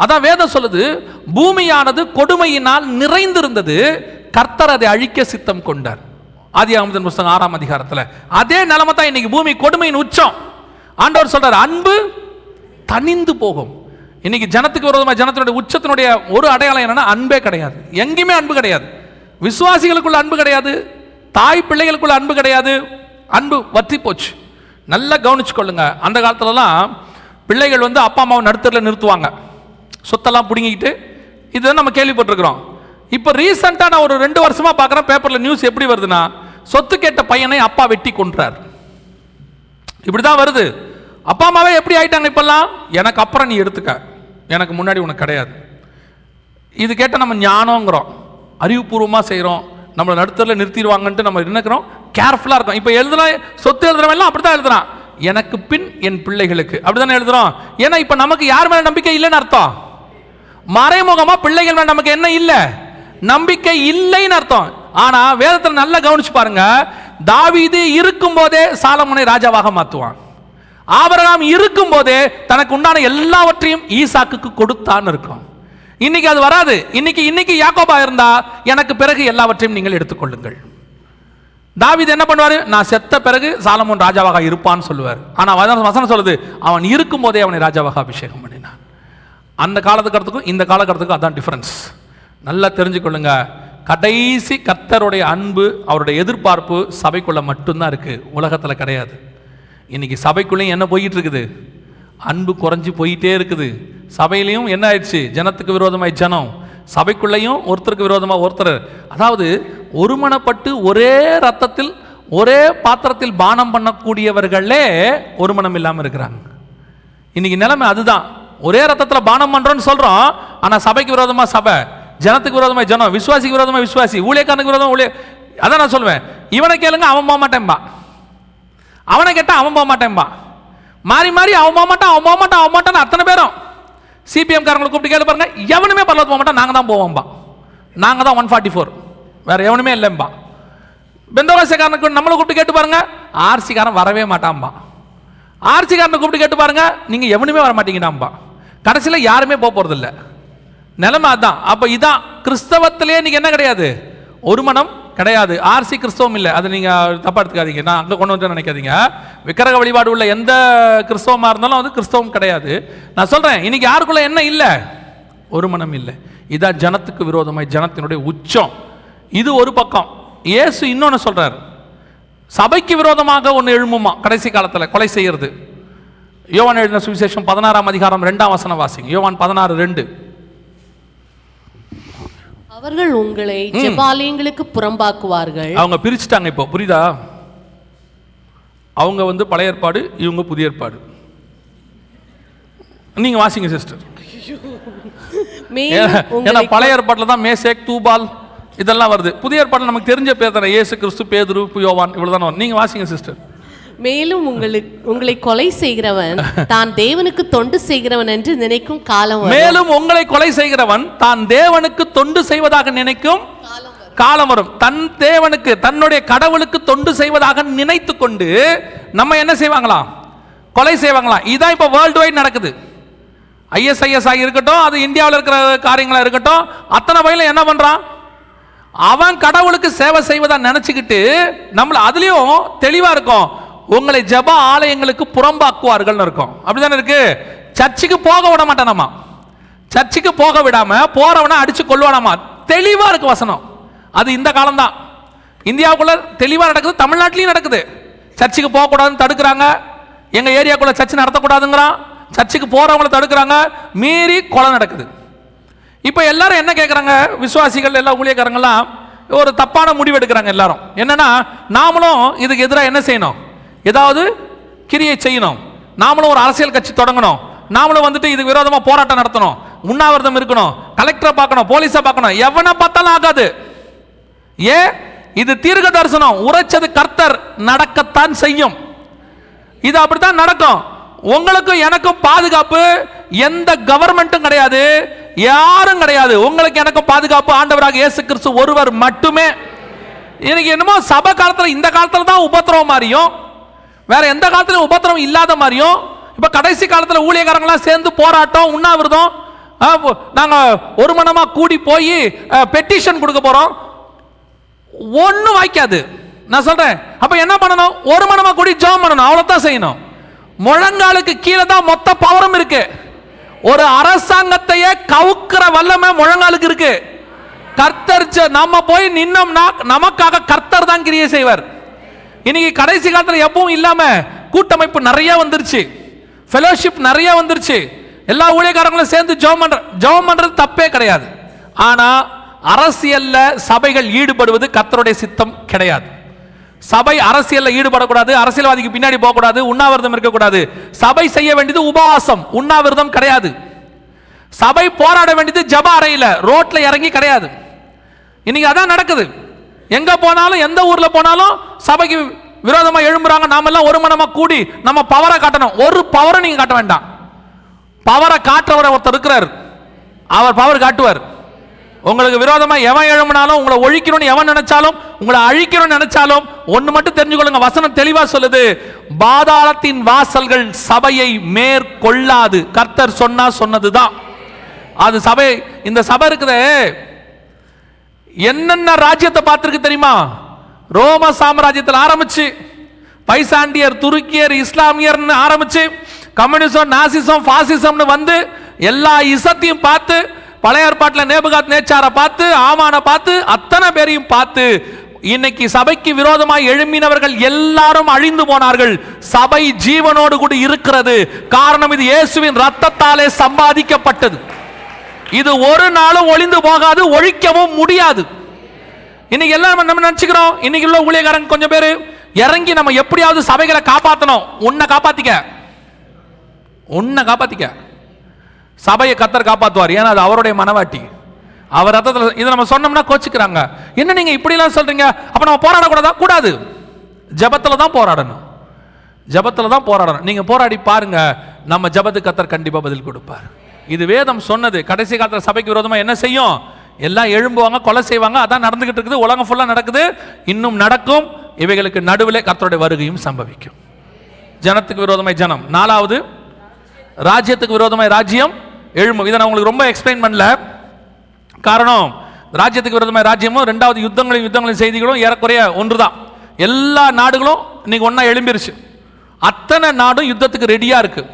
அதான் வேதம் சொல்லுது பூமியானது கொடுமையினால் நிறைந்திருந்தது கர்த்தர் அதை அழிக்க சித்தம் கொண்டார். ஆதி அமுதன் புஸ்தகம் ஆறாம் அதிகாரத்தில். அதே நிலைமை தான் இன்னைக்கு பூமி கொடுமையின் உச்சம். ஆண்டவர் சொல்றார் அன்பு தனிந்து போகும். இன்னைக்கு ஜனத்துக்கு விரோதமாக ஜனத்தினுடைய உச்சத்தினுடைய ஒரு அடையாளம் என்னன்னா அன்பே கிடையாது. எங்கேயுமே அன்பு கிடையாது. விசுவாசிகளுக்குள்ள அன்பு கிடையாது. தாய் பிள்ளைகளுக்குள்ள அன்பு கிடையாது. அன்பு வற்றி போச்சு. நல்லா கவனிச்சுக்கொள்ளுங்க. அந்த காலத்துலலாம் பிள்ளைகள் வந்து அப்பா அம்மாவை நடுத்தரில் நிறுத்துவாங்க. சொத்தெல்லாம் பிடுங்கிக்கிட்டு இதுதான் நம்ம கேள்விப்பட்டிருக்கிறோம். இப்போ ரீசெண்டாக நான் ஒரு ரெண்டு வருஷமாக பார்க்குறேன் பேப்பரில் நியூஸ் எப்படி வருதுன்னா சொத்து கேட்ட பையனை அப்பா வெட்டி கொன்றார். இப்படி தான் வருது. அப்பா அம்மாவே எப்படி ஆயிட்டாங்க இப்பெல்லாம்? எனக்கு அப்புறம் நீ எடுத்துக்க. எனக்கு முன்னாடி உனக்கு கிடையாது. இது கேட்டால் நம்ம ஞானங்கிறோம். அறிவுபூர்வமாக செய்கிறோம் நம்மளை நடுத்தரில் நிறுத்திடுவாங்கன்ட்டு நம்ம நினைக்கிறோம். கேர்ஃபுல்லாக இருக்கும். இப்போ எழுதுனா சொத்து எழுதுறவன் எல்லாம் அப்படி தான் எழுதுறான். எனக்கு பின் என் பிள்ளைகளுக்கு. அப்படி தானே எழுதுறோம். ஏன்னா இப்போ நமக்கு யார் மேலே நம்பிக்கை இல்லைன்னு அர்த்தம். மறைமுகமாக பிள்ளைகள் மேலே நமக்கு என்ன இல்லை? நம்பிக்கை இல்லைன்னு அர்த்தம். ஆனால் வேதத்தில் நல்லா கவனிச்சு பாருங்க. தாவீது இருக்கும்போதே சாலமுனை ராஜாவாக மாற்றுவான் ஆபிரகாம் இருக்கும்போதே தனக்கு உண்டான எல்லாவற்றையும் ஈசாக்குக்கு கொடுத்தான்னு இருக்கும். இன்னைக்கு அது வராது. இன்னைக்கு இன்னைக்கு யாக்கோபா இருந்தா எனக்கு பிறகு எல்லாவற்றையும் நீங்கள் எடுத்துக்கொள்ளுங்கள். தாவீது என்ன பண்ணுவார்? நான் செத்த பிறகு சாலமோன் ராஜாவாக இருப்பான்னு சொல்லுவார். ஆனால் வசனம் வசனம் சொல்லுது அவன் இருக்கும் போதே அவனை ராஜாவாக அபிஷேகம் பண்ணினான். அந்த காலத்துக்கிறதுக்கும் இந்த காலகட்டத்துக்கும் அதான் டிஃப்ரென்ஸ் நல்லா தெரிஞ்சுக்கொள்ளுங்க. கடைசி கர்த்தருடைய அன்பு அவருடைய எதிர்பார்ப்பு சபைக்குள்ளே மட்டும்தான் இருக்குது உலகத்தில் கிடையாது. இன்னைக்கு சபைக்குள்ளேயும் என்ன போயிட்டு இருக்குது அன்பு குறைஞ்சி போயிட்டே இருக்குது. சபையிலையும் என்ன ஆயிடுச்சு? ஜனத்துக்கு விரோதமாய் ஜனம். சபைக்குள்ளேயும் ஒருத்தருக்கு விரோதமாக ஒருத்தர். அதாவது ஒருமனப்பட்டு ஒரே ரத்தத்தில் ஒரே பாத்திரத்தில் பானம் பண்ணக்கூடியவர்களே ஒருமனம் இல்லாமல் இருக்கிறாங்க. இன்னைக்கு நிலைமை அதுதான். ஒரே ரத்தத்தில் பானம் பண்ணுறோன்னு சொல்கிறோம் ஆனால் சபைக்கு விரோதமாக சபை. ஜனத்துக்கு விரோதமாக ஜனம். விசுவாசிக்கு விரோதமாக விசுவாசி. ஊழியக்காரனுக்கு விரோதமாக ஊழிய அதான் நான் சொல்லுவேன் இவனை கேளுங்க அவன் போக மாட்டேன்பா. அவனை கேட்டால் அவன் போக மாட்டேன்பா. மாறி மாறி அவன் போக மாட்டான் அவன் போக மாட்டான் அவன் மாட்டான்னு அத்தனை பேரும் சிபிஎம் காரங்களை கூப்பிட்டு கேட்டு பாருங்க. எவனுமே பரவாயில்ல போக மாட்டான் நாங்கள் தான் போவோம்பா. நாங்கள் தான் ஒன் ஃபார்ட்டி ஃபோர் வேறு எவனுமே இல்லைம்பா. பெந்தவாசக்காரனுக்கு நம்மளை கூப்பிட்டு கேட்டு பாருங்க. ஆர்சிக்காரன் வரவே மாட்டான்பா. ஆர்சிக்காரனை கூப்பிட்டு கேட்டு பாருங்க நீங்கள் எவனுமே வர மாட்டீங்கடாம்பா. கடைசியில் யாருமே போக போகிறதில்ல நிலைமை அதான். அப்போ இதான். கிறிஸ்தவத்திலே நீங்க என்ன கிடையாது? ஒரு மனம் கிடையாது. ஆர்சி கிறிஸ்தவம் இல்லை. அதை நீங்கள் தப்பாக எடுத்துக்காதீங்க. நான் அங்கே கொண்டு வந்து நினைக்காதீங்க. விக்கிரக வழிபாடு உள்ள எந்த கிறிஸ்தவமாக இருந்தாலும் அது கிறிஸ்தவம் கிடையாது. நான் சொல்கிறேன் இன்னைக்கு யாருக்குள்ளே என்ன இல்லை? ஒரு மனம் இல்லை. இதான் ஜனத்துக்கு விரோதமாய் ஜனத்தினுடைய உச்சம். இது ஒரு பக்கம். இயேசு இன்னொன்று சொல்கிறார் சபைக்கு விரோதமாக ஒன்று எழும்புமா? கடைசி காலத்தில் கொலை செய்யறது. யோவான் எழுதின சுவிசேஷம் பதினாறாம் அதிகாரம் ரெண்டாம் வசன வாசிங்க. யோவான் பதினாறு ரெண்டு. அவர்கள் உங்களை ஜெபாலயங்களுக்கு புறம்பாக்குவார்கள். அவங்க பிரிச்சுட்டாங்க இப்போ புரியுதா? அவங்க வந்து பழைய ஏற்பாடு இவங்க புதிய ஏற்பாடு. நீங்க வாசிங்க சிஸ்டர் ஏன்னா பழைய ஏற்பாட்டில் தான் மேசேக் தூபால் இதெல்லாம் வருது. புதிய ஏற்பாட்டில் நமக்கு தெரிஞ்ச பேர் தானே? இயேசு கிறிஸ்து பேதுரு யோவான் இவ்வளோ தானே வரும். நீங்க வாசிங்க சிஸ்டர் மேலும் உங்களுக்கு உங்களை கொலை செய்கிறவன் தான் தேவனுக்கு தொண்டு செய்கிறவன் என்று நினைக்கும் காலம் மேலும் உங்களை கொலை செய்கிறவன் தான் தேவனுக்கு தொண்டு செய்வதாக நினைக்கும் காலம் வரும். தன் தேவனுக்கு தன்னுடைய கடவுளுக்கு தொண்டு செய்வதாக நினைத்து கொண்டு நம்ம என்ன செய்வாங்களாம் கொலை செய்வாங்களாம் இதான் இப்போ வேர்ல்டு வைட் நடக்குது. ஐஎஸ்ஐஎஸ் ஆகி இருக்கட்டும் அது இந்தியாவில் இருக்கிற காரியங்களாக இருக்கட்டும் அத்தனை வகையில் என்ன பண்ணுறான் அவன் கடவுளுக்கு சேவை செய்வதா நினச்சிக்கிட்டு நம்மளை அதுலேயும் தெளிவாக இருக்கும். உங்களை ஜப ஆலயங்களுக்கு புறம்பாக்குவார்கள்னு இருக்கும். அப்படிதானே இருக்கு? சர்ச்சுக்கு போக விட மாட்டானாமா? சர்ச்சுக்கு போக விடாம போறவனை அடிச்சு கொள்வானாமா தெளிவா இருக்கு வசனம். அது இந்த காலம்தான். இந்தியாவுக்குள்ள தெளிவா நடக்குது தமிழ்நாட்டிலையும் நடக்குது. சர்ச்சுக்கு போகக்கூடாதுன்னு தடுக்கிறாங்க. எங்க ஏரியாக்குள்ள சர்ச்சு நடத்தக்கூடாதுங்கிறான். சர்ச்சுக்கு போறவங்கள தடுக்கிறாங்க. மீறி கொலை நடக்குது. இப்போ எல்லாரும் என்ன கேட்குறாங்க விசுவாசிகள் எல்லா ஊழியக்காரங்கெல்லாம் ஒரு தப்பான முடிவு எடுக்கிறாங்க எல்லாரும். என்னன்னா நாமளும் இதுக்கு எதிராக என்ன செய்யணும்? ஏதாவது கிரியை செய்யணும். நாமளும் ஒரு அரசியல் கட்சி தொடங்கணும். நாமளும் வந்துட்டு இதுக்கு விரோதமாக போராட்டம் நடத்தணும். உண்ணாவிரதம் இருக்கணும். கலெக்டரை பார்க்கணும். போலீஸை பார்க்கணும். எவனை பார்த்தாலும் ஆகாது. ஏன் இது தீர்க்க தரிசனம். உரைச்சது கர்த்தர். நடக்கத்தான் செய்யும். இது அப்படித்தான் நடக்கும். உங்களுக்கும் எனக்கும் பாதுகாப்பு எந்த கவர்மெண்ட்டும் கிடையாது. யாரும் கிடையாது. உங்களுக்கு எனக்கும் பாதுகாப்பு. ஆண்டவராக இயேசு கிறிஸ்து ஒருவர் மட்டுமே. எனக்கு என்னமோ சபை காலத்தில் இந்த காலத்தில் தான் உபத்திரவம் மாதிரியும் வேற எந்த காலத்துலயும் உபத்திரம் இல்லாத மாதிரியும் இப்ப கடைசி காலத்துல ஊழியக்காரங்களாம் சேர்ந்து போராட்டம் உண்ணாவிரதம் நாங்கள் நாங்க ஒரு மனமா கூடி போய் பெட்டிஷன் கொடுக்க போறோம். ஒன்றும் வாய்க்காது. நான் சொல்றேன். அப்ப என்ன பண்ணணும்? ஒரு மனமா கூடி ஜெபம் பண்ணணும். அவ்வளவுதான் செய்யணும். முழங்காலுக்கு கீழே தான் மொத்த பவரும் இருக்கு. ஒரு அரசாங்கத்தையே கவுக்கிற வல்லமை முழங்காலுக்கு இருக்கு. கர்த்தர் நம்ம போய் நின்னோம்னா நமக்காக கர்த்தர் தான் கிரியை செய்வார். இன்னைக்கு கடைசி காலத்தில் எப்பவும் இல்லாம கூட்டமைப்பு நிறைய வந்துருச்சு. ஃபெலோஷிப் நிறைய வந்துருச்சு. எல்லா ஊழியக்காரங்களும் சேர்ந்து ஜெபம் பண்ற ஜெபம் பண்றது தப்பே கிடையாது. ஆனா அரசியல்ல சபைகள் ஈடுபடுவது கத்தருடைய சித்தம் கிடையாது. சபை அரசியல்ல ஈடுபடக்கூடாது அரசியல்வாதிக்கு பின்னாடி போகக்கூடாது உண்ணாவிரதம் இருக்கக்கூடாது. சபை செய்ய வேண்டியது உபவாசம் உண்ணாவிரதம் கிடையாது. சபை போராட வேண்டியது ஜப அறையில் ரோட்ல இறங்கி கிடையாது. இன்னைக்கு அதான் நடக்குது. எங்க போனாலும் எந்த ஊர்ல போனாலும் சபைக்கு விரோதமா எழும்புறாங்க. நாம எல்லாம் ஒரு மனமா கூடி நம்ம பவரை காட்டணும். ஒரு பவரை நீங்க காட்ட வேண்டாம். பவரை காட்டுறவர் ஒருத்தர் இருக்கிறார். அவர் பவர் காட்டுவார். உங்களுக்கு விரோதமா எவன் எழும்பினாலும் உங்களை ஒழிக்கணும்னு எவன் நினைச்சாலும் உங்களை அழிக்கணும்னு நினைச்சாலும் ஒன்று மட்டும் தெரிஞ்சுக்கொள்ளுங்க. வசனம் தெளிவா சொல்லுது. பாதாளத்தின் வாசல்கள் சபையை மேற்கொள்ளாது. கர்த்தர் சொன்னா சொன்னதுதான். அது சபை இந்த சபை இருக்குதே. என்னென்ன ராஜ்யத்தை பார்த்துருக்கு தெரியுமா? ரோம சாம்ராஜ்யத்தில் ஆரம்பிச்சு பைசாண்டியர் துருக்கியர் இஸ்லாமியர்னு ஆரம்பிச்சு கம்யூனிசம் நாசிசம் பாசிசம்னு வந்து எல்லா இசத்தையும் பார்த்து பழைய ஏற்பாட்டில் நேபுகாத் நேச்சாரை பார்த்து ஆமான பார்த்து அத்தனை பேரையும் பார்த்து இன்னைக்கு சபைக்கு விரோதமாய் எழும்பினவர்கள் எல்லாரும் அழிந்து போனார்கள். சபை ஜீவனோடு கூட இருக்கிறது. காரணம் இது இயேசுவின் ரத்தத்தாலே சம்பாதிக்கப்பட்டது. இது ஒரு நாளும் ஒளிந்து போகாது ஒழிக்கவும் முடியாது. இன்னைக்கு எல்லாம் நம்ம நினைச்சுக்கிறோம்? இன்னைக்கு உள்ள ஊழியக்காரங்க கொஞ்சம் பேர் இறங்கி நம்ம எப்படியாவது சபைகளை காப்பாற்றணும் உன்னை காப்பாத்திக்க. உன்னை காப்பாத்திக்க. சபையை கத்தர் காப்பாத்துவார். ஏன்னா அது அவருடைய மனவாட்டி. அவர் ரத்தத்தில் இதை நம்ம சொன்னோம்னா கோச்சிக்கிறாங்க. என்ன நீங்க இப்படிலாம் சொல்றீங்க? அப்ப நம்ம போராடக்கூடாதா? கூடாது. ஜபத்தில் தான் போராடணும். ஜபத்தில் தான் போராடணும். நீங்க போராடி பாருங்க. நம்ம ஜபத்து கத்தர் கண்டிப்பாக பதில் கொடுப்பார். இது வேதம் சொன்னது. கடைசி காலத்தில் சபைக்கு விரோதமாக என்ன செய்யும்? எல்லாம் எழும்புவாங்க கொலை செய்வாங்க. அதான் நடந்துகிட்டு இருக்குது. உலகம் ஃபுல்லாக நடக்குது. இன்னும் நடக்கும். இவைகளுக்கு நடுவிலே கத்தருடைய வருகையும் சம்பவிக்கும். ஜனத்துக்கு விரோதமாய் ஜனம். நாலாவது ராஜ்யத்துக்கு விரோதமாய் ராஜ்யம் எழும்பும். இதை நான் உங்களுக்கு ரொம்ப எக்ஸ்பிளைன் பண்ணல. காரணம் ராஜ்யத்துக்கு விரோதமாய் ராஜ்யமும் ரெண்டாவது யுத்தங்களையும் யுத்தங்களையும் செய்திகளும் ஏறக்குறைய ஒன்றுதான். எல்லா நாடுகளும் இன்னைக்கு ஒன்றா எழும்பிருச்சு. அத்தனை நாடும் யுத்தத்துக்கு ரெடியாக இருக்குது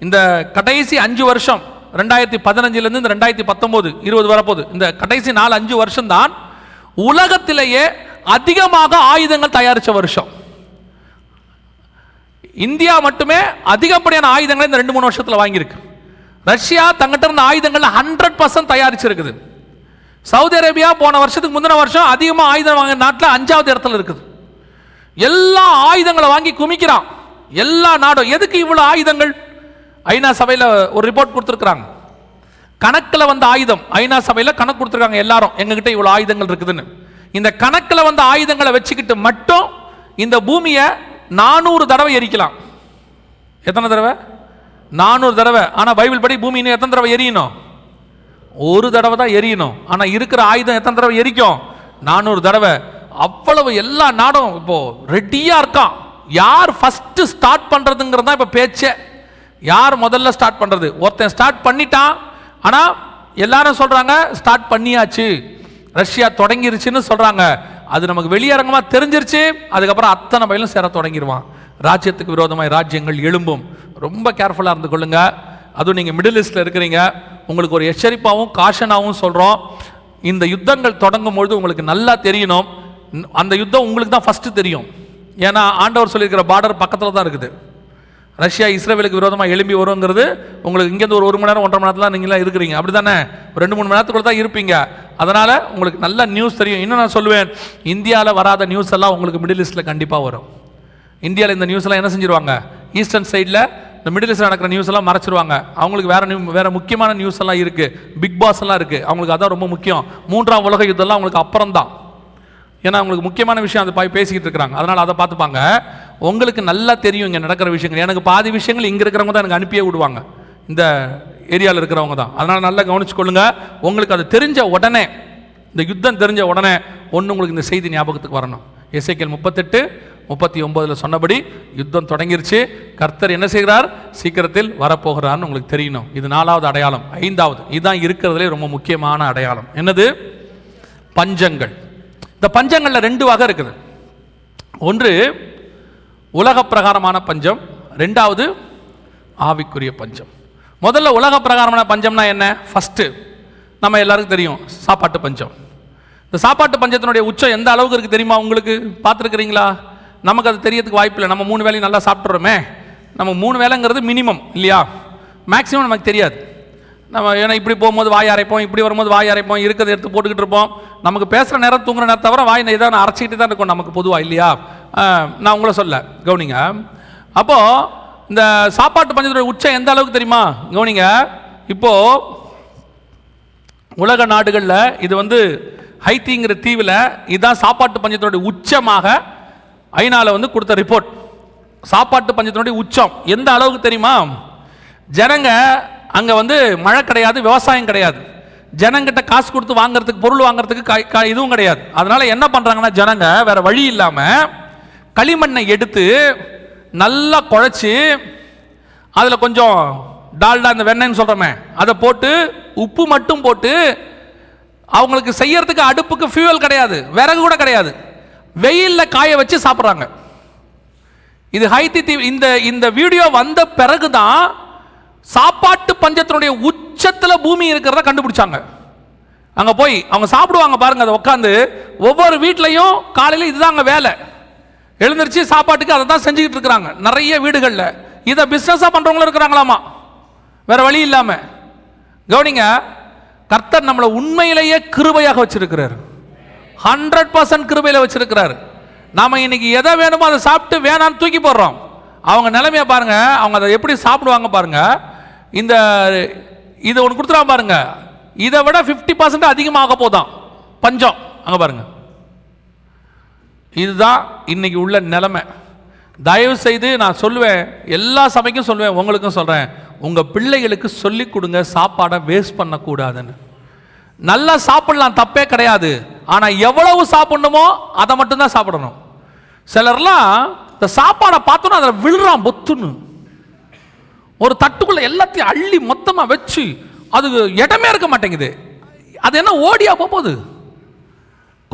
இந்த கடைசி அஞ்சு வருஷம் ரெண்டாயிரத்தி பதினஞ்சுலேருந்து இந்த ரெண்டாயிரத்தி பத்தொம்போது இருபது வரப்போகுது. இந்த கடைசி நாலு அஞ்சு வருஷம் தான் உலகத்திலேயே அதிகமாக ஆயுதங்கள் தயாரித்த வருஷம். இந்தியா மட்டுமே அதிகப்படியான ஆயுதங்களை இந்த ரெண்டு மூணு வருஷத்தில் வாங்கியிருக்கு. ரஷ்யா தங்கிட்ட இருந்த ஆயுதங்கள் ஹண்ட்ரட் பர்சன்ட் தயாரிச்சிருக்குது. சவுதி அரேபியா போன வருஷத்துக்கு முந்தின வருஷம் அதிகமாக ஆயுதம் வாங்கின நாட்டில் அஞ்சாவது இடத்துல இருக்குது. எல்லா ஆயுதங்களை வாங்கி குமிக்கிறான். எல்லா நாடும். எதுக்கு இவ்வளோ ஆயுதங்கள்? ஐநா சபையில் ஒரு ரிப்போர்ட் கொடுத்துருக்குறாங்க. கணக்கில் வந்த ஆயுதம் ஐநா சபையில் கணக்கு கொடுத்துருக்காங்க எல்லாரும். எங்ககிட்ட இவ்வளோ ஆயுதங்கள் இருக்குதுன்னு. இந்த கணக்கில் வந்த ஆயுதங்களை வச்சுக்கிட்டு மட்டும் இந்த பூமியை நானூறு தடவை எரிக்கலாம். எத்தனை தடவை? நானூறு தடவை. ஆனால் பைபிள் படி பூமி இன்னும் எத்தனை தடவை எரியணும்? ஒரு தடவை தான் எரியணும். ஆனால் இருக்கிற ஆயுதம் எத்தனை தடவை எரிக்கும்? நானூறு தடவை. அவ்வளவு எல்லா நாடும் இப்போது ரெடியாக இருக்கான். யார் ஃபஸ்ட்டு ஸ்டார்ட் பண்ணுறதுங்கிறது தான் இப்போ பேச்சே. யார் முதல்ல ஸ்டார்ட் பண்ணுறது ஒருத்தன் ஸ்டார்ட் பண்ணிட்டான் ஆனால் எல்லாரும் சொல்கிறாங்க ஸ்டார்ட் பண்ணியாச்சு. ரஷ்யா தொடங்கிருச்சுன்னு சொல்கிறாங்க அது நமக்கு வெளியரங்கமாக தெரிஞ்சிருச்சு அதுக்கப்புறம் அத்தனை பயிலும் சேர தொடங்கிடுவான் ராஜ்யத்துக்கு விரோதமாக ராஜ்யங்கள் எழும்பும். ரொம்ப கேர்ஃபுல்லாக இருந்து கொள்ளுங்க. அதுவும் நீங்கள் மிடில் ஈஸ்டில் இருக்கிறீங்க. உங்களுக்கு ஒரு எச்சரிப்பாகவும் காஷனாகவும் சொல்கிறோம் இந்த யுத்தங்கள் தொடங்கும் பொழுது உங்களுக்கு நல்லா தெரியணும். அந்த யுத்தம் உங்களுக்கு தான் ஃபஸ்ட்டு தெரியும். ஏன்னா ஆண்டவர் சொல்லியிருக்கிற பார்டர் பக்கத்தில் தான் இருக்குது. ரஷ்யா இஸ்ரேலுக்கு விரோதமாக எழும்பி வருங்கிறது உங்களுக்கு இங்கேருந்து ஒரு ஒரு மணி நேரம் ஒன்றரை மணி நேரத்தில் நீங்களாம் இருக்கிறீங்க. அப்படி தானே ஒரு ரெண்டு மூணு மணி நேரத்துக்குள்ள தான் இருப்பீங்க. அதனால் உங்களுக்கு நல்ல நியூஸ் தெரியும். இன்னும் நான் சொல்லுவேன் இந்தியாவில் வராத நியூஸ் எல்லாம் உங்களுக்கு மிடில் ஈஸ்டில் கண்டிப்பாக வரும். இந்தியாவில் இந்த நியூஸ் எல்லாம் என்ன செஞ்சுருவாங்க? ஈஸ்டர்ன் சைடில் இந்த மிடில் ஈஸ்டில் நடக்கிற நியூஸ் எல்லாம் மறைச்சிருவாங்க. அவங்களுக்கு வேற நியூ வேற முக்கியமான நியூஸ் எல்லாம் இருக்குது பிக் பாஸ் எல்லாம் இருக்குது அவங்களுக்கு அதான் ரொம்ப முக்கியம். மூன்றாம் உலக யுத்தம்லாம் அவங்களுக்கு அப்புறம் தான் ஏன்னா அவங்களுக்கு முக்கியமான விஷயம் அதை பாய் பேசிக்கிட்டு இருக்கிறாங்க. அதனால் அதை பார்த்துப்பாங்க. உங்களுக்கு நல்லா தெரியும் இங்கே நடக்கிற விஷயங்கள். எனக்கு பாதி விஷயங்கள் இங்கே இருக்கிறவங்க தான் எனக்கு அனுப்பியே விடுவாங்க. இந்த ஏரியாவில் இருக்கிறவங்க தான். அதனால் நல்லா கவனிச்சுக்கொள்ளுங்க. உங்களுக்கு அது தெரிஞ்ச உடனே இந்த யுத்தம் தெரிஞ்ச உடனே ஒன்று உங்களுக்கு இந்த செய்தி ஞாபகத்துக்கு வரணும். இசைக்கல் முப்பத்தெட்டு முப்பத்தி ஒன்பதில் சொன்னபடி யுத்தம் தொடங்கிருச்சு. கர்த்தர் என்ன செய்கிறார்? சீக்கிரத்தில் வரப்போகிறார்னு உங்களுக்கு தெரியணும். இது நாலாவது அடையாளம். ஐந்தாவது. இதுதான் இருக்கிறதுலே ரொம்ப முக்கியமான அடையாளம். என்னது? பஞ்சங்கள். இந்த பஞ்சங்களில் ரெண்டு வகை இருக்குது. ஒன்று உலக பிரகாரமான பஞ்சம். ரெண்டாவது ஆவிக்குரிய பஞ்சம். முதல்ல உலக பிரகாரமான பஞ்சம்னா என்ன? ஃபஸ்ட்டு நம்ம எல்லாருக்கும் தெரியும் சாப்பாட்டு பஞ்சம். இந்த சாப்பாட்டு பஞ்சத்தினுடைய உச்சம் எந்த அளவுக்கு இருக்குது தெரியுமா உங்களுக்கு? பார்த்துருக்குறீங்களா? நமக்கு அது தெரியறதுக்கு வாய்ப்பு இல்லை நம்ம மூணு வேலையும் நல்லா சாப்பிட்றோமே நம்ம மூணு வேலைங்கிறது மினிமம் இல்லையா? மேக்ஸிமம் நமக்கு தெரியாது. நம்ம ஏன்னா இப்படி போகும்போது வாய் அரைப்போம் இப்படி வரும்போது வாய் அரைப்போம் இருக்கிறத எடுத்து போட்டுக்கிட்டு இருப்போம். நமக்கு பேசுகிற நேரம் தூங்குற நேரம் தவிர வாய் ஏதாவது அரைச்சிக்கிட்டு தான் இருக்கும். நமக்கு பொதுவாக இல்லையா? நான் உங்களை சொல்ல கவனிங்க. அப்போது இந்த சாப்பாட்டு பஞ்சத்தோட உச்சம் எந்த அளவுக்கு தெரியுமா? கவனிங்க. இப்போது உலக நாடுகளில் இது வந்து ஹைத்திங்கிற தீவில் இதுதான் சாப்பாட்டு பஞ்சத்தினுடைய உச்சமாக ஐநாவில் வந்து கொடுத்த ரிப்போர்ட் சாப்பாட்டு பஞ்சத்தினுடைய உச்சம் எந்த அளவுக்கு தெரியுமா? ஜனங்க அங்கே வந்து மழை கிடையாது விவசாயம் கிடையாது. ஜனங்கிட்ட காசு கொடுத்து வாங்குறதுக்கு பொருள் வாங்குறதுக்கு கை- இதுவும் கிடையாது. அதனால என்ன பண்ணுறாங்கன்னா ஜனங்க வேற வழி இல்லாமல் களிமண்ணை எடுத்து நல்லா குழச்சி அதில் கொஞ்சம் டால்டா இந்த வெண்ணெய்ன்னு சொல்கிறோமே அதை போட்டு உப்பு மட்டும் போட்டு அவங்களுக்கு செய்யறதுக்கு அடுப்புக்கு ஃபியூவல் கிடையாது விறகு கூட கிடையாது. வெயிலில் காய வச்சு சாப்பிட்றாங்க. இது ஹைத்தி தீவு இந்த இந்த வீடியோ வந்த பிறகு தான் சாப்பாட்டு பஞ்சத்தினுடைய உச்சத்தில் பூமி இருக்கிறத கண்டுபிடிச்சாங்க. அங்கே போய் அவங்க சாப்பிடுவாங்க பாருங்க அதை உட்காந்து ஒவ்வொரு வீட்லையும் காலையில் இதுதாங்க வேலை. எழுந்திரிச்சு சாப்பாட்டுக்கு அதை தான் செஞ்சுக்கிட்டு இருக்கிறாங்க. நிறைய வீடுகளில். இதை பிஸ்னஸாக பண்ணுறவங்களும் இருக்கிறாங்களாமா? வேற வழி இல்லாமல் கவனிங்க கர்த்தர் நம்மளை உண்மையிலேயே கிருபையாக வச்சிருக்கிறார். ஹண்ட்ரட் பர்சன்ட் கிருபையில் வச்சிருக்கிறார். நாம் இன்னைக்கு எதை வேணுமோ அதை சாப்பிட்டு வேணான்னு தூக்கி போடுறோம். அவங்க நிலைமையை பாருங்க. அவங்க அதை எப்படி சாப்பிடுவாங்க பாருங்க. இந்த இதை ஒன்று கொடுத்துருவா பாருங்க. இதை விட ஃபிஃப்டி பர்சன்ட் அதிகமாக போதான் பஞ்சம். அங்கே பாருங்க. இதுதான் இன்னைக்கு உள்ள நிலைமை. தயவு செய்து நான் சொல்லுவேன். எல்லா சமைக்கும் சொல்லுவேன். உங்களுக்கும் சொல்கிறேன் உங்கள் பிள்ளைகளுக்கு சொல்லிக் கொடுங்க. சாப்பாடை வேஸ்ட் பண்ணக்கூடாதுன்னு. நல்லா சாப்பிடலாம். தப்பே கிடையாது. ஆனால் எவ்வளவு சாப்பிடணுமோ அதை மட்டும்தான் சாப்பிடணும். சிலர்லாம் இந்த சாப்பாடை பார்த்தோன்னா அதில் விழுறான் பொத்துன்னு. ஒரு தட்டுக்குள்ள எல்லாத்தையும் அள்ளி மொத்தமாக வச்சு அது இடமே இருக்க மாட்டேங்குது. அது என்ன ஓடியா போகுது?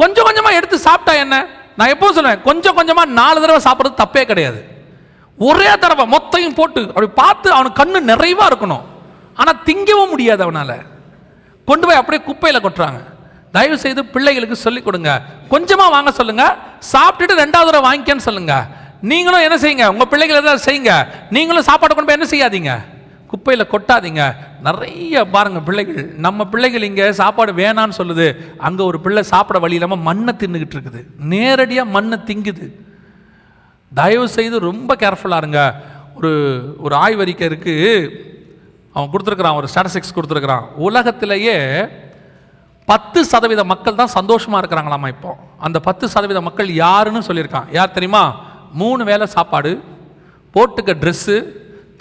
கொஞ்சம் கொஞ்சமாக எடுத்து சாப்பிட்டா என்ன? நான் எப்போ சொல்லுவேன் கொஞ்சம் கொஞ்சமாக நாலு தடவை சாப்பிட்றது தப்பே கிடையாது. ஒரே தடவை மொத்தையும் போட்டு அப்படி பார்த்து அவனுக்கு கண்ணு நிறைவாக இருக்கணும். ஆனால் திங்கவும் முடியாது அவனால். கொண்டு போய் அப்படியே குப்பையில் கொட்டுறாங்க. தயவு செய்து பிள்ளைகளுக்கு சொல்லிக் கொடுங்க. கொஞ்சமாக வாங்க சொல்லுங்கள் சாப்பிட்டுட்டு ரெண்டாவது தடவை வாங்கிக்கன்னு சொல்லுங்கள் நீங்களும் என்ன செய்யுங்க? உங்கள் பிள்ளைகள் ஏதாவது செய்யுங்க. நீங்களும் சாப்பாடு கொண்டு போய் என்ன செய்யாதீங்க? குப்பையில் கொட்டாதீங்க. நிறைய பாருங்கள் பிள்ளைகள். நம்ம பிள்ளைகள் இங்கே சாப்பாடு வேணான்னு சொல்லுது. அங்கே ஒரு பிள்ளை சாப்பிட வழி இல்லாமல் மண்ணை தின்னுக்கிட்டு இருக்குது. நேரடியாக மண்ணை திங்குது. தயவு செய்து ரொம்ப கேர்ஃபுல்லாக இருங்க. ஒரு ஒரு ஆய்வறிக்கை இருக்குது அவன் கொடுத்துருக்குறான் ஒரு ஸ்டாட்டிஸ்டிக்ஸ் கொடுத்துருக்குறான். உலகத்திலேயே பத்து சதவீத மக்கள் தான் சந்தோஷமாக இருக்கிறாங்களாமா இப்போ? அந்த பத்து சதவீத மக்கள் யாருன்னு சொல்லியிருக்கான். யார் தெரியுமா? மூணு வேளை சாப்பாடு போட்டுக்க ட்ரெஸ்ஸு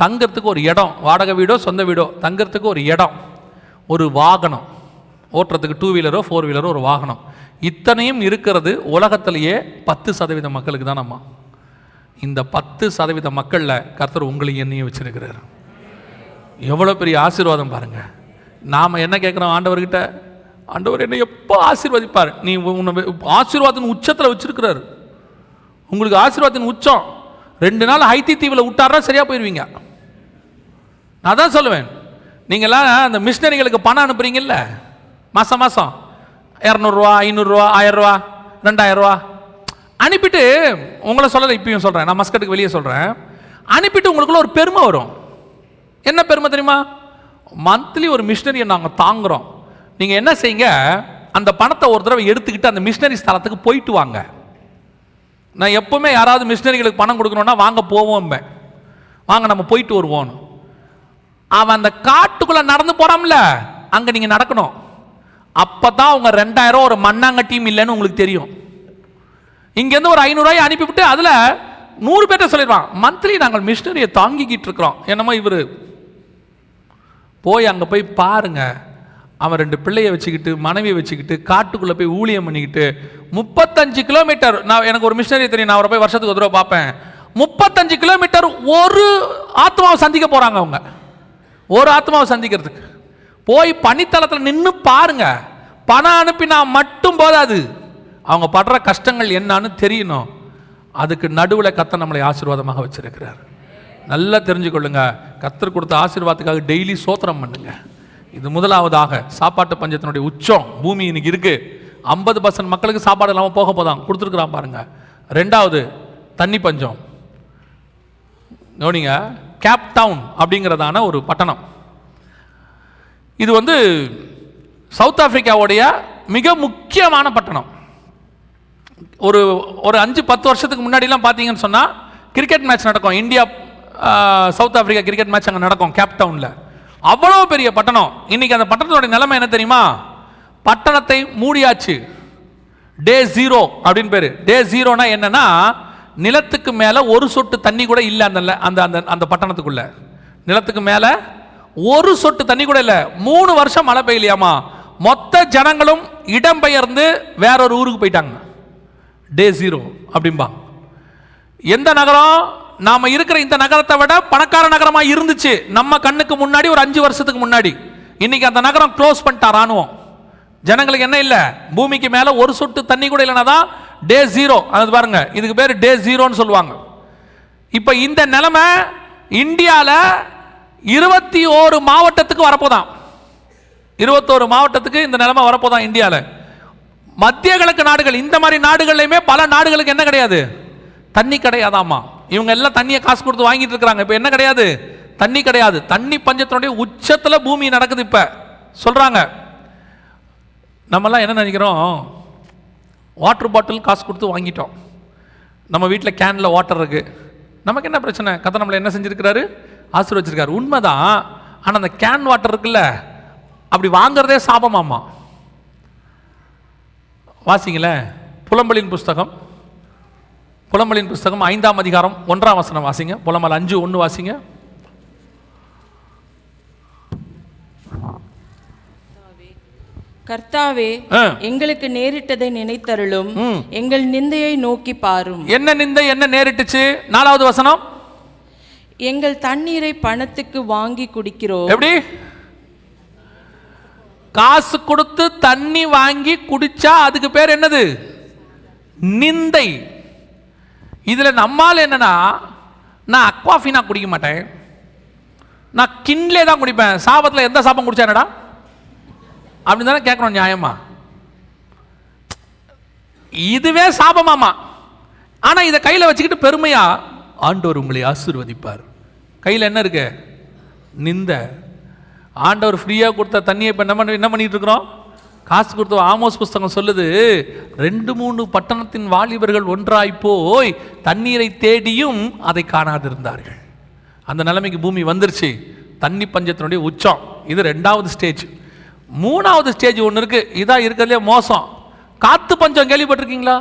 தங்கிறதுக்கு ஒரு இடம் வாடகை வீடோ சொந்த வீடோ தங்கிறதுக்கு ஒரு இடம் ஒரு வாகனம் ஓட்டுறதுக்கு டூ வீலரோ ஃபோர் வீலரோ ஒரு வாகனம். இத்தனையும் இருக்கிறது உலகத்திலேயே பத்து சதவீத மக்களுக்கு தான் நம்ம இந்த பத்து சதவீத மக்களில் கர்த்தர் உங்களையும் என்னையும் வச்சுருக்கிறார். எவ்வளோ பெரிய ஆசீர்வாதம் பாருங்கள் நாம் என்ன கேட்குறோம் ஆண்டவர்கிட்ட? ஆண்டவர் என்னை எப்போ ஆசீர்வதிப்பார்? நீ உன்னை வெ- ஆசீர்வாதத்தின் உச்சத்தில் வச்சுருக்கிறாரு. உங்களுக்கு ஆசீர்வாதத்தின் உச்சம். ரெண்டு நாள் ஹைத்தி தீவில் விட்டாரா சரியாக போயிடுவீங்க நான் தான் சொல்லுவேன். நீங்களாம் அந்த மிஷினரிகளுக்கு பணம் அனுப்புறீங்கல்ல? மாதம் மாதம் இரநூறுவா ஐநூறுரூவா ஆயிரரூவா ரெண்டாயிரரூவா. அனுப்பிட்டு உங்களை சொல்லலை இப்பயும் சொல்கிறேன் நான் மஸ்கட்டுக்கு வெளியே சொல்கிறேன் அனுப்பிட்டு உங்களுக்குள்ள ஒரு பெருமை வரும். என்ன பெருமை தெரியுமா? மந்த்லி ஒரு மிஷினரியை நாங்கள் தாங்குகிறோம் நீங்கள் என்ன செய்யுங்க? அந்த பணத்தை ஒரு தடவை எடுத்துக்கிட்டு அந்த மிஷினரி ஸ்தலத்துக்கு போயிட்டு வாங்க. நான் எப்பவுமே யாராவது மிஷினரிகளுக்கு பணம் கொடுக்கணும்னா வாங்க போவோம் வாங்க நம்ம போயிட்டு வருவோம் அவன் அந்த காட்டுக்குள்ளே நடந்து போகிறோம்ல அங்கே நீங்கள் நடக்கணும். அப்போ தான் அவங்க ரெண்டாயிரம் ஒரு மண்ணாங்கட்டியும் இல்லைன்னு உங்களுக்கு தெரியும். இங்கேருந்து ஒரு ஐநூறுரூவாய் அனுப்பிவிட்டு அதில் நூறு பேர்ட்ட சொல்லிடுவான் மந்த்லி நாங்கள் மிஷினரியை தாங்கிக்கிட்டு இருக்கிறோம். என்னமோ இவர். போய் அங்கே போய் பாருங்கள் அவன் ரெண்டு பிள்ளைய வச்சுக்கிட்டு மனைவியை வச்சுக்கிட்டு காட்டுக்குள்ளே போய் ஊழியம் பண்ணிக்கிட்டு முப்பத்தஞ்சு கிலோமீட்டர் நான் எனக்கு ஒரு மிஷினரி தெரியும் நான் அவரை போய் வருஷத்துக்கு ஒரு தடவை பார்ப்பேன். முப்பத்தஞ்சு கிலோமீட்டர் ஒரு ஆத்மாவை சந்திக்க போகிறாங்க அவங்க. ஒரு ஆத்மாவை சந்திக்கிறதுக்கு. போய் பனித்தளத்தில் நின்று பாருங்க. பணம் அனுப்பினா மட்டும் போதாது. அவங்க படுற கஷ்டங்கள் என்னன்னு தெரியணும். அதுக்கு நடுவில் கத்த நம்மளை ஆசீர்வாதமாக வச்சிருக்கிறார். நல்லா தெரிஞ்சுக்கொள்ளுங்க. கத்தர் கொடுத்த ஆசீர்வாதத்துக்காக டெய்லி சோத்திரம் பண்ணுங்கள் இது முதலாவதாக சாப்பாட்டு பஞ்சத்தினுடைய உச்சம் பூமி இன்னைக்கு இருக்குது ஐம்பது பர்சன்ட் மக்களுக்கு சாப்பாடு இல்லாமல் போக போதான் கொடுத்துருக்குறான் பாருங்கள் ரெண்டாவது தண்ணி பஞ்சம். கவனிங்க கேப் டவுன் அப்படிங்கிறதான ஒரு பட்டணம். இது வந்து சவுத் ஆஃப்ரிக்காவுடைய மிக முக்கியமான பட்டணம். ஒரு ஒரு அஞ்சு பத்து வருஷத்துக்கு முன்னாடிலாம் பார்த்தீங்கன்னு சொன்னால் கிரிக்கெட் மேட்ச் நடக்கும். India South Africa cricket match அங்கே நடக்கும் கேப் டவுனில் அவ்வளோ பெரிய பட்டணம். இன்னைக்கு அந்த பட்டணத்தோட நிலைமை என்ன தெரியுமா? பட்டணத்தை மூடியாச்சு. டே ஜீரோ அப்படின்னு பேர். டே ஜீரோனா என்னன்னா நிலத்துக்கு மேலே ஒரு சொட்டு தண்ணி கூட இல்லை அந்த அந்த அந்த அந்த பட்டணத்துக்குள்ள. நிலத்துக்கு மேலே ஒரு சொட்டு தண்ணி கூட இல்லை. மூணு வருஷம் மழை பெய்யலையாமா? மொத்த ஜனங்களும் இடம்பெயர்ந்து வேறொரு ஊருக்கு போயிட்டாங்க. டே ஜீரோ அப்படிம்பா. எந்த நகரம்? நாம இருக்கிற இந்த நகரத்தை விட பணக்கார நகரமா இருந்துச்சு. நம்ம கண்ணுக்கு முன்னாடி ஒரு அஞ்சு வருஷத்துக்கு முன்னாடி. இன்னைக்கு அந்த நகரம் க்ளோஸ் பண்ணிட்டா ராணுவம். ஜனங்களுக்கு என்ன இல்லை? பூமிக்கு மேலே ஒரு சொட்டு தண்ணி கூட இல்லைனா தான் டே ஜீரோ அது பாருங்க இதுக்கு பேர் டே ஜீரோன்னு சொல்லுவாங்க. இப்போ இந்த நிலைமை இந்தியாவில் இருபத்தி ஓரு மாவட்டத்துக்கு வரப்போதான். இருபத்தோரு மாவட்டத்துக்கு இந்த நிலைமை வரப்போதான் இந்தியாவில் மத்திய கிழக்கு நாடுகள் இந்த மாதிரி நாடுகள்லையுமே பல நாடுகளுக்கு என்ன கிடையாது? தண்ணி கிடையாதாம்மா. இவங்க எல்லாம் தண்ணியை காசு கொடுத்து வாங்கிட்டு இருக்கிறாங்க. இப்போ என்ன கிடையாது? தண்ணி கிடையாது. தண்ணி பஞ்சத்தினுடைய உச்சத்தில் பூமி நடக்குது இப்போ. சொல்கிறாங்க நம்மலாம் என்ன நினைக்கிறோம்? வாட்டர் பாட்டில் காசு கொடுத்து வாங்கிட்டோம். நம்ம வீட்டில் கேனில் வாட்டர் இருக்குது நமக்கு என்ன பிரச்சனை? கதை நம்மளை என்ன செஞ்சிருக்கிறாரு? ஆசீர்வச்சிருக்காரு. உண்மைதான். ஆனால் அந்த கேன் வாட்டர் இருக்குல்ல அப்படி வாங்குறதே சாபமாமா வாசிங்களேன். புலம்பலின் புஸ்தகம். புலம்பலின் புஸ்தகம் ஐந்தாம் அதிகாரம் ஒன்றாம் வசனம் வாசிங்க. புலம்பல் அஞ்சு ஒன்று வாசிங்க. கர்த்தாவே. எங்களுக்கு நேரிட்டதை நினைத்தருளும். எங்கள் நிந்தையை நோக்கி பாரும். என்ன நிந்தை என்ன நேரிட்டுச்சு? நாலாவது வசனம். எங்கள் தண்ணீரை பணத்துக்கு வாங்கி குடிக்கிறோம். எப்படி? காசு கொடுத்து தண்ணி வாங்கி குடிச்சா அதுக்கு பேர் என்னது? நிந்தை. இதில் நம்மால் என்னென்னா நான் அக்வாஃபினா குடிக்க மாட்டேன். நான் கிண்லே தான் குடிப்பேன். சாபத்தில் எந்த சாபம் குடிச்சானடா அப்படின்னு தானே கேட்கணும் நியாயமா? இதுவே சாபமாமா. ஆனால் இதை கையில் வச்சுக்கிட்டு பெருமையாக ஆண்டவர் உங்களை ஆசீர்வதிப்பார். கையில் என்ன இருக்கு? நிந்த. ஆண்டவர் ஃப்ரீயாக கொடுத்த தண்ணியை இப்போ என்ன பண்ணி என்ன பண்ணிகிட்டு இருக்கிறோம்? காசு கொடுத்த ஆமோஸ் புஸ்தகம் சொல்லுது ரெண்டு மூணு பட்டணத்தின் வாலிபர்கள் ஒன்றாய் போய் தண்ணீரை தேடியும் அதை காணாதிருந்தார்கள். அந்த நிலைமைக்கு பூமி வந்துருச்சு. தண்ணி பஞ்சத்தினுடைய உச்சம். இது ரெண்டாவது ஸ்டேஜ் மூணாவது ஸ்டேஜ் ஒன்று இருக்கு. இதான் இருக்கிறதுலே மோசம். காத்து பஞ்சம் கேள்விப்பட்டிருக்கீங்களா?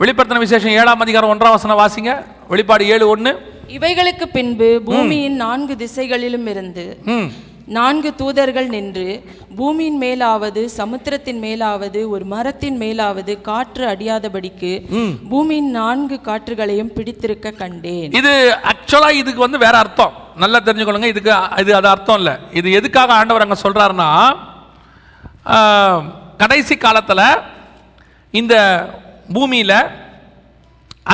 வெளிப்படுத்தின விசேஷம் ஏழாம் அதிகாரம் ஒன்றாம் வசனம் வாசிங்க. வெளிப்பாடு ஏழு ஒன்று இவைகளுக்கு பின்பு பூமியின் நான்கு திசைகளிலும் இருந்து நான்கு தூதர்கள் நின்று பூமியின் மேலாவது சமுத்திரத்தின் மேலாவது ஒரு மரத்தின் மேலாவது காற்று அடியாதபடிக்கு பூமியின் நான்கு காற்றுகளையும் பிடித்திருக்க கண்டேன். இது ஆக்சுவலா இதுக்கு வந்து வேற அர்த்தம். நல்லா தெரிஞ்சுக்கொள்ளுங்க. இதுக்கு இது அது அர்த்தம் இல்லை. இது எதுக்காக ஆண்டவர் அங்கே சொல்றாருன்னா கடைசி காலத்துல இந்த பூமியில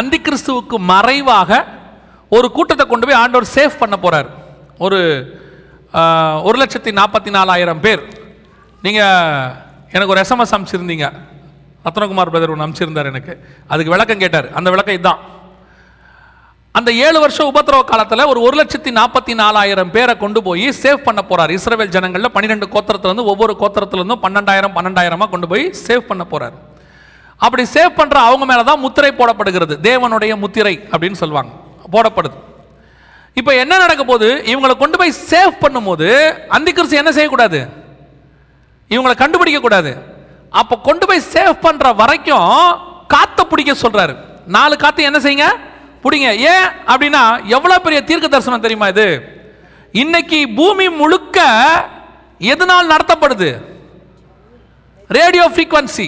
அந்தி கிறிஸ்துவுக்கு மறைவாக ஒரு கூட்டத்தை கொண்டு போய் ஆண்டவர் சேவ் பண்ண போறார். ஒரு ஒரு லட்சத்தி நாற்பத்தி நாலாயிரம் பேர். நீங்கள் எனக்கு ஒரு எஸ்எம்எஸ் அனுப்பிச்சிருந்தீங்க ரத்னகுமார் பிரதர் ஒன்று அனுப்பிச்சிருந்தார் எனக்கு. அதுக்கு விளக்கம் கேட்டார். அந்த விளக்கம் இதுதான் அந்த ஏழு வருஷம் உபத்திரவ காலத்தில் ஒரு ஒரு லட்சத்தி நாற்பத்தி நாலாயிரம் பேரை கொண்டு போய் சேவ் பண்ண போகிறார் இஸ்ரேல் ஜனங்களில் பன்னிரெண்டு கோத்திரத்துலேருந்து ஒவ்வொரு கோத்திரத்துலேருந்தும் பன்னெண்டாயிரம் பன்னெண்டாயிரமாக கொண்டு போய் சேவ் பண்ண போகிறார் அப்படி சேவ் பண்ணுற அவங்க மேலே தான் முத்திரை போடப்படுகிறது. தேவனுடைய முத்திரை அப்படின்னு சொல்லுவாங்க. போடப்படுது. இப்போ என்ன நடக்க போகுது இவங்களை கொண்டு போய் சேவ் பண்ணும்போது அந்திகிறிஸ்து என்ன செய்யக்கூடாது? இவங்களை கண்டுபிடிக்க கூடாது அப்போ கொண்டு போய் சேவ் பண்ணுற வரைக்கும் காத்த பிடிக்க சொல்றாரு. நாலு காத்து என்ன செய்யுங்க? பிடிங்க. ஏன் அப்படின்னா எவ்வளோ பெரிய தீர்க்க தரிசனம் தெரியுமா இது? இன்னைக்கு பூமி முழுக்க எதனால் நடத்தப்படுது? ரேடியோ ஃப்ரீக்வன்சி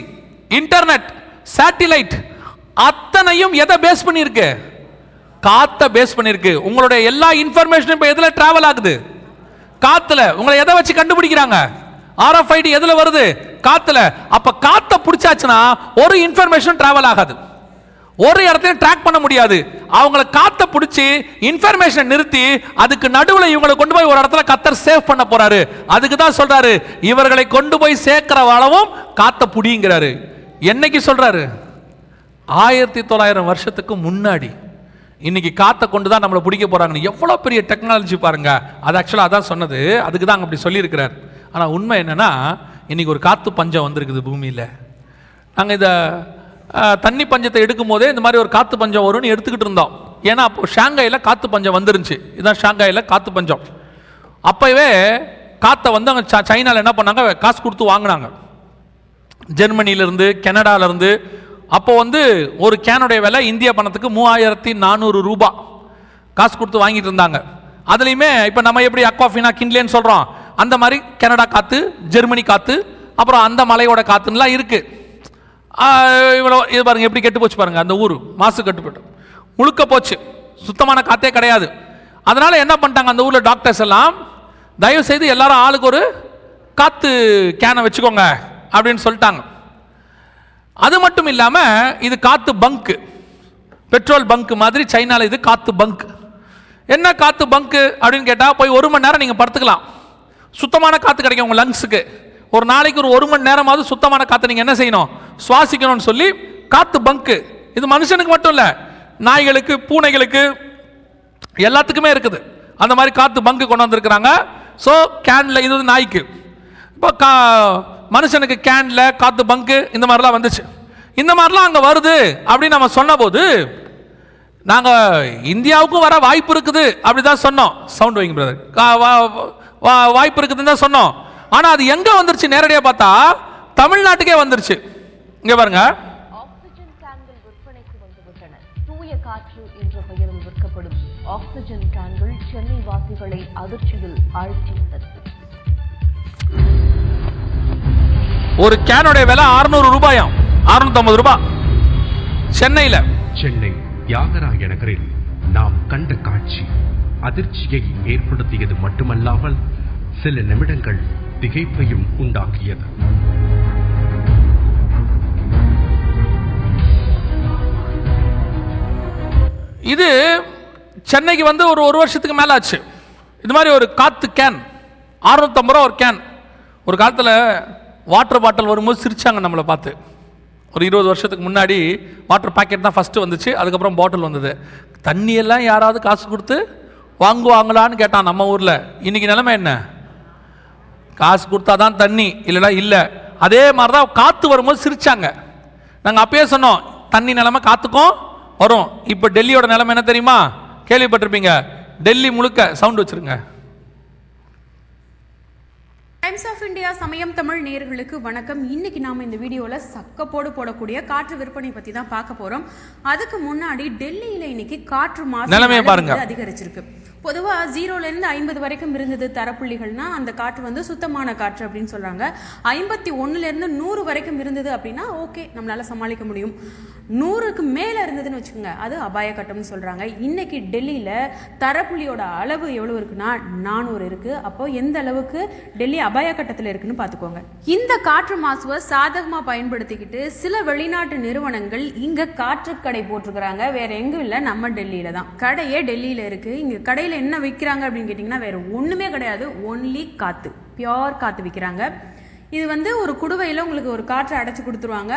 இன்டர்நெட் சேட்டிலைட் அத்தனையும் எதை பேஸ் பண்ணியிருக்கு? காத்த பேஸ் பண்ணியிருக்கு உங்களுடைய எல்லா இன்ஃபர்மேஷனும் இப்போ எதில் டிராவல் ஆகுது? காத்துல. உங்களை எதை வச்சு கண்டுபிடிக்கிறாங்க? ஆர்எஃப்ஐடி எதுல வருது? காத்துல. அப்ப காத்த பிடிச்சாச்சுன்னா ஒரு இன்ஃபர்மேஷன் டிராவல் ஆகாது. ஒரு இடத்தையும் ட்ராக் பண்ண முடியாது. அவங்கள காத்த பிடிச்சி இன்ஃபர்மேஷன் நிறுத்தி அதுக்கு நடுவில் இவங்களை கொண்டு போய் ஒரு இடத்துல கத்தர் சேவ் பண்ண போறாரு. அதுக்கு தான் சொல்றாரு இவர்களை கொண்டு போய் சேர்க்கிற அளவும் காத்த பிடிங்கிறாரு. என்னைக்கு சொல்றாரு? ஆயிரத்தி தொள்ளாயிரம் வருஷத்துக்கு முன்னாடி. இன்னைக்கு காற்றை கொண்டு தான் நம்மளை பிடிக்க போகிறாங்கன்னு எவ்வளோ பெரிய டெக்னாலஜி பாருங்கள் அது ஆக்சுவலாக அதான் சொன்னது. அதுக்கு தான் அப்படி சொல்லியிருக்கிறார். ஆனால் உண்மை என்னென்னா இன்னைக்கு ஒரு காற்று பஞ்சம் வந்திருக்குது பூமியில். நாங்கள் இதை தண்ணி பஞ்சத்தை எடுக்கும் போதே இந்த மாதிரி ஒரு காற்று பஞ்சம் வரும்னு எடுத்துக்கிட்டு இருந்தோம். ஏன்னா அப்போ ஷாங்காயில் காற்று பஞ்சம் வந்துருந்துச்சு. இதுதான் ஷாங்காயில் காற்று பஞ்சம். அப்போவே காற்றை வந்து அங்கே சைனாவில் என்ன பண்ணாங்க? காசு கொடுத்து வாங்கினாங்க. ஜெர்மனியிலேருந்து கனடாலேருந்து அப்போ வந்து ஒரு கேனுடைய விலை இந்திய பணத்துக்கு மூவாயிரத்தி நானூறு ரூபாய் காசு கொடுத்து வாங்கிட்டு இருந்தாங்க. அதுலேயுமே இப்போ நம்ம எப்படி அக்வாஃபினா கிண்ட்லேன்னு சொல்கிறோம் அந்த மாதிரி கனடா காற்று ஜெர்மனி காற்று அப்புறம் அந்த மலையோட காற்றுலாம் இருக்குது இவ்வளோ இது பாருங்கள் எப்படி கெட்டு போச்சு பாருங்கள் அந்த ஊர் மாசு கட்டுப்பட்டு. முழுக்க போச்சு. சுத்தமான காற்றே கிடையாது. அதனால் என்ன பண்ணிட்டாங்க அந்த ஊரில் டாக்டர்ஸ் எல்லாம்? தயவு செய்து எல்லாரும் ஆளுக்கு ஒரு காற்று கேனை வச்சுக்கோங்க அப்படின்னு சொல்லிட்டாங்க. அது மட்டும் இல்லாமல் இது காற்று பங்க் பெட்ரோல் பங்க் மாதிரி சைனாவில் இது காற்று பங்க் என்ன காற்று பங்க் அப்படின்னு கேட்டால் போய் ஒரு மணி நேரம் நீங்கள் படுத்துக்கலாம். சுத்தமான காற்று கிடைக்கும் உங்கள் லங்ஸுக்கு ஒரு நாளைக்கு ஒரு ஒரு மணி நேரமாவது சுத்தமான காற்று நீங்கள் என்ன செய்யணும்? சுவாசிக்கணும்னு சொல்லி காற்று பங்க்கு இது மனுஷனுக்கு மட்டும் இல்லை நாய்களுக்கு பூனைகளுக்கு எல்லாத்துக்குமே இருக்குது. அந்த மாதிரி காற்று பங்கு கொண்டு வந்திருக்கிறாங்க. ஸோ கேனில் இது வந்து நாய்க்கு. இப்போ கா மனுஷனுக்கு கேனில் காற்று பங்கு இந்த மாதிரிலாம் வந்துச்சு. இந்த மாதிரிலாம் அங்கே வருது அப்படின்னு நம்ம சொன்னபோது நாங்கள் இந்தியாவுக்கும் வர வாய்ப்பு இருக்குது அப்படி தான் சொன்னோம். சவுண்ட் வைங்க பிரதர் வாய்ப்பு இருக்குதுன்னு தான் சொன்னோம். ஆனால் அது எங்கே வந்துருச்சு? நேரடியாக பார்த்தா தமிழ்நாட்டுக்கே வந்துருச்சு. இங்கே பாருங்க. ஆக்சிஜன் கேன்கள் தூய காற்று என்ற பெயரில் விற்கப்படும். ஆக்சிஜன் சென்னை வாசிகளை அதிர்ச்சியில் ஆழ்த்தி ஒரு கேனுடைய விலை அறுநூறு ரூபாயாம். அறுநூத்தம்பது ரூபாய் சென்னையில். சென்னை தியாகராய நகரில் நாம் கண்ட காட்சி அதிர்ச்சியை ஏற்படுத்தியது மட்டுமல்லாமல் சில நிமிடங்கள் திகைப்பையும் உண்டாக்கியது. இது சென்னைக்கு வந்து ஒரு ஒரு வருஷத்துக்கு மேலே ஆச்சு இது மாதிரி ஒரு காற்று கேன். அறுநூத்தம்பது ரூபா ஒரு கேன். ஒரு காலத்தில் வாட்டர் பாட்டில் வரும்போது சிரிச்சாங்க நம்மளை பார்த்து. ஒரு இருபது வருஷத்துக்கு முன்னாடி வாட்டர் பாக்கெட் தான் ஃபஸ்ட்டு வந்துச்சு அதுக்கப்புறம் பாட்டில் வந்தது. தண்ணியெல்லாம் யாராவது காசு கொடுத்து வாங்குவாங்களான்னு கேட்டான் நம்ம ஊரில். இன்னைக்கு நிலமை என்ன? காசு கொடுத்தா தான் தண்ணி இல்லைனா இல்லை. அதே மாதிரி தான் காற்று வரும்போது சிரிச்சாங்க. நாங்கள் அப்பயே சொன்னோம் தண்ணி நிலமை காற்றுக்கும் வரும். இப்போ டெல்லியோட நிலமை என்ன தெரியுமா? கேள்விப்பட்டிருப்பீங்க. டெல்லி முழுக்க சவுண்ட் வச்சிருங்க. டைம்ஸ் ஆஃப் இந்தியா சமயம் தமிழ் நேயர்களுக்கு வணக்கம். இன்னைக்கு நாம இந்த வீடியோல சக்கப்போடு போடக்கூடிய காற்று விற்பனை பத்தி தான் பார்க்க போறோம். அதுக்கு முன்னாடி டெல்லியில இன்னைக்கு காற்று மாசு அதிகரிச்சிருக்கு. பொதுவாக ஜீரோலேருந்து ஐம்பது வரைக்கும் இருந்தது தரப்புள்ளிகள்னா அந்த காற்று வந்து சுத்தமான காற்று அப்படின்னு சொல்கிறாங்க ஐம்பத்தி ஒன்றுலேருந்து நூறு வரைக்கும் இருந்தது அப்படின்னா ஓகே நம்மளால சமாளிக்க முடியும். நூறுக்கு மேலே இருந்ததுன்னு வச்சுக்கோங்க அது அபாய கட்டம்னு சொல்கிறாங்க இன்றைக்கி டெல்லியில் தரப்புள்ளியோட அளவு எவ்வளோ இருக்குன்னா நானூறு இருக்குது அப்போ எந்த அளவுக்கு டெல்லி அபாய கட்டத்தில் இருக்குன்னு பார்த்துக்கோங்க இந்த காற்று மாசுவை சாதகமாக பயன்படுத்திக்கிட்டு சில வெளிநாட்டு நிறுவனங்கள் இங்கே காற்று கடை போட்டிருக்கிறாங்க. வேறு எங்கும் இல்லை நம்ம டெல்லியில் தான். கடையே டெல்லியில் இருக்குது இங்கே கடையில் என்ன விற்கிறாங்க அப்படின்னு கேட்டிங்கன்னா வேறு ஒன்றுமே கிடையாது. ஒன்லி காற்று பியோர் காற்று விற்கிறாங்க இது வந்து ஒரு குடுவையில் உங்களுக்கு ஒரு காற்றை அடைச்சி கொடுத்துருவாங்க.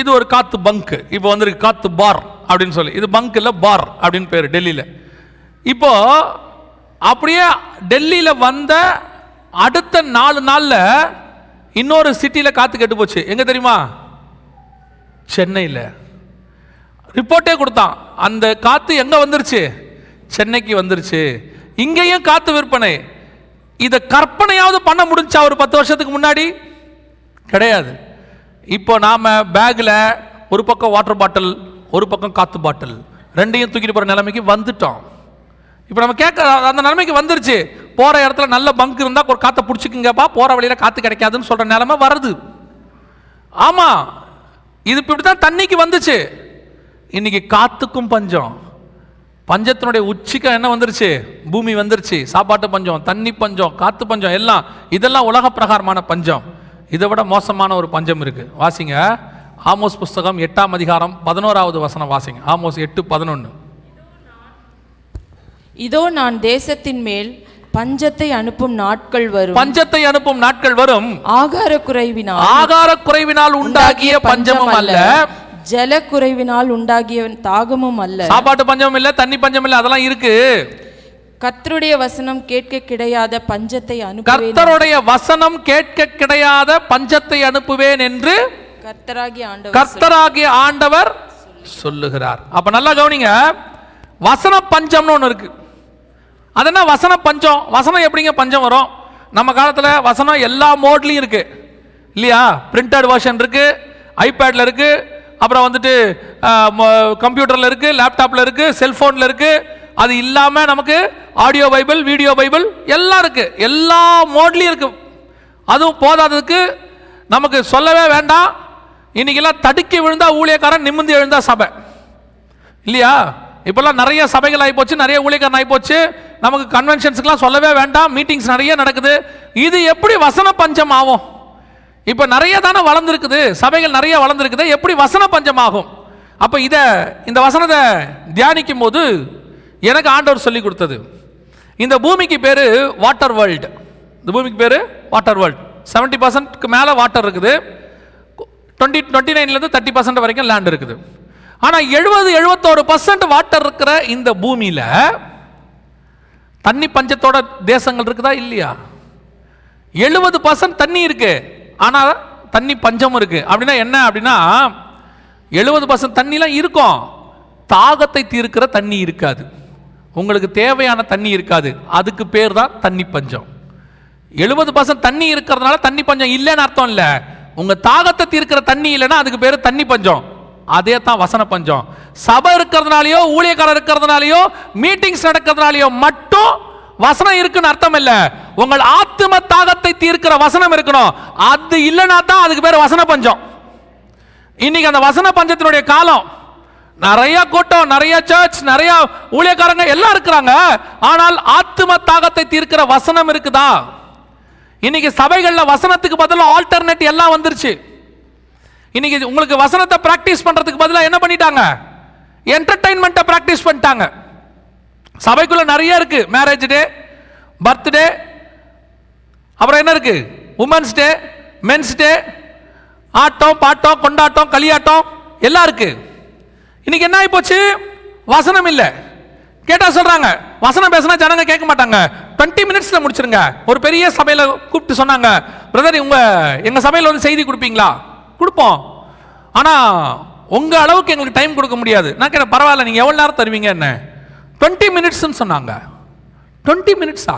இது ஒரு காற்று பங்க் இப்போ வந்திருக்கு காற்று பார் அப்படின்னு சொல்லி. இது பங்க் இல்லை பார் அப்படின்னு பேர் டெல்லியில். இப்போ அப்படியே டெல்லியில் வந்த அடுத்த நாலு நாளில் இன்னொரு சிட்டியில் காற்று கெட்டு போச்சு. எங்கே தெரியுமா? சென்னையில். ரிப்போர்ட்டே கொடுத்தான். அந்த காற்று எங்கே வந்துருச்சு? சென்னைக்கு வந்துருச்சு. இங்கேயும் காத்து விற்பனை. இதை கற்பனையாவது பண்ண முடிஞ்சா ஒரு பத்து வருஷத்துக்கு முன்னாடி? கிடையாது. இப்போ நாம் பேக்கில் ஒரு பக்கம் வாட்டர் பாட்டில் ஒரு பக்கம் காற்று பாட்டில் ரெண்டையும் தூக்கிட்டு போகிற நிலைமைக்கு வந்துட்டோம். இப்போ நம்ம கேட்க அந்த நிலைமைக்கு வந்துருச்சு. போகிற இடத்துல நல்ல பங்க் இருந்தால் ஒரு காற்றை பிடிச்சிக்குங்கப்பா போகிற வழியில் காற்று கிடைக்காதுன்னு சொல்கிற நிலைமை வருது. ஆமாம் இது இப்படி தான் தண்ணிக்கு வந்துச்சு. இன்னைக்கு காற்றுக்கும் பஞ்சம். பஞ்சத்தினுடைய உச்சிக்கு என்ன வந்துருச்சு? பூமி வந்துருச்சு. சாப்பாட்டு பஞ்சம் தண்ணி பஞ்சம் காத்து பஞ்சம் எல்லாம். இதெல்லாம் உலக பிரகாரமான பஞ்சம். இதை விட மோசமான ஒரு பஞ்சம் இருக்கு. வாசிங்க. ஆமோஸ் புஸ்தகம் எட்டாம் அதிகாரம் பதினோராவது வசனம் வாசிங்க. ஆமோஸ் எட்டு பதினொன்று இதோ நான் தேசத்தின் மேல் பஞ்சத்தை அனுப்பும் நாட்கள் வரும். பஞ்சத்தை அனுப்பும் நாட்கள் வரும். ஆகார குறைவினால் ஆகார குறைவினால் உண்டாகிய பஞ்சமும் அல்ல. ஜல குறைவினால் உண்டாகிய தாகமும் அல்ல. சாப்பாட்டு பஞ்சமும் இல்ல தண்ணி பஞ்சம் இல்ல அதெல்லாம் இருக்கு. கர்த்தருடைய வசனம் கேட்க கிடையாத பஞ்சத்தை அனுப்புவேன் கர்த்தருடைய வசனம் கேட்க கிடையாத பஞ்சத்தை அனுப்புவேன் என்று கர்த்தராகி ஆண்டவர் கர்த்தராகிய ஆண்டவர் சொல்லுகிறார். அப்ப நல்லா கவனிங்க வசன பஞ்சம்னு ஒன்று இருக்கு. அது என்ன வசன பஞ்சம்? வசனம் எப்படிங்க பஞ்சம் வரும்? நம்ம காலத்தில் வசனம் எல்லா மோட்லையும் இருக்கு. இல்லையா? பிரிண்டட் வெர்ஷன் இருக்கு ஐபேடில் இருக்கு அப்புறம் வந்துட்டு கம்ப்யூட்டரில் இருக்குது லேப்டாப்பில் இருக்குது செல்ஃபோனில் இருக்குது அது இல்லாமல் நமக்கு ஆடியோ பைபிள் வீடியோ பைபிள் எல்லாம் இருக்குது எல்லா மோட்லேயும் இருக்கு. அதுவும் போதாததுக்கு நமக்கு சொல்லவே வேண்டாம். இன்னைக்கெல்லாம் தடுக்கி விழுந்தா ஊழியக்காரன் நிமிந்து எழுந்தா சபை. இல்லையா? இப்போல்லாம் நிறைய சபைகள் ஆகிப்போச்சு நிறைய ஊழியக்காரன் ஆகிப்போச்சு நமக்கு கன்வென்ஷன்ஸ்க்குலாம் சொல்லவே வேண்டாம். மீட்டிங்ஸ் நிறைய நடக்குது. இது எப்படி வசன பஞ்சம் ஆகும்? இப்போ நிறைய தானே வளர்ந்துருக்குது. சபைகள் நிறைய வளர்ந்துருக்குது. எப்படி வசன பஞ்சம் ஆகும் அப்போ இதை இந்த வசனத்தை தியானிக்கும் போது எனக்கு ஆண்டவர் சொல்லி கொடுத்தது. இந்த பூமிக்கு பேர் வாட்டர் வேர்ல்டு இந்த பூமிக்கு பேர் வாட்டர் வேர்ல்டு செவன்ட்டி பர்சன்ட்க்கு மேலே வாட்டர் இருக்குது. டுவெண்ட்டி டுவெண்ட்டி நைன்லேருந்து தேர்ட்டி பர்சன்ட் வரைக்கும் லேண்ட் இருக்குது. ஆனால் எழுபது எழுபத்தோரு பர்சன்ட் வாட்டர் இருக்கிற இந்த பூமியில் தண்ணி பஞ்சத்தோட தேசங்கள் இருக்குதா? இல்லையா? எழுபது பர்சன்ட் தண்ணி இருக்குது ஆனால் தண்ணி பஞ்சம் இருக்குது அப்படின்னா என்ன? அப்படின்னா எழுபது பர்சன்ட் தண்ணிலாம் இருக்கும். தாகத்தை தீர்க்கிற தண்ணி இருக்காது. உங்களுக்கு தேவையான தண்ணி இருக்காது. அதுக்கு பேர் தான் தண்ணி பஞ்சம். எழுபது பர்சன்ட் தண்ணி இருக்கிறதுனால தண்ணி பஞ்சம் இல்லைன்னு அர்த்தம் இல்லை. உங்கள் தாகத்தை தீர்க்கிற தண்ணி இல்லைன்னா அதுக்கு பேர் தண்ணி பஞ்சம். அதே தான் வசன பஞ்சம். சபை இருக்கிறதுனாலையோ ஊழியக்காரர் இருக்கிறதுனாலயோ மீட்டிங்ஸ் நடக்கிறதுனாலயோ மட்டும் வசனம் இருக்குன்னு அர்த்தம் இல்ல. உங்கள் ஆத்தும தாகத்தை தீர்க்கிற வசனம் இருக்கணும். அது இல்லைன்னா தான் அதுக்கு பேர் வசன பஞ்சம். இன்னைக்கு அந்த வசன பஞ்சத்தினுடைய காலம் நிறைய கூட்டம் நிறைய சர்ச் நிறைய ஊழியக்காரங்க எல்லாம் இருக்கிறாங்க. ஆனால் ஆத்தும தாகத்தை தீர்க்கிற வசனம் இருக்குதா? இன்னைக்கு சபைகளில் வசனத்துக்கு பதிலாக ஆல்டர்னேட் எல்லாம் வந்துருச்சு. இன்னைக்கு உங்களுக்கு வசனத்தை பிராக்டிஸ் பண்றதுக்கு பதிலாக என்ன பண்ணிட்டாங்க? என்டர்டைன்மெண்ட்டை பிராக்டிஸ் பண்ணிட்டாங்க. சபைக்குள்ள நிறைய இருக்கு. மேரேஜ் டே பர்த்டே அப்புறம் என்ன இருக்கு? உமன்ஸ் டே மென்ஸ் டே ஆட்டம் பாட்டம் கொண்டாட்டம் களியாட்டம் எல்லாம் இருக்கு. இன்னைக்கு என்ன ஆகி போச்சு வசனம் இல்லை. கேட்டா சொல்றாங்க. வசனம் பேசினா ஜனங்க கேட்க மாட்டாங்க. டுவெண்ட்டி மினிட்ஸ்ல முடிச்சிருங்க. ஒரு பெரிய சபையில கூப்பிட்டு சொன்னாங்க. பிரதர் உங்க எங்க சபையில் வந்து செய்தி கொடுப்பீங்களா? கொடுப்போம். ஆனா உங்க அளவுக்கு எங்களுக்கு டைம் கொடுக்க முடியாது. நான் கேட்டேன் பரவாயில்ல நீங்க எவ்வளவு நேரம் தருவீங்க என்ன? டுவெண்ட்டி மினிட்ஸ்ன்னு சொன்னாங்க. டுவெண்ட்டி மினிட்ஸா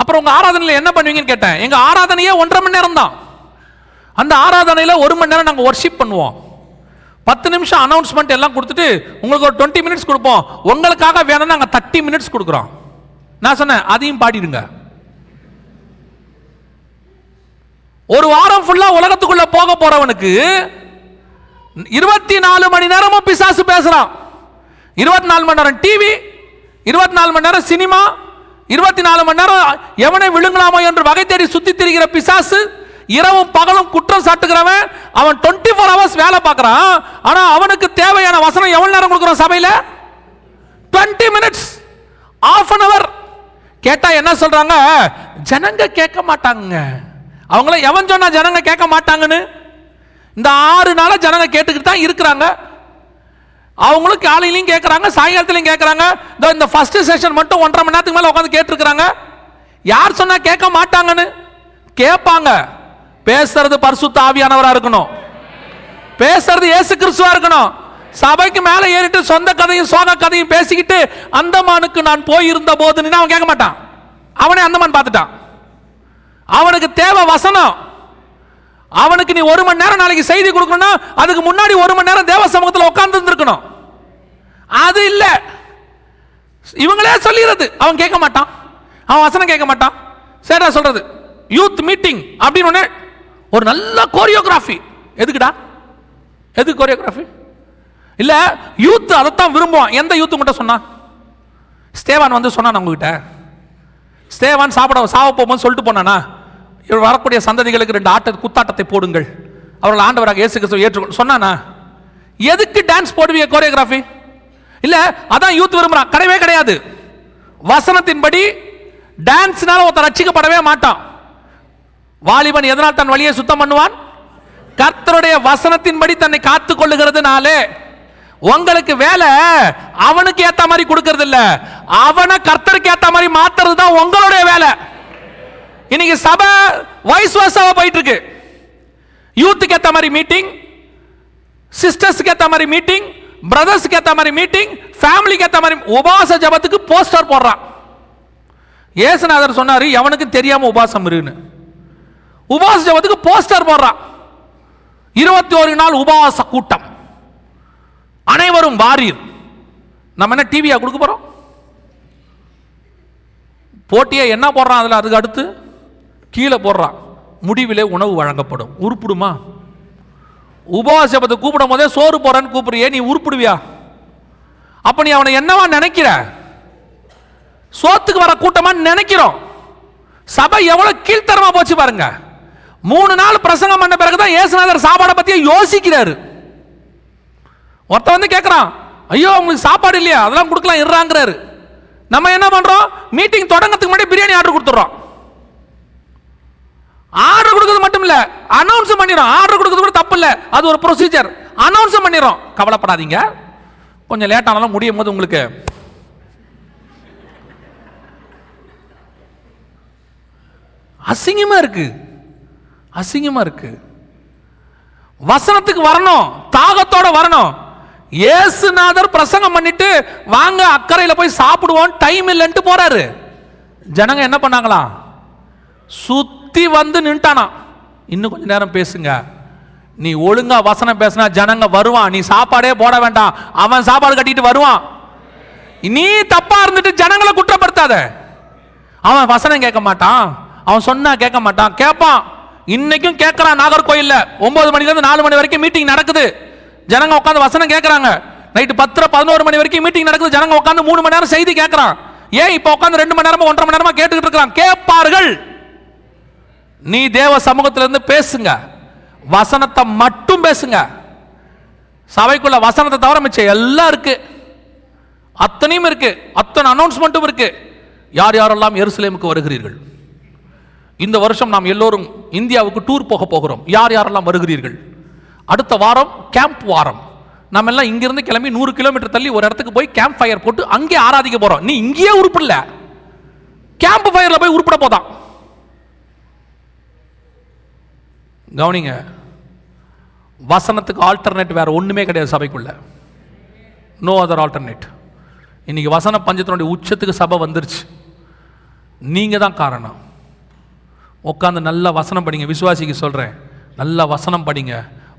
அப்புறம் உங்கள் ஆராதனையில் என்ன பண்ணுவீங்கன்னு கேட்டேன். எங்கள் ஆராதனையே ஒன்றரை மணி நேரம் தான். அந்த ஆராதனையில் ஒரு மணி நேரம் நாங்கள் ஒர்ஷிப் பண்ணுவோம். பத்து நிமிஷம் அனௌன்ஸ்மெண்ட் எல்லாம் கொடுத்துட்டு உங்களுக்கு ஒரு டுவெண்ட்டி மினிட்ஸ் கொடுப்போம். உங்களுக்காக வேணும்னா நாங்கள் தேர்ட்டி மினிட்ஸ் கொடுக்குறோம். நான் சொன்னேன் அதையும் பாடிடுங்க. ஒரு வாரம் ஃபுல்லாக உலகத்துக்குள்ளே போக போகிறவனுக்கு இருபத்தி நாலு மணி நேரமும் பிசாசு பேசுகிறான் இருபத்தி நாலு மணி நேரம் டிவி இருபத்தி நாலு மணி நேரம் சினிமா இருபத்தி நாலு மணி நேரம் எவனை விழுங்கலாமோ என்று வகை தேடி சுத்தி திரிகிற பிசாசு இரவும் பகலும் குற்றம் சாட்டுகிறவன் அவன் டுவெண்ட்டி ஃபோர் ஹவர்ஸ் வேலை பார்க்குறான். ஆனால் அவனுக்கு தேவையான வசனம் எவ்வளோ நேரம் கொடுக்குறோம் சபையில்? Twenty minutes of an hour கேட்டால் என்ன சொல்கிறாங்க ஜனங்க கேட்க மாட்டாங்க அவங்கள எவன் சொன்னால் ஜனங்க கேட்க மாட்டாங்கன்னு? இந்த ஆறு நாளாக ஜனங்க கேட்டுக்கிட்டு தான் இருக்கிறாங்க. அவங்களும் காலையிலையும் கேட்குறாங்க சாயங்காலத்திலையும் கேட்குறாங்க இதோ இந்த ஃபர்ஸ்ட் செஷன் மட்டும் ஒன்றரை மணி நேரத்துக்கு மேலே உட்காந்து கேட்டுருக்குறாங்க. யார் சொன்னால் கேட்க மாட்டாங்கன்னு? கேட்பாங்க. பேசுறது பரிசுத்த ஆவியானவராக இருக்கணும். பேசுறது ஏசு கிறிஸ்துவா இருக்கணும். சபைக்கு மேலே ஏறிட்டு சொந்த கதையும் சோக கதையும் பேசிக்கிட்டு அந்தமானுக்கு நான் போயிருந்த போது அவன் கேட்க மாட்டான். அவனே அந்தமான் பார்த்துட்டான். அவனுக்கு தேவை வசனம். அவனுக்கு நீ ஒரு மணி நேரம் நாளைக்கு செய்தி கொடுக்கணும்னா அதுக்கு முன்னாடி ஒரு மணி நேரம் தேவ சமூகத்தில் உட்கார்ந்து இருந்திருக்கணும் அது இல்ல. இவங்களே சொல்லிடுறது அவன் கேட்க மாட்டான். அவன் வசனம் கேட்க மாட்டான். சரிடா சொல்றது. யூத் மீட்டிங் அப்படின்னு ஒண்ணு ஒரு நல்ல கோரியோகிராஃபி எதுக்குடா? எது கோரியோகிராஃபி இல்ல யூத் அதைத்தான் விரும்புவான். எந்த யூத் மட்டும் சொன்னான் ஸ்தேவான் வந்து சொன்னான் உங்ககிட்ட. ஸ்தேவான் சாப்பிட சாவ போகும்போது சொல்லிட்டு போனானா? வரக்கூடிய சந்ததிகளுக்கு ரெண்டு ஆட்ட குத்தாட்டத்தை போடுங்கள். அவர்கள் ஆண்டவராக இயேசு கிறிஸ்துவை ஏற்றுக்கொள் சொன்னானா? எதுக்கு டான்ஸ் போடுவீங்க கோரியோகிராஃபி இல்லை அதான் யூத் விரும்புகிறான் கிடையவே கிடையாது. வசனத்தின்படி டான்ஸ்னால ஒருத்தன் ரட்சிக்கப்படவே மாட்டான். வாலிபன் எதனால் தன் வழியை சுத்தம் பண்ணுவான்? கர்த்தருடைய வசனத்தின்படி தன்னை காத்து கொள்ளுகிறதுனாலே உங்களுக்கு வேலை அவனுக்கு ஏத்த மாதிரி கொடுக்கறது இல்ல அவனை கர்த்தருக்கு ஏத்த மாதிரி மாத்துறது தான் உங்களுடைய வேலை. இன்னைக்கு சபை வைஸ் வருஷமா போயிட்டு இருக்கு யூத்துக்கு ஏற்ற மாதிரி மீட்டிங் சிஸ்டர்ஸ்க்கு ஏற்ற மாதிரி மீட்டிங் பிரதர்ஸ்க்கு ஏற்ற மாதிரி மீட்டிங் ஃபேமிலிக்கு ஏற்ற மாதிரி உபவாச ஜபத்துக்கு போஸ்டர் போடுறான் ஏசுநாதர் சொன்னார் எவனுக்கு தெரியாமல் உபாசம் இருன்னு. உபவாச ஜபத்துக்கு போஸ்டர் போடுறான் இருபத்தி ஒரு நாள் உபவாச கூட்டம். அனைவரும் வாரியர் நம்ம என்ன டிவியா கொடுக்க போறோம்? போட்டியை என்ன போடுறான் அதில்? அதுக்கு அடுத்து கீழே போடுறான். முடிவிலே உணவு வழங்கப்படும். உருப்பிடுமா? உபவாசபத்தை கூப்பிடும் போதே சோறு போறான்னு கூப்பிடுறியே நீ உருப்பிடுவியா? அப்ப நீ அவனை என்னவா நினைக்கிற? சோத்துக்கு வர கூட்டமா நினைக்கிறோம். சபை எவ்வளவு கீழ்த்தரமா போச்சு பாருங்க. மூணு நாள் பிரசங்கம் பண்ண பிறகுதான் ஏசுநாதர் சாப்பாடை பத்தியே யோசிக்கிறாரு. ஒருத்தன் வந்து கேட்குறான் ஐயோ உங்களுக்கு சாப்பாடு இல்லையா? அதெல்லாம் கொடுக்கலாம் இருறாங்கிறாரு. நம்ம என்ன பண்றோம்? மீட்டிங் தொடங்கறதுக்கு முன்னாடி பிரியாணி ஆர்டர் கொடுத்துட்றோம். ஆர்டர் கொடுக்கறது மட்டும் இல்ல அனௌன்ஸ் பண்ணிடுறோம் ஆர்டர் கொடுக்கறது கூட தப்பு இல்ல. அது ஒரு ப்ரொசீஜர் அனௌன்ஸ் பண்ணிடுறோம் கவலைப்படாதீங்க. கொஞ்சம் லேட் ஆனாலும் முடியும் போது உங்களுக்கு. அசிங்கமா இருக்கு. அசிங்கமா இருக்கு. வசனத்துக்கு வரணும். தாகத்தோட வரணும். இயேசுநாதர் பிரசங்கம் பண்ணிட்டு வாங்க அக்கறையில் போய் சாப்பிடுவோம். டைம் இல்லைன்ட்டு போறாரு. ஜனங்க என்ன பண்ணாங்களாம்? சுற்றி வந்து நின்ட்டானா? இன்னும் கொஞ்ச நேரம் பேசுங்க. நீ ஒழுங்கா வசனம் பேசினா ஜனங்க வருவான். நீ சாப்பாடே போட வேண்டாம். அவன் சாப்பாடு கட்டிட்டு வருவான். நீ தப்பா இருந்துட்டு ஜனங்களை குற்றப்படுத்தாத. அவன் வசனம் கேட்க மாட்டான். அவன் சொன்னா கேட்க மாட்டான். கேட்பான். இன்னைக்கும் கேட்கறான் நாகர்கோயில்ல. ஒன்பது மணில இருந்து நாலு மணி வரைக்கும் மீட்டிங் நடக்குது. ஜனங்க உட்காந்து வசனம் கேட்கறாங்க. நைட்டு பத்து பதினோரு மணி வரைக்கும் மீட்டிங் நடக்குது. ஜனங்க உட்காந்து மூணு மணி நேரம் செய்தி கேட்கறான். ஏன் இப்போ உட்காந்து ரெண்டு மணி நேரமா ஒன்றரை மணி நேரமா கேட்டுக்கிட்டு இருக்கிறான்? கேட்பார்கள். நீ தேவ சமூகத்திலிருந்து பேசுங்க. வசனத்தை மட்டும் பேசுங்க. சபைக்குள்ள வசனத்தை தவிர மிச்சம் எல்லாம் இருக்கு. அத்தனையும் இருக்கு. அத்தனை அனௌன்ஸ்மெண்ட்டும் இருக்கு. யார் யாரெல்லாம் எருசலேமுக்கு வருகிறீர்கள்? இந்த வருஷம் நாம் எல்லோரும் இந்தியாவுக்கு டூர் போக போகிறோம். யார் யாரெல்லாம் வருகிறீர்கள்? அடுத்த வாரம் கேம்ப் வாரம். நம்ம எல்லாம் இங்கிருந்து கிளம்பி நூறு கிலோமீட்டர் தள்ளி ஒரு இடத்துக்கு போய் கேம்ப் ஃபயர் போட்டு அங்கே ஆராதிக்க போகிறோம் நீ இங்கேயே உருப்பிடல. கேம்ப் ஃபயரில் போய் உருப்பிட போதான். கவனிங்க வசனத்துக்கு ஆல்டர்னேட் வேறு ஒன்றுமே கிடையாது சபைக்குள்ள. நோ அதர் ஆல்டர்னேட் இன்றைக்கி வசன பஞ்சத்தினுடைய உச்சத்துக்கு சபை வந்துருச்சு. நீங்கள் தான் காரணம். உட்காந்து நல்லா வசனம் படிங்க விசுவாசிக்கு சொல்கிறேன் நல்லா வசனம் படிங்க.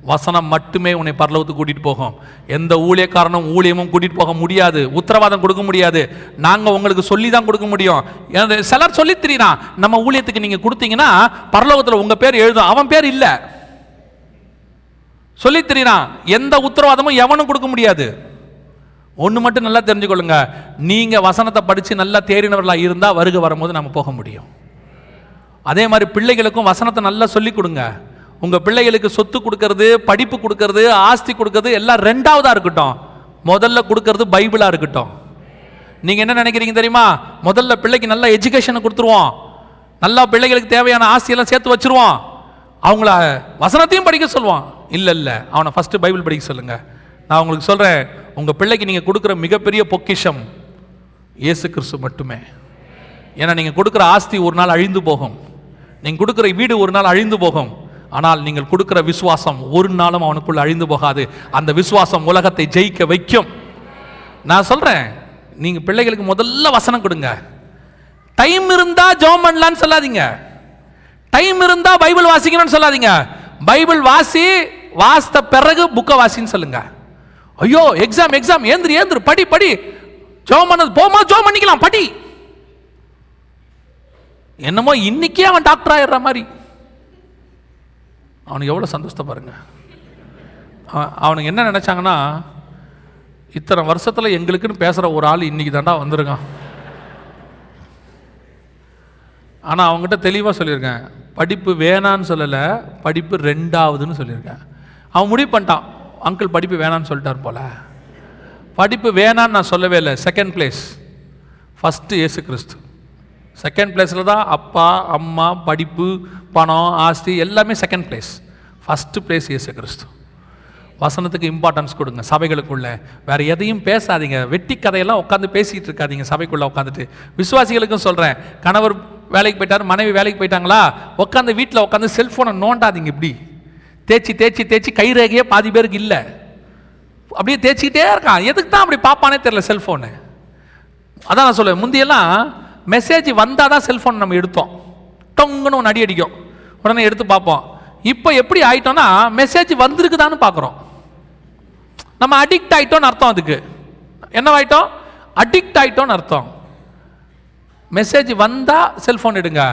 வசனம் மட்டுமே உன்னை பரலவத்துக்கு கூட்டிகிட்டு போகும். எந்த ஊழியக்காரனும் ஊழியமும் கூட்டிகிட்டு போக முடியாது. உத்தரவாதம் கொடுக்க முடியாது. நாங்கள் உங்களுக்கு சொல்லி தான் கொடுக்க முடியும். சிலர் சொல்லி தெரியறான் நம்ம ஊழியத்துக்கு நீங்கள் கொடுத்தீங்கன்னா பரலோகத்தில் உங்கள் பேர் எழுதும். அவன் பேர் இல்லை. சொல்லி தெரியறான் எந்த உத்தரவாதமும் எவனும் கொடுக்க முடியாது. ஒன்று மட்டும் நல்லா தெரிஞ்சுக்கொள்ளுங்க. நீங்கள் வசனத்தை படித்து நல்லா தேறினவர்களாக இருந்தால் வருக வரும்போது நம்ம போக முடியும். அதே மாதிரி பிள்ளைகளுக்கும் வசனத்தை நல்லா சொல்லி கொடுங்க. உங்கள் பிள்ளைகளுக்கு சொத்து கொடுக்கறது படிப்பு கொடுக்கறது ஆஸ்தி கொடுக்கறது எல்லாம் ரெண்டாவதாக இருக்கட்டும். முதல்ல கொடுக்கறது பைபிளாக இருக்கட்டும். நீங்கள் என்ன நினைக்கிறீங்க தெரியுமா? முதல்ல பிள்ளைக்கு நல்ல எஜுகேஷனை கொடுத்துருவோம். நல்லா பிள்ளைகளுக்கு தேவையான ஆஸ்தியெல்லாம் சேர்த்து வச்சுருவோம். அவங்கள வசனத்தையும் படிக்க சொல்லுவான். இல்லை இல்லை. அவனை ஃபஸ்ட்டு பைபிள் படிக்க சொல்லுங்கள் நான் உங்களுக்கு சொல்கிறேன் உங்கள் பிள்ளைக்கு நீங்கள் கொடுக்குற மிகப்பெரிய பொக்கிஷம் இயேசு கிறிஸ்து மட்டுமே. ஏன்னா நீங்கள் கொடுக்குற ஆஸ்தி ஒரு நாள் அழிந்து போகும். நீங்கள் கொடுக்குற வீடு ஒரு நாள் அழிந்து போகும். ஆனால் நீங்கள் கொடுக்குற விசுவாசம் ஒரு நாளும் அவனுக்குள்ள அழிந்து போகாது. அந்த விசுவாசம் உலகத்தை ஜெயிக்க வைக்கும். நான் சொல்கிறேன் நீங்கள் பிள்ளைகளுக்கு முதல்ல வசனம் கொடுங்க. டைம் இருந்தால் ஜெபம் பண்ணலான்னு சொல்லாதீங்க. டைம் இருந்தால் பைபிள் வாசிக்கணும்னு சொல்லாதீங்க. பைபிள் வாசி வாசித்த பிறகு புக்கை வாசின்னு சொல்லுங்க. ஐயோ எக்ஸாம் எக்ஸாம் ஏந்திரு ஏந்திரு படி படி. ஜோம் பண்ணது போமா ஜோம் பண்ணிக்கலாம் படி. என்னமோ இன்னைக்கே அவன் டாக்டர் ஆயிடுற மாதிரி. அவனுக்கு எவ்வளோ சந்தோஷத்தை பாருங்கள் அவனுக்கு என்ன நினச்சாங்கன்னா இத்தனை வருஷத்தில் எங்களுக்குன்னு பேசுகிற ஒரு ஆள் இன்றைக்கி தாண்டா வந்திருக்கான். ஆனால் அவங்ககிட்ட தெளிவாக சொல்லியிருக்கேன். படிப்பு வேணான்னு சொல்லலை படிப்பு ரெண்டாவதுன்னு சொல்லியிருக்கேன். அவன் முடிவு பண்ணிட்டான். அங்கிள் படிப்பு வேணான்னு சொல்லிட்டார் போல. படிப்பு வேணான்னு நான் சொல்லவே இல்லை. செகண்ட் பிளேஸ் ஃபஸ்ட்டு இயேசு கிறிஸ்து. செகண்ட் பிளேஸில் தான் அப்பா அம்மா படிப்பு பணம் ஆஸ்தி எல்லாமே செகண்ட் பிளேஸ் ஃபஸ்ட்டு பிளேஸ் இயேசு கிறிஸ்து. வசனத்துக்கு இம்பார்ட்டன்ஸ் கொடுங்க. சபைகளுக்குள்ளே வேறு எதையும் பேசாதீங்க. வெட்டி கதையெல்லாம் உட்காந்து பேசிகிட்டு இருக்காதீங்க. சபைக்குள்ளே உட்காந்துட்டு விசுவாசிகளுக்கும் சொல்கிறேன் கணவர் வேலைக்கு போயிட்டார் மனைவி வேலைக்கு போயிட்டாங்களா? உட்காந்து வீட்டில் உட்காந்து செல்ஃபோனை நோண்டாதீங்க இப்படி. தேய்ச்சி தேய்ச்சி தேய்ச்சி கை ரேகையே பாதி பேருக்கு இல்லை. அப்படியே தேய்ச்சிக்கிட்டே இருக்கான். எதுக்கு தான் அப்படி பார்ப்பானே தெரில செல்ஃபோனு அதான் நான் சொல்லுவேன் முந்தியெல்லாம் மெசேஜ் வந்தால் தான் செல்ஃபோன் நம்ம எடுத்தோம். டொங்குன்னு ஒன்று அடி அடிக்கும். உடனே எடுத்து பார்ப்போம். இப்போ எப்படி ஆயிட்டோம்னா மெசேஜ் வந்திருக்குதான்னு பார்க்குறோம். நம்ம அடிக்ட் ஆகிட்டோம்னு அர்த்தம் அதுக்கு. என்னவாயிட்டோம் அடிக்ட் ஆயிட்டோம்னு அர்த்தம். மெசேஜ் வந்தால் செல்ஃபோன் எடுங்க.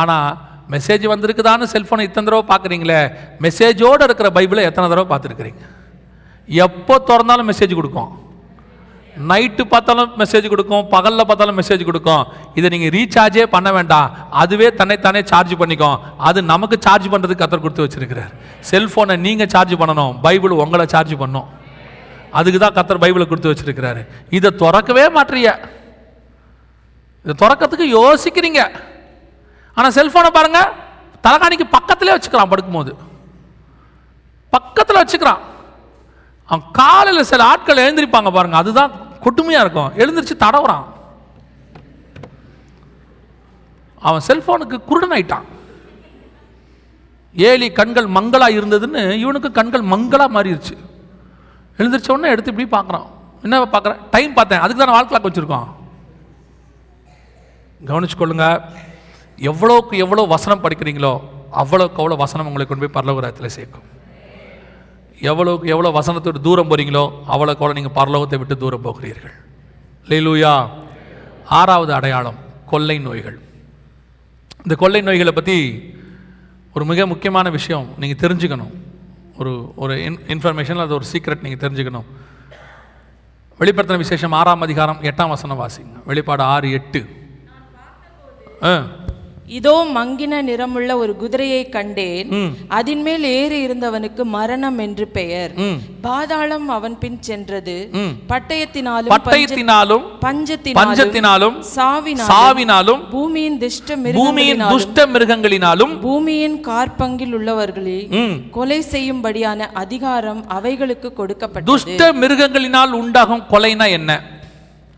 ஆனால் மெசேஜ் வந்திருக்குதான்னு செல்ஃபோனை இத்தனை தடவை பார்க்குறீங்களே? மெசேஜோடு இருக்கிற பைபிளை எத்தனை தடவை பார்த்துருக்குறீங்க? எப்போ திறந்தாலும் மெசேஜ் கொடுக்கும். நைட்டு பார்த்தாலும் மெசேஜ் கொடுக்கும் பகலில் பார்த்தாலும் மெசேஜ் கொடுக்கும். இதை நீங்கள் ரீசார்ஜே பண்ண வேண்டாம். அதுவே தன்னைத்தானே சார்ஜ் பண்ணிக்கும். அது நமக்கு சார்ஜ் பண்ணுறதுக்கு கத்தர் கொடுத்து வச்சிருக்கிறார். செல்ஃபோனை நீங்கள் சார்ஜ் பண்ணணும். பைபிள் உங்களை சார்ஜ் பண்ணும். அதுக்கு தான் கத்தர் பைபிளை கொடுத்து வச்சிருக்கிறாரு. இதை திறக்கவே மாட்டீங்க. இதை திறக்கிறதுக்கு யோசிக்கிறீங்க. ஆனால் செல்ஃபோனை பாருங்கள் தலகாணிக்கு பக்கத்திலே வச்சுக்கிறான் படுக்கும்போது. பக்கத்தில் வச்சுக்கிறான். அவன் காலையில் சில ஆட்கள் எழுந்திருப்பாங்க பாருங்க. அதுதான் கொடுமையாக இருக்கும். எழுந்திரிச்சு தடவுறான். அவன் செல்ஃபோனுக்கு குருடன் ஆயிட்டான். ஏலி கண்கள் மங்களாக இருந்ததுன்னு இவனுக்கு கண்கள் மங்களாக மாறிடுச்சு எழுந்திரிச்ச உடனே எடுத்து இப்படி பார்க்குறான். என்ன பார்க்குறேன்? டைம் பார்த்தேன். அதுக்கு தான் வால் கிளாக் வச்சுருக்கோம். கவனிச்சுக்கொள்ளுங்க எவ்வளோக்கு எவ்வளோ வசனம் படிக்கிறீங்களோ அவ்வளோக்கு அவ்வளோ வசனம் உங்களை கொண்டு போய் பரலோகத்தில் சேர்க்கும். எவ்வளோ எவ்வளோ வசனத்தோட தூரம் போகிறீங்களோ அவ்வளோ கூட நீங்கள் பரலோகத்தை விட்டு தூரம் போகிறீர்கள். லீலூயா ஆறாவது அடையாளம் கொள்ளை நோய்கள். இந்த கொள்ளை நோய்களை பற்றி ஒரு மிக முக்கியமான விஷயம் நீங்கள் தெரிஞ்சுக்கணும். ஒரு ஒரு இன் இன்ஃபர்மேஷன் அது ஒரு சீக்ரெட் நீங்கள் தெரிஞ்சுக்கணும். வெளிப்படுத்தின விசேஷம் ஆறாம் அதிகாரம் எட்டாம் வசனம் வாசிங்க. வெளிப்பாடு ஆறு எட்டு. ஆ. இதோ மங்கின நிறமுள்ள ஒரு குதிரையை கண்டேன். அதின் மேல் ஏறி இருந்தவனுக்கு மரணம் என்று பெயர். பாதாளம் அவன் பின் சென்றது. பட்டயத்தினாலும் பட்டயத்தினாலும் பஞ்சத்தினாலும் சாவினாலும் பூமியின் துஷ்ட பூமியின் துஷ்ட மிருகங்களினாலும் பூமியின் கார்பங்கில் உள்ளவர்களை கொலை செய்யும்படியான அதிகாரம் அவைகளுக்கு கொடுக்கப்பட்டது. துஷ்ட மிருகங்களினால் உண்டாகும் கொலைனா என்ன?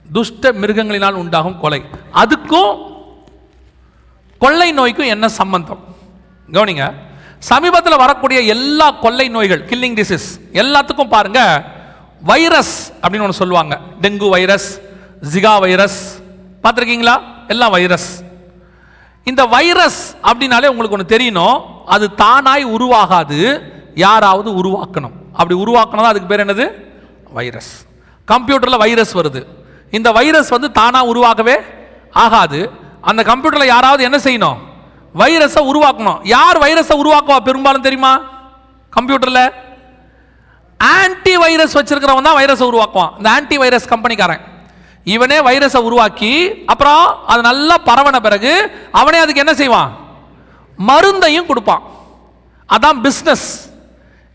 துஷ்ட மிருகங்களினால் உண்டாகும் கொலை. அதுக்கும் கொள்ளை நோய்க்கும் என்ன சம்பந்தம்? கவனிங்க. சமீபத்தில் வரக்கூடிய எல்லா கொள்ளை நோய்கள் கில்லிங் டிசீஸ் எல்லாத்துக்கும் பாருங்க வைரஸ் அப்படின்னு ஒன்று சொல்லுவாங்க. டெங்கு வைரஸ் ஜிகா வைரஸ் பார்த்துருக்கீங்களா? எல்லாம் வைரஸ். இந்த வைரஸ் அப்படின்னாலே உங்களுக்கு ஒன்று தெரியணும் அது தானாய் உருவாகாது யாராவது உருவாக்கணும். அப்படி உருவாக்கணும் அதுக்கு பேர் என்னது? வைரஸ். கம்ப்யூட்டரில் வைரஸ் வருது. இந்த வைரஸ் வந்து தானாக உருவாகவே ஆகாது. அந்த கம்ப்யூட்டரில் யாராவது என்ன செய்யணும்? வைரஸை உருவாக்கணும். யார் வைரஸை உருவாக்குவா பெரும்பாலும் தெரியுமா? கம்ப்யூட்டரில் ஆன்டி வைரஸ் வச்சிருக்கிறவன் தான் வைரஸை உருவாக்குவான். இந்த ஆன்டி வைரஸ் கம்பெனிக்காரன் இவனே வைரஸை உருவாக்கி அப்புறம் அது நல்லா பரவன பிறகு அவனே அதுக்கு என்ன செய்வான்? மருந்தையும் கொடுப்பான். அதான் பிஸ்னஸ்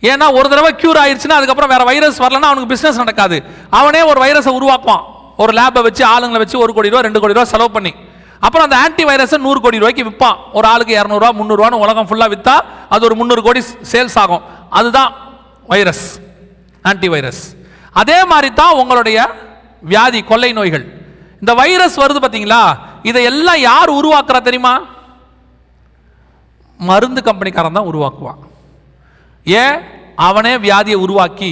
ஏன்னா ஒரு தடவை க்யூர் ஆயிடுச்சுன்னா அதுக்கப்புறம் வேற வைரஸ் வரலன்னா அவனுக்கு பிஸ்னஸ் நடக்காது. அவனே ஒரு வைரஸை உருவாக்குவான். ஒரு லேபை வச்சு ஆளுங்களை வச்சு ஒரு கோடி ரூபா ரெண்டு கோடி ரூபா செலவு பண்ணி. அப்புறம் அந்த ஆன்டி வைரஸை நூறு கோடி ரூபாய்க்கு விற்பான் ஒரு ஆளுக்கு இரநூறுவா முந்நூறுவான்னு உலகம் ஃபுல்லாக விற்றா அது ஒரு முந்நூறு கோடி சேல்ஸ் ஆகும். அதுதான் வைரஸ் ஆன்டி வைரஸ் அதே மாதிரி தான் உங்களுடைய வியாதி கொள்ளை நோய்கள். இந்த வைரஸ் வருது பார்த்தீங்களா இதை எல்லாம் யார் உருவாக்குறா தெரியுமா? மருந்து கம்பெனிக்காரன் தான் உருவாக்குவான். ஏன்? அவனே வியாதியை உருவாக்கி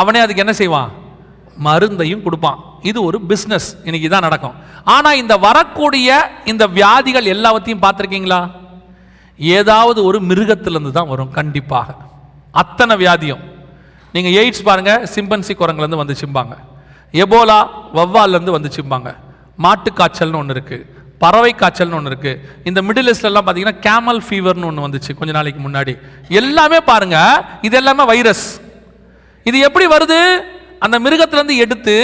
அவனே அதுக்கு என்ன செய்வான்? மருந்தையும் கொடுப்பான். இது ஒரு பிஸ்னஸ் இன்னைக்கு தான் நடக்கும். ஆனால் இந்த வரக்கூடிய இந்த வியாதிகள் எல்லாவற்றையும் பார்த்துருக்கீங்களா? ஏதாவது ஒரு மிருகத்திலேருந்து தான் வரும் கண்டிப்பாக. அத்தனை வியாதியும். நீங்கள் எய்ட்ஸ் பாருங்கள் சிம்பன்சி குரங்குலேருந்து வந்து சிம்பாங்க. எபோலா வவ்வால்லேருந்து வந்து சிம்பாங்க. மாட்டு காய்ச்சல்னு ஒன்று இருக்குது பறவை காய்ச்சல்னு ஒன்று இருக்குது இந்த மிடில் ஈஸ்ட்லலாம் பார்த்தீங்கன்னா கேமல் ஃபீவர்னு ஒன்று வந்துச்சு கொஞ்ச நாளைக்கு முன்னாடி. எல்லாமே பாருங்க இது எல்லாமே வைரஸ் இது எப்படி வருது? அந்த மிருகத்திலேருந்து எடுத்து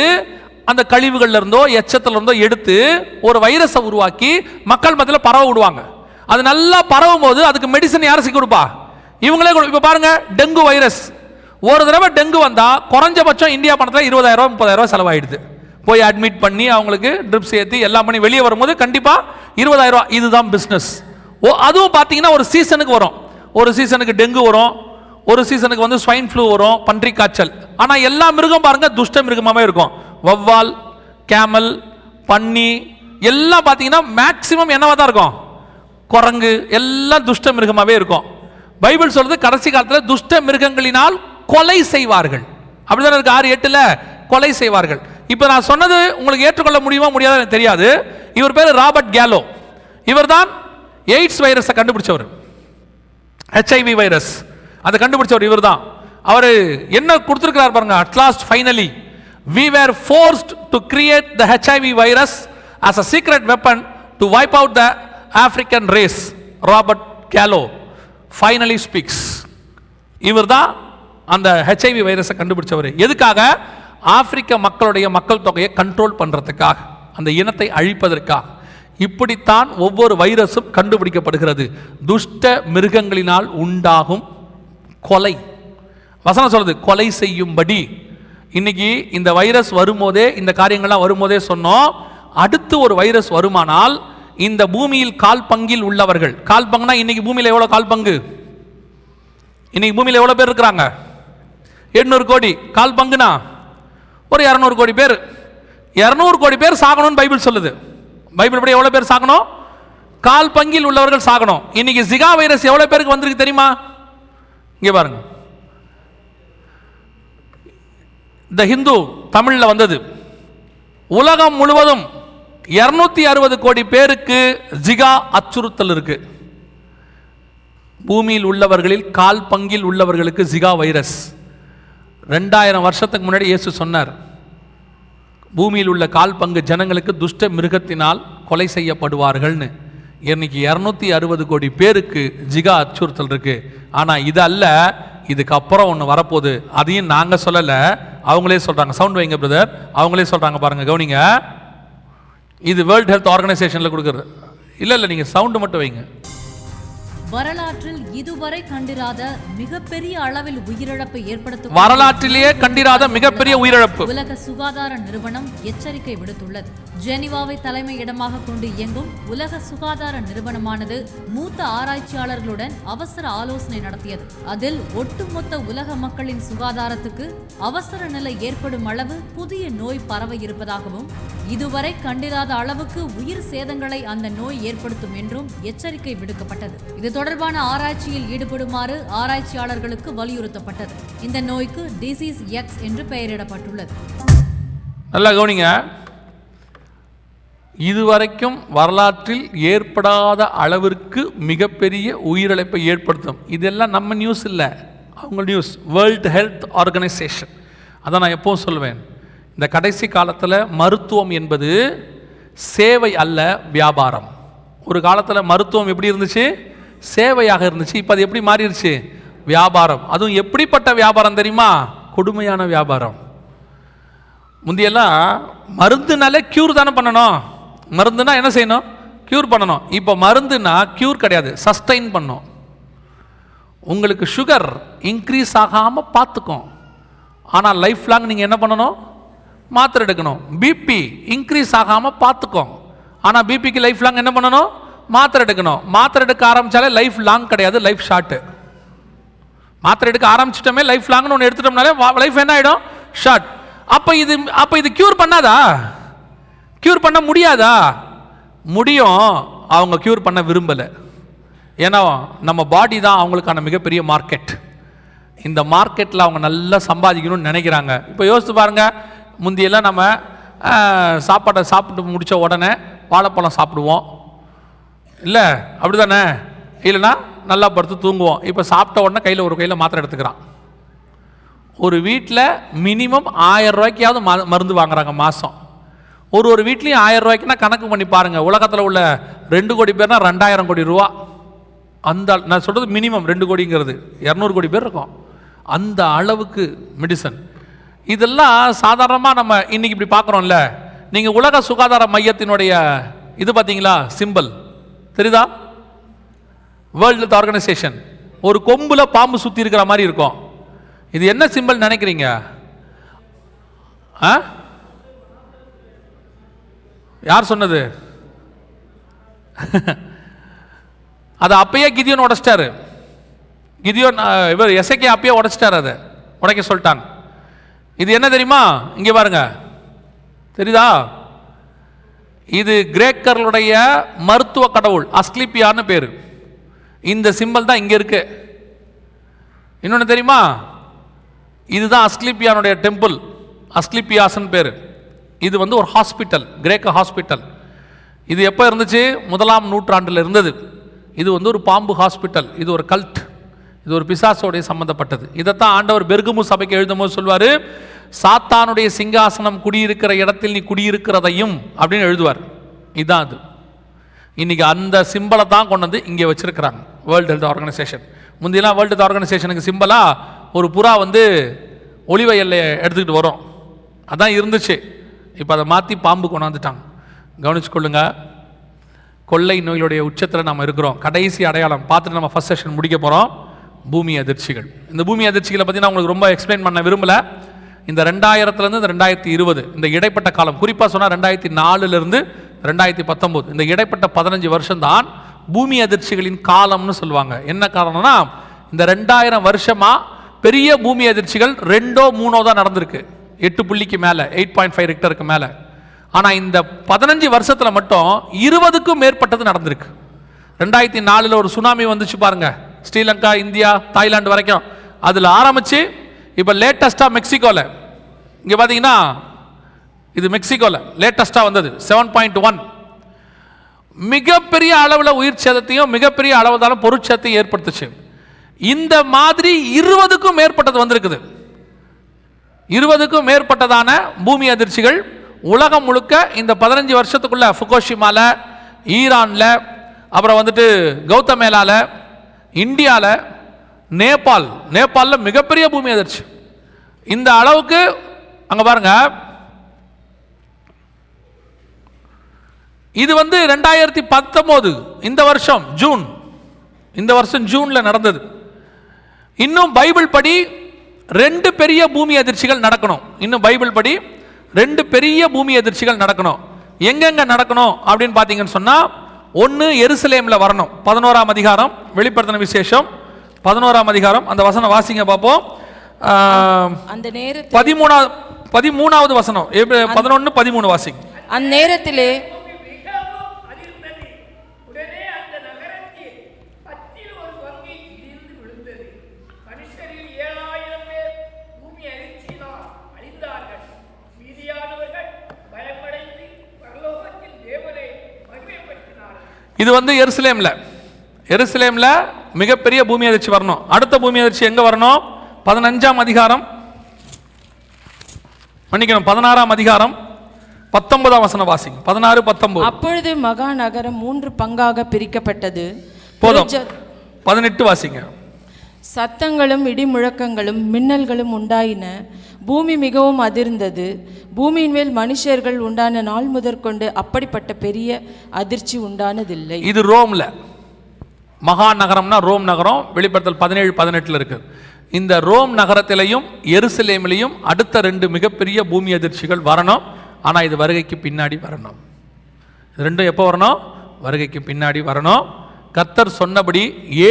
அந்த கழிவுகள்ல இருந்தோ எச்சத்துல இருந்தோ எடுத்து ஒரு வைரஸை உருவாக்கி மக்கள் மத்தியில் பரவ விடுவாங்க. அது நல்லா பரவும் போது அதுக்கு மெடிசன் யார் செஞ்சு கொடுப்பா? இவங்களே கொடு- இப்ப பாருங்க டெங்கு வைரஸ். ஒரு தடவை டெங்கு வந்தா குறைஞ்சபட்சம் இந்தியா பணத்தில் இருபதாயிரம் ரூபாய் முப்பதாயிரம் ரூபாய் செலவாயிடுது. போய் அட்மிட் பண்ணி அவங்களுக்கு ட்ரிப்ஸ் ஏற்றி எல்லாம் பண்ணி வெளியே வரும்போது கண்டிப்பாக இருபதாயிரம் ரூபாய் இதுதான் பிஸ்னஸ் ஓ அதுவும் பார்த்தீங்கன்னா ஒரு சீசனுக்கு வரும். ஒரு சீசனுக்கு டெங்கு வரும். ஒரு சீசனுக்கு வந்து ஸ்வைன் ஃப்ளூ வரும் பன்றி காய்ச்சல் ஆனால் எல்லா மிருகம் பாருங்க துஷ்ட மிருகமாகவே இருக்கும். வவ்வால் கேமல் பன்னி எல்லாம் பார்த்தீங்கன்னா மேக்சிமம் என்னவா தான் இருக்கும்? குரங்கு எல்லாம் துஷ்ட மிருகமாகவே இருக்கும். பைபிள் சொல்றது கடைசி காலத்தில் துஷ்ட மிருகங்களினால் கொலை செய்வார்கள். அப்படிதானே இருக்கு? ஆறு எட்டில் கொலை செய்வார்கள். இப்போ நான் சொன்னது உங்களுக்கு ஏற்றுக்கொள்ள முடியுமா முடியாதா எனக்கு தெரியாது. இவர் பேர் ராபர்ட் கேலோ. இவர்தான் எய்ட்ஸ் வைரஸை கண்டுபிடிச்சவர். HIV virus. அதை கண்டுபிடிச்சவர் இவர் தான் அவர் என்ன கொடுத்துருக்கிறார் பாருங்க at last finally we were forced to create the HIV virus as a secret weapon to wipe out the African race Robert Gallo finally speaks இவர் தான் அந்த ஹெச்ஐவி வைரஸை கண்டுபிடிச்சவர். எதுக்காக? ஆப்பிரிக்க மக்களுடைய மக்கள் தொகையை கண்ட்ரோல் பண்ணுறதுக்காக அந்த இனத்தை அழிப்பதற்காக. இப்படித்தான் ஒவ்வொரு வைரஸும் கண்டுபிடிக்கப்படுகிறது. துஷ்ட மிருகங்களினால் உண்டாகும் கொலை. வசனம் சொல்றது கொலை செய்யும்படி இன்னைக்கு இந்த வைரஸ் வரும்போதே இந்த காரியங்கள்லாம் வரும்போதே சொன்னோம். அடுத்து ஒரு வைரஸ் வருமானால் இந்த பூமியில் கால் பங்கில் உள்ளவர்கள். கால் பங்குனா இன்னைக்கு பூமியில் எவ்வளோ கால் பங்கு? இன்னைக்கு பூமியில் எவ்வளோ பேர் இருக்கிறாங்க? எண்ணூறு கோடி. கால் பங்குனா? ஒரு இரநூறு கோடி பேர். இரநூறு கோடி பேர் சாகணும்னு பைபிள் சொல்லுது. பைபிள் படி எவ்வளோ பேர் சாகணும்? கால் பங்கில் உள்ளவர்கள் சாகணும். இன்னைக்கு ஜிகா வைரஸ் எவ்வளோ பேருக்கு வந்திருக்கு தெரியுமா? இங்கே பாருங்கள் த ஹிந்து தமிழில் வந்தது. உலகம் முழுவதும் இரநூத்தி அறுபது கோடி பேருக்கு ஜிகா அச்சுறுத்தல் இருக்கு. பூமியில் உள்ளவர்களில் கால் பங்கில் உள்ளவர்களுக்கு ஜிகா வைரஸ். ரெண்டாயிரம் வருஷத்துக்கு முன்னாடி இயேசு சொன்னார் பூமியில் உள்ள கால் பங்கு ஜனங்களுக்கு துஷ்ட மிருகத்தினால் கொலை செய்யப்படுவார்கள்னு. இன்னைக்கு இரநூத்தி அறுபது கோடி பேருக்கு ஜிகா அச்சுறுத்தல் இருக்கு. ஆனால் இது அல்ல இதுக்கப்புறம் ஒன்று வரப்போகுது. அதையும் நாங்கள் சொல்லலை. அவங்களே சொல்கிறாங்க சவுண்ட் வைங்க பிரதர் அவங்களே சொல்கிறாங்க பாருங்கள் கவனிங்க. இது வேர்ல்டு ஹெல்த் ஆர்கனைசேஷனில் கொடுக்குறது. இல்லை இல்லை நீங்கள் சவுண்டு மட்டும் வைங்க. வரலாற்றில் இதுவரை கண்டிராத மிகப்பெரிய அளவில் உயிரிழப்பை ஏற்படுத்தும் வரலாற்றிலேயே கண்டிராத மிகப்பெரிய உயிரிழப்பு. உலக சுகாதார நிறுவனம் எச்சரிக்கை விடுத்துள்ளது. ஜெனீவாவை தலைமையிடமாக கொண்டு இயங்கும் உலக சுகாதார நிறுவனமானது மூத்த ஆராய்ச்சியாளர்களுடன் அவசர ஆலோசனை நடத்தியது. அதில் ஒட்டுமொத்த உலக மக்களின் சுகாதாரத்துக்கு அவசர நிலை ஏற்படும் அளவு புதிய நோய் பரவ இருப்பதாகவும் இதுவரை கண்டிராத அளவுக்கு உயிர் சேதங்களை அந்த நோய் ஏற்படுத்தும் என்றும் எச்சரிக்கை விடுக்கப்பட்டது. இது தொடர்பான ஆராய்ச்சியில் ஈடுபடுமாறு ஆராய்ச்சியாளர்களுக்கு வலியுறுத்தப்பட்டது. இந்த நோய்க்கு டிசீஸ் எக்ஸ் என்று பெயரிடப்பட்டுள்ளது. நல்லா கவனிங்க. இதுவரைக்கும் வரலாற்றில் ஏற்படாத அளவிற்கு மிகப்பெரிய உயிரிழப்பை ஏற்படுத்தும். இதெல்லாம் நம்ம நியூஸ் இல்லை. அவங்க நியூஸ் வேர்ல்ட் ஹெல்த் ஆர்கனைசேஷன் அதான் நான் எப்பவும் சொல்லுவேன் இந்த கடைசி காலத்தில் மருத்துவம் என்பது சேவை அல்ல வியாபாரம். ஒரு காலத்தில் மருத்துவம் எப்படி இருந்துச்சு? சேவையாக இருந்துச்சு. இப்போ அது எப்படி மாறிடுச்சு? வியாபாரம். அதுவும் எப்படிப்பட்ட வியாபாரம் தெரியுமா? கொடுமையான வியாபாரம். முந்தியெல்லாம் மருந்துனாலே க்யூர் தானே பண்ணணும். மருந்துனா என்ன செய்யணும்? க்யூர் பண்ணணும். இப்போ மருந்துனா க்யூர் கிடையாது. சஸ்டைன் பண்ணும். உங்களுக்கு சுகர் இன்க்ரீஸ் ஆகாமல் பார்த்துக்கும். ஆனால் லைஃப் லாங் நீங்கள் என்ன பண்ணணும்? மாத்திரை எடுக்கணும். பிபி இன்க்ரீஸ் ஆகாமல் பார்த்துக்கும். ஆனால் பிபிக்கு லைஃப் லாங் என்ன பண்ணணும்? மாத்திரை எடுக்கணும். மாத்திரை எடுக்க ஆரம்பித்தாலே லைஃப் லாங் கிடையாது லைஃப் ஷார்ட்டு மாத்திரை எடுக்க ஆரம்பிச்சிட்டோமே லைஃப் லாங்னு ஒன்று எடுத்துட்டோம்னாலே லைஃப் என்ன ஆகிடும் ஷார்ட் அப்போ இது அப்போ இது க்யூர் பண்ணாதா? க்யூர் பண்ண முடியாதா? முடியும். அவங்க க்யூர் பண்ண விரும்பலை. ஏன்னா நம்ம பாடி தான் அவங்களுக்கான மிகப்பெரிய மார்க்கெட் இந்த மார்க்கெட்டில் அவங்க நல்லா சம்பாதிக்கணும்னு நினைக்கிறாங்க. இப்போ யோசித்து பாருங்கள் முந்தியெல்லாம் நம்ம சாப்பாட்டை சாப்பிட்டு முடித்த உடனே வாழைப்பழம் சாப்பிடுவோம். இல்லை அப்படி தானே இல்லைன்னா நல்லா படுத்து தூங்குவோம். இப்போ சாப்பிட்ட உடனே கையில் ஒரு கையில் மாத்திரை எடுத்துக்கிறான். ஒரு வீட்டில் மினிமம் ஆயிரம் ரூபாய்க்காவது ம- மருந்து வாங்குறாங்க மாதம் ஒரு ஒரு வீட்லேயும் ஆயிரம் ரூபாய்க்குனா கணக்கு பண்ணி பாருங்கள் உலகத்தில் உள்ள ரெண்டு கோடி பேர்னா ரெண்டாயிரம் கோடி ரூபா. அந்த நான் சொல்கிறது மினிமம் ரெண்டு கோடிங்கிறது. இரநூறு கோடி பேர் இருக்கும். அந்த அளவுக்கு மெடிசன் இதெல்லாம் சாதாரணமாக நம்ம இன்னைக்கு இப்படி பார்க்குறோம்ல. நீங்கள் உலக சுகாதார மையத்தினுடைய இது பார்த்தீங்களா? சிம்பல் தெரியுதா? வேர்ல்டு ஹெல்த் ஆர்கனைசேஷன் ஒரு கொம்பில் பாம்பு சுற்றி இருக்கிற மாதிரி இருக்கும். இது என்ன சிம்பிள் நினைக்கிறீங்க? ஆ? யார் சொன்னது? <laughs> அதை அப்பயே கிதியோன் உடைச்சிட்டாரு. கிதியோன் இவர் எசைக்கே அப்பயே உடைச்சிட்டாரு அதை. உடைக்க சொல்லிட்டாங்க இது என்ன தெரியுமா? இங்கே பாருங்க. தெரியுதா? இது கிரேக்கர்களுடைய மருத்துவ கடவுள் அஸ்கிலிப்பியான்னு பேர். இந்த சிம்பல் தான் இங்கே இருக்கு. இன்னொன்று தெரியுமா? இதுதான் அஸ்கிலிப்பியானுடைய டெம்பிள் அஸ்கிலிப்பியாசன் பேர். இது வந்து ஒரு ஹாஸ்பிட்டல் கிரேக்க ஹாஸ்பிட்டல் இது எப்போ இருந்துச்சு? முதலாம் நூற்றாண்டில் இருந்தது. இது வந்து ஒரு பாம்பு ஹாஸ்பிட்டல் இது ஒரு கல்ட் இது ஒரு பிசாசோடைய சம்மந்தப்பட்டது இதைத்தான் ஆண்டவர் பெர்குமு சபைக்கு எழுதும்போது சொல்வார் சாத்தானுடைய சிங்காசனம் குடியிருக்கிற இடத்தில் நீ குடியிருக்கிறதையும் அப்படின்னு எழுதுவார். இதுதான் அது. இன்னைக்கு அந்த சிம்பலை தான் கொண்டு வந்து இங்கே வச்சுருக்கிறாங்க வேர்ல்டு ஹெல்த் ஆர்கனைசேஷன் முந்தியெல்லாம் வேர்ல்டு ஹெல்த் ஆர்கனைசேஷனுக்கு சிம்பலாக ஒரு புறா வந்து ஒளிவ எல்லையை எடுத்துக்கிட்டு வரும். அதான் இருந்துச்சு. இப்போ அதை மாற்றி பாம்பு கொண்டாந்துட்டாங்க கவனிச்சுக்கொள்ளுங்க. கொள்ளை நோய்களுடைய உச்சத்தில் நம்ம இருக்கிறோம். கடைசி அடையாளம். பார்த்துட்டு நம்ம ஃபஸ்ட் செஷன் முடிக்க போகிறோம் பூமி அதிர்ச்சிகள். இந்த பூமி அதிர்ச்சிகளை பற்றி நான் உங்களுக்கு ரொம்ப எக்ஸ்பிளைன் பண்ண விரும்பல. இந்த ரெண்டாயிரத்துலேருந்து இந்த ரெண்டாயிரத்தி இருபது இந்த இடைப்பட்ட காலம் குறிப்பாக சொன்னால் ரெண்டாயிரத்தி நாலுலேருந்து ரெண்டாயிரத்தி பத்தொம்போது இந்த இடைப்பட்ட பதினஞ்சு வருஷம்தான் பூமி அதிர்ச்சிகளின் காலம்னு சொல்லுவாங்க. என்ன காரணம்னா இந்த ரெண்டாயிரம் வருஷமாக பெரிய பூமி அதிர்ச்சிகள் ரெண்டோ மூணோ தான் நடந்திருக்கு. எட்டு புள்ளிக்கு மேலே எயிட் பாயிண்ட் ஃபைவ் ரிக்டருக்கு மேலே. ஆனால் இந்த பதினஞ்சு வருஷத்தில் மட்டும் இருபதுக்கும் மேற்பட்டது நடந்திருக்கு. ரெண்டாயிரத்தி நாலில் ஒரு சுனாமி வந்துச்சு பாருங்கள் ஸ்ரீலங்கா இந்தியா தாய்லாந்து வரைக்கும். அதில் ஆரம்பித்து இப்போ லேட்டஸ்ட்டாக மெக்சிகோவில் இங்கே பார்த்தீங்கன்னா இது மெக்சிகோவில் லேட்டஸ்ட்டாக வந்தது செவன் பாயிண்ட் ஒன் மிகப்பெரிய அளவில் உயிர் சேதத்தையும் மிகப்பெரிய அளவுதான பொருட்சேதத்தையும் ஏற்படுத்துச்சு. இந்த மாதிரி இருபதுக்கும் மேற்பட்டது வந்திருக்குது. இருபதுக்கும் மேற்பட்டதான பூமி அதிர்ச்சிகள் உலகம் முழுக்க இந்த பதினஞ்சு வருஷத்துக்குள்ள ஃபுகோஷிமாவில் ஈரானில் அப்புறம் வந்துட்டு கௌதமேலாவில் இந்தியாவில் நேபாள். நேபாளில் மிகப்பெரிய பூமி அதிர்ச்சி. இந்த அளவுக்கு அங்கே பாருங்க. இது வந்து ரெண்டாயிரத்தி பத்தொம்போது இந்த வருஷம் ஜூன். இந்த வருஷம் ஜூனில் நடந்தது. இன்னும் பைபிள் படி ரெண்டு பெரிய பூமி அதிர்ச்சிகள் நடக்கணும். இன்னும் பைபிள் படி ரெண்டு பெரிய பூமி அதிர்ச்சிகள் நடக்கணும். எங்கெங்கே நடக்கணும் அப்படின்னு பார்த்தீங்கன்னு சொன்னால் ஒன்று எருசலேமில் வரணும். பதினோராம் அதிகாரம் வெளிப்படுத்தின விசேஷம். பதினோராம் அதிகாரம் அந்த வசனம் வாசிங்க பார்ப்போம். அந்த நேரத்தில் பதிமூணாவது பதிமூணாவது வசனம். பதினொன்று பதிமூணு வாசிங்க அந்த மகிமைப்படுத்தினார்கள் இது வந்து எருசலேமில். எருசலேமில் மிகப்பெரிய பூமி அதிர்ச்சி வரணும். அடுத்த பூமி அதிர்ச்சி எங்கே வரணும்? பதினஞ்சாம் அதிகாரம். மன்னிக்கணும் பதினாறாம் அதிகாரம். பத்தொன்பதாம் வசனம் வாசிங்க. பதினாறு பத்தொன்பது. அப்பொழுது மகா நகரம் மூன்று பங்காக பிரிக்கப்பட்டது. போதும். பதினெட்டு வாசிங்க. சத்தங்களும் இடி முழக்கங்களும் மின்னல்களும் உண்டாயின. பூமி மிகவும் அதிர்ந்தது. பூமியின் மேல் மனுஷர்கள் உண்டான நாள் முதற்கொண்டு அப்படிப்பட்ட பெரிய அதிர்ச்சி உண்டானதில்லை. இது ரோம்ல. மகா நகரம்னா ரோம் நகரம் வெளிப்படுத்தல் பதினேழு பதினெட்டில் இருக்குது இந்த ரோம் நகரத்திலையும் எருசலேமிலையும் அடுத்த ரெண்டு மிகப்பெரிய பூமி அதிர்ச்சிகள் வரணும். ஆனால் இது வருகைக்கு பின்னாடி வரணும். இது ரெண்டும் எப்போ வரணும்? வருகைக்கு பின்னாடி வரணும். கத்தர் சொன்னபடி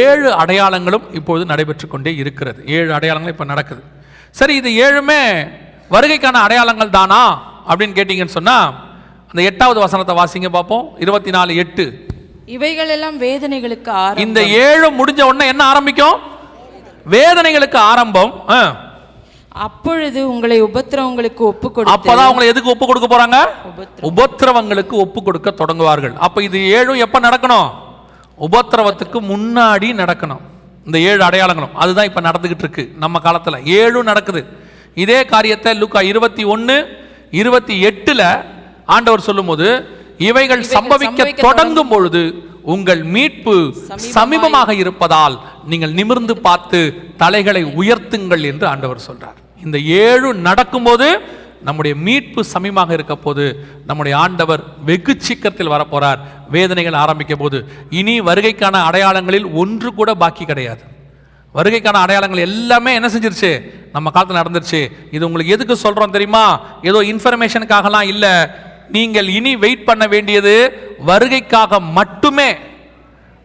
ஏழு அடையாளங்களும் இப்பொழுது நடைபெற்று கொண்டே இருக்கிறது. ஏழு அடையாளங்கள் இப்போ நடக்குது. சரி இது ஏழுமே வருகைக்கான அடையாளங்கள் தானா? அப்படின்னு கேட்டிங்கன்னு சொன்னால் அந்த எட்டாவது வசனத்தை வாசிங்க பார்ப்போம். இருபத்தி நாலு எட்டு. இவைகளெல்லாம் வேதனைகளுக்கு ஆரம்பம். இந்த ஏழு முடிஞ்ச உடனே என்ன ஆரம்பிக்கும்? வேதனைகளுக்கு ஆரம்பம். அப்பொழுது உங்களை உபத்திரவங்களுக்கு ஒப்பு கொடுத்து அப்பதான் அவங்களை எதுக்கு ஒப்பு கொடுக்க போறாங்க? உபத்திரவங்களுக்கு ஒப்பு கொடுக்க தொடங்குவார்கள். அப்ப இது ஏழும் எப்ப நடக்கணும்? உபத்திரவத்துக்கு முன்னாடி நடக்கணும். இந்த ஏழு அடையாளங்களும். அதுதான் இப்ப நடந்துகிட்டு இருக்கு நம்ம காலத்துல. ஏழும் நடக்குது. இதே காரியத்தை லுக்கா இருபத்தி ஒன்னு இருபத்தி எட்டுல ஆண்டவர் சொல்லும்போது இவைகள் சம்பவிக்க தொடங்கும் பொழுது உங்கள் மீட்பு சமீபமாக இருப்பதால் நீங்கள் நிமிர்ந்து பார்த்து தலைகளை உயர்த்துங்கள் என்று ஆண்டவர் சொல்றார். இந்த ஏழு நடக்கும்போது நம்முடைய மீட்பு சமீபமாக இருக்க போது நம்முடைய ஆண்டவர் வெகு சீக்கிரத்தில் வரப்போறார். வேதனைகள் ஆரம்பிக்க போது. இனி வருகைக்கான அடையாளங்களில் ஒன்று கூட பாக்கி கிடையாது. வருகைக்கான அடையாளங்கள் எல்லாமே என்ன செஞ்சிருச்சு? நம்ம காலத்தில் நடந்துருச்சு. இது உங்களுக்கு எதுக்கு சொல்றோம் தெரியுமா? ஏதோ இன்ஃபர்மேஷனுக்காகலாம் இல்லை. நீங்கள் இனி வெயிட் பண்ண வேண்டியது வருகைக்காக மட்டுமே.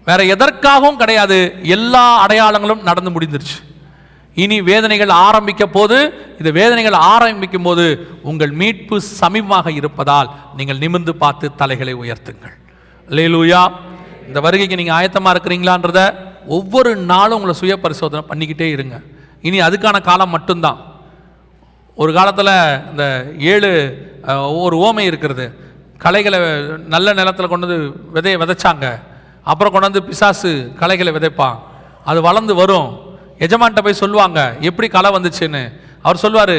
வேற எதற்காகவும் கிடையாது. எல்லா அடையாளங்களும் நடந்து முடிந்துருச்சு. இனி வேதனைகள் ஆரம்பிக்க போது இந்த வேதனைகள் ஆரம்பிக்கும் போது உங்கள் மீட்பு சமீபமாக இருப்பதால் நீங்கள் நிமிர்ந்து பார்த்து தலைகளை உயர்த்துங்கள். லேலூயா இந்த வருகைக்கு நீங்கள் ஆயத்தமாக இருக்கிறீங்களான்றத ஒவ்வொரு நாளும் உங்களை சுய பரிசோதனை பண்ணிக்கிட்டே இருங்க. இனி அதுக்கான காலம் மட்டும்தான். ஒரு காலத்தில் இந்த ஏழு ஒரு ஓமை இருக்கிறது. களைகளை நல்ல நிலத்தில் கொண்டு வந்து விதைய விதைச்சாங்க. அப்புறம் கொண்டு வந்து பிசாசு களைகளை விதைப்பான். அது வளர்ந்து வரும். எஜமான்ட்ட போய் சொல்லுவாங்க எப்படி களை வந்துச்சுன்னு? அவர் சொல்லுவார்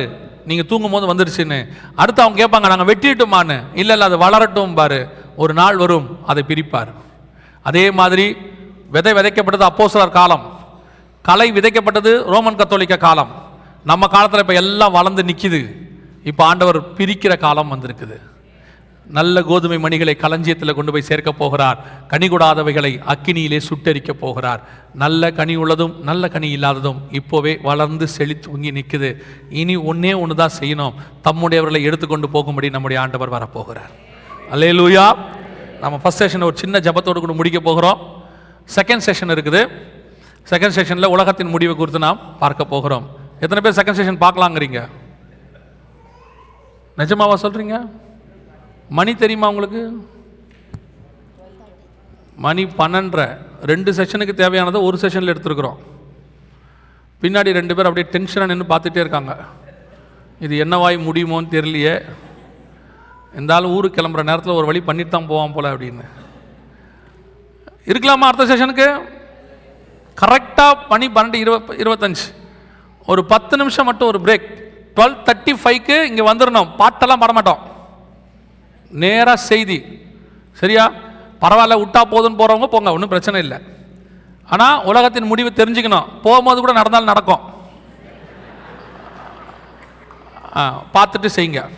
நீங்கள் தூங்கும் போது வந்துருச்சுன்னு. அடுத்து அவங்க கேட்பாங்க நாங்கள் வெட்டிட்டுமான்னு. இல்லை இல்லை அது வளரட்டும் பாரு. ஒரு நாள் வரும் அதை பிரிப்பார். அதே மாதிரி விதை விதைக்கப்பட்டது அப்போஸ்தலர் காலம். கலை விதைக்கப்பட்டது ரோமன் கத்தோலிக்க காலம். நம்ம காலத்தில் இப்போ எல்லாம் வளர்ந்து நிற்கிது இப்போ ஆண்டவர் பிரிக்கிற காலம் வந்திருக்குது. நல்ல கோதுமை மணிகளை களஞ்சியத்தில் கொண்டு போய் சேர்க்க போகிறார். கனி கொடாதவைகளை அக்கினியிலே சுட்டரிக்கப் போகிறார். நல்ல கனி உள்ளதும் நல்ல கனி இல்லாததும் இப்போவே வளர்ந்து செழித்துங்கி நிற்குது இனி ஒன்றே ஒன்று தான் செய்யணும். தம்முடையவர்களை எடுத்துக்கொண்டு போகும்படி நம்முடைய ஆண்டவர் வரப்போகிறார். அல்லே லூயா நம்ம ஃபஸ்ட் செஷன் ஒரு சின்ன ஜபத்தோடு கூட முடிக்க போகிறோம். செகண்ட் செஷன் இருக்குது. செகண்ட் செஷனில் உலகத்தின் முடிவை குறித்து நாம் பார்க்க போகிறோம். எத்தனை பேர் செகண்ட் செஷன் பார்க்கலாங்கிறீங்க? நிஜமாவா சொல்கிறீங்க மணி தெரியுமா உங்களுக்கு? மணி பன்னெண்டரை. ரெண்டு செஷனுக்கு தேவையானதை ஒரு செஷனில் எடுத்துருக்குறோம். பின்னாடி ரெண்டு பேர் அப்படியே டென்ஷனாக நின்று பார்த்துட்டே இருக்காங்க. இது என்னவாய் முடியுமோன்னு தெரியலையே. இருந்தாலும் ஊருக்கு கிளம்புற நேரத்தில் ஒரு வழி பண்ணிட்டு தான் போவான் போல அப்படின்னு. இருக்கலாமா அடுத்த செஷனுக்கு கரெக்டாக பண்ணி பன்னெண்டு இருப இருபத்தஞ்சு. ஒரு பத்து நிமிஷம் மட்டும் ஒரு பிரேக் டுவெல் தேர்ட்டி ஃபைவ்க்கு இங்கே வந்துடணும் பாட்டெல்லாம் படமாட்டோம். நேராக செய்தி. சரியா? பரவாயில்ல விட்டா போதுன்னு போகிறவங்க போங்க ஒன்றும் பிரச்சனை இல்லை. ஆனால் உலகத்தின் முடிவு தெரிஞ்சுக்கணும். போகும்போது கூட நடந்தாலும் நடக்கும். ஆ பார்த்துட்டு செய்யுங்க.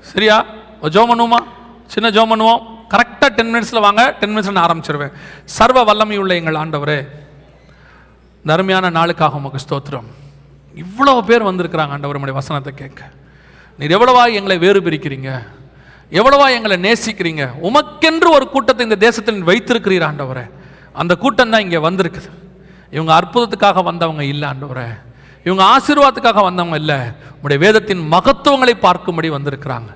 சரியா? ஜோம் பண்ணுவோமா? சின்ன ஜோம் பண்ணுவோம். கரெக்டாக டென் மினிட்ஸில் வாங்க டென் மினிட்ஸில் நான் ஆரம்பிச்சிருவேன். சர்வ வல்லமை உள்ள எங்கள் ஆண்டவரே. நருமையான நாளுக்காக உமக்கு ஸ்தோத்திரம். இவ்வளவு பேர் வந்திருக்கிறாங்க ஆண்டவர் நம்முடைய வசனத்தை கேட்க. நீர் எவ்வளவா எங்களை வேறு பிரிக்கிறீங்க? எவ்வளவா எங்களை நேசிக்கிறீங்க? உமக்கென்று ஒரு கூட்டத்தை இந்த தேசத்தில் வைத்திருக்கிறீர் ஆண்டவரே. அந்த கூட்டம் தான் இங்கே வந்திருக்குது. இவங்க அற்புதத்துக்காக வந்தவங்க இல்லை ஆண்டவரே. இவங்க ஆசீர்வாதத்துக்காக வந்தவங்க இல்லை. உங்களுடைய வேதத்தின் மகத்துவங்களை பார்க்கும்படி வந்திருக்கிறாங்க.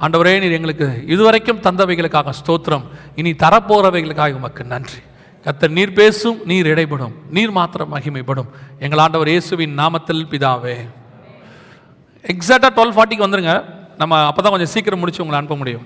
ஆண்டவரே நீர் எங்களுக்கு இதுவரைக்கும் தந்தவைகளுக்காக ஸ்தோத்திரம். இனி தரப்போகிறவைகளுக்காக உமக்கு நன்றி. கத்தர் நீர் பேசும் நீர் இடைப்படும் நீர் மாத்திரம் மகிமைப்படும். எங்கள் ஆண்டவர் இயேசுவின் நாமத்தில் பிதாவே. எக்ஸாக்டாக டுவெல் ஃபார்ட்டிக்கு வந்துருங்க. நம்ம அப்போ தான் கொஞ்சம் சீக்கிரம் முடிச்சு உங்களை அனுப்ப முடியும்.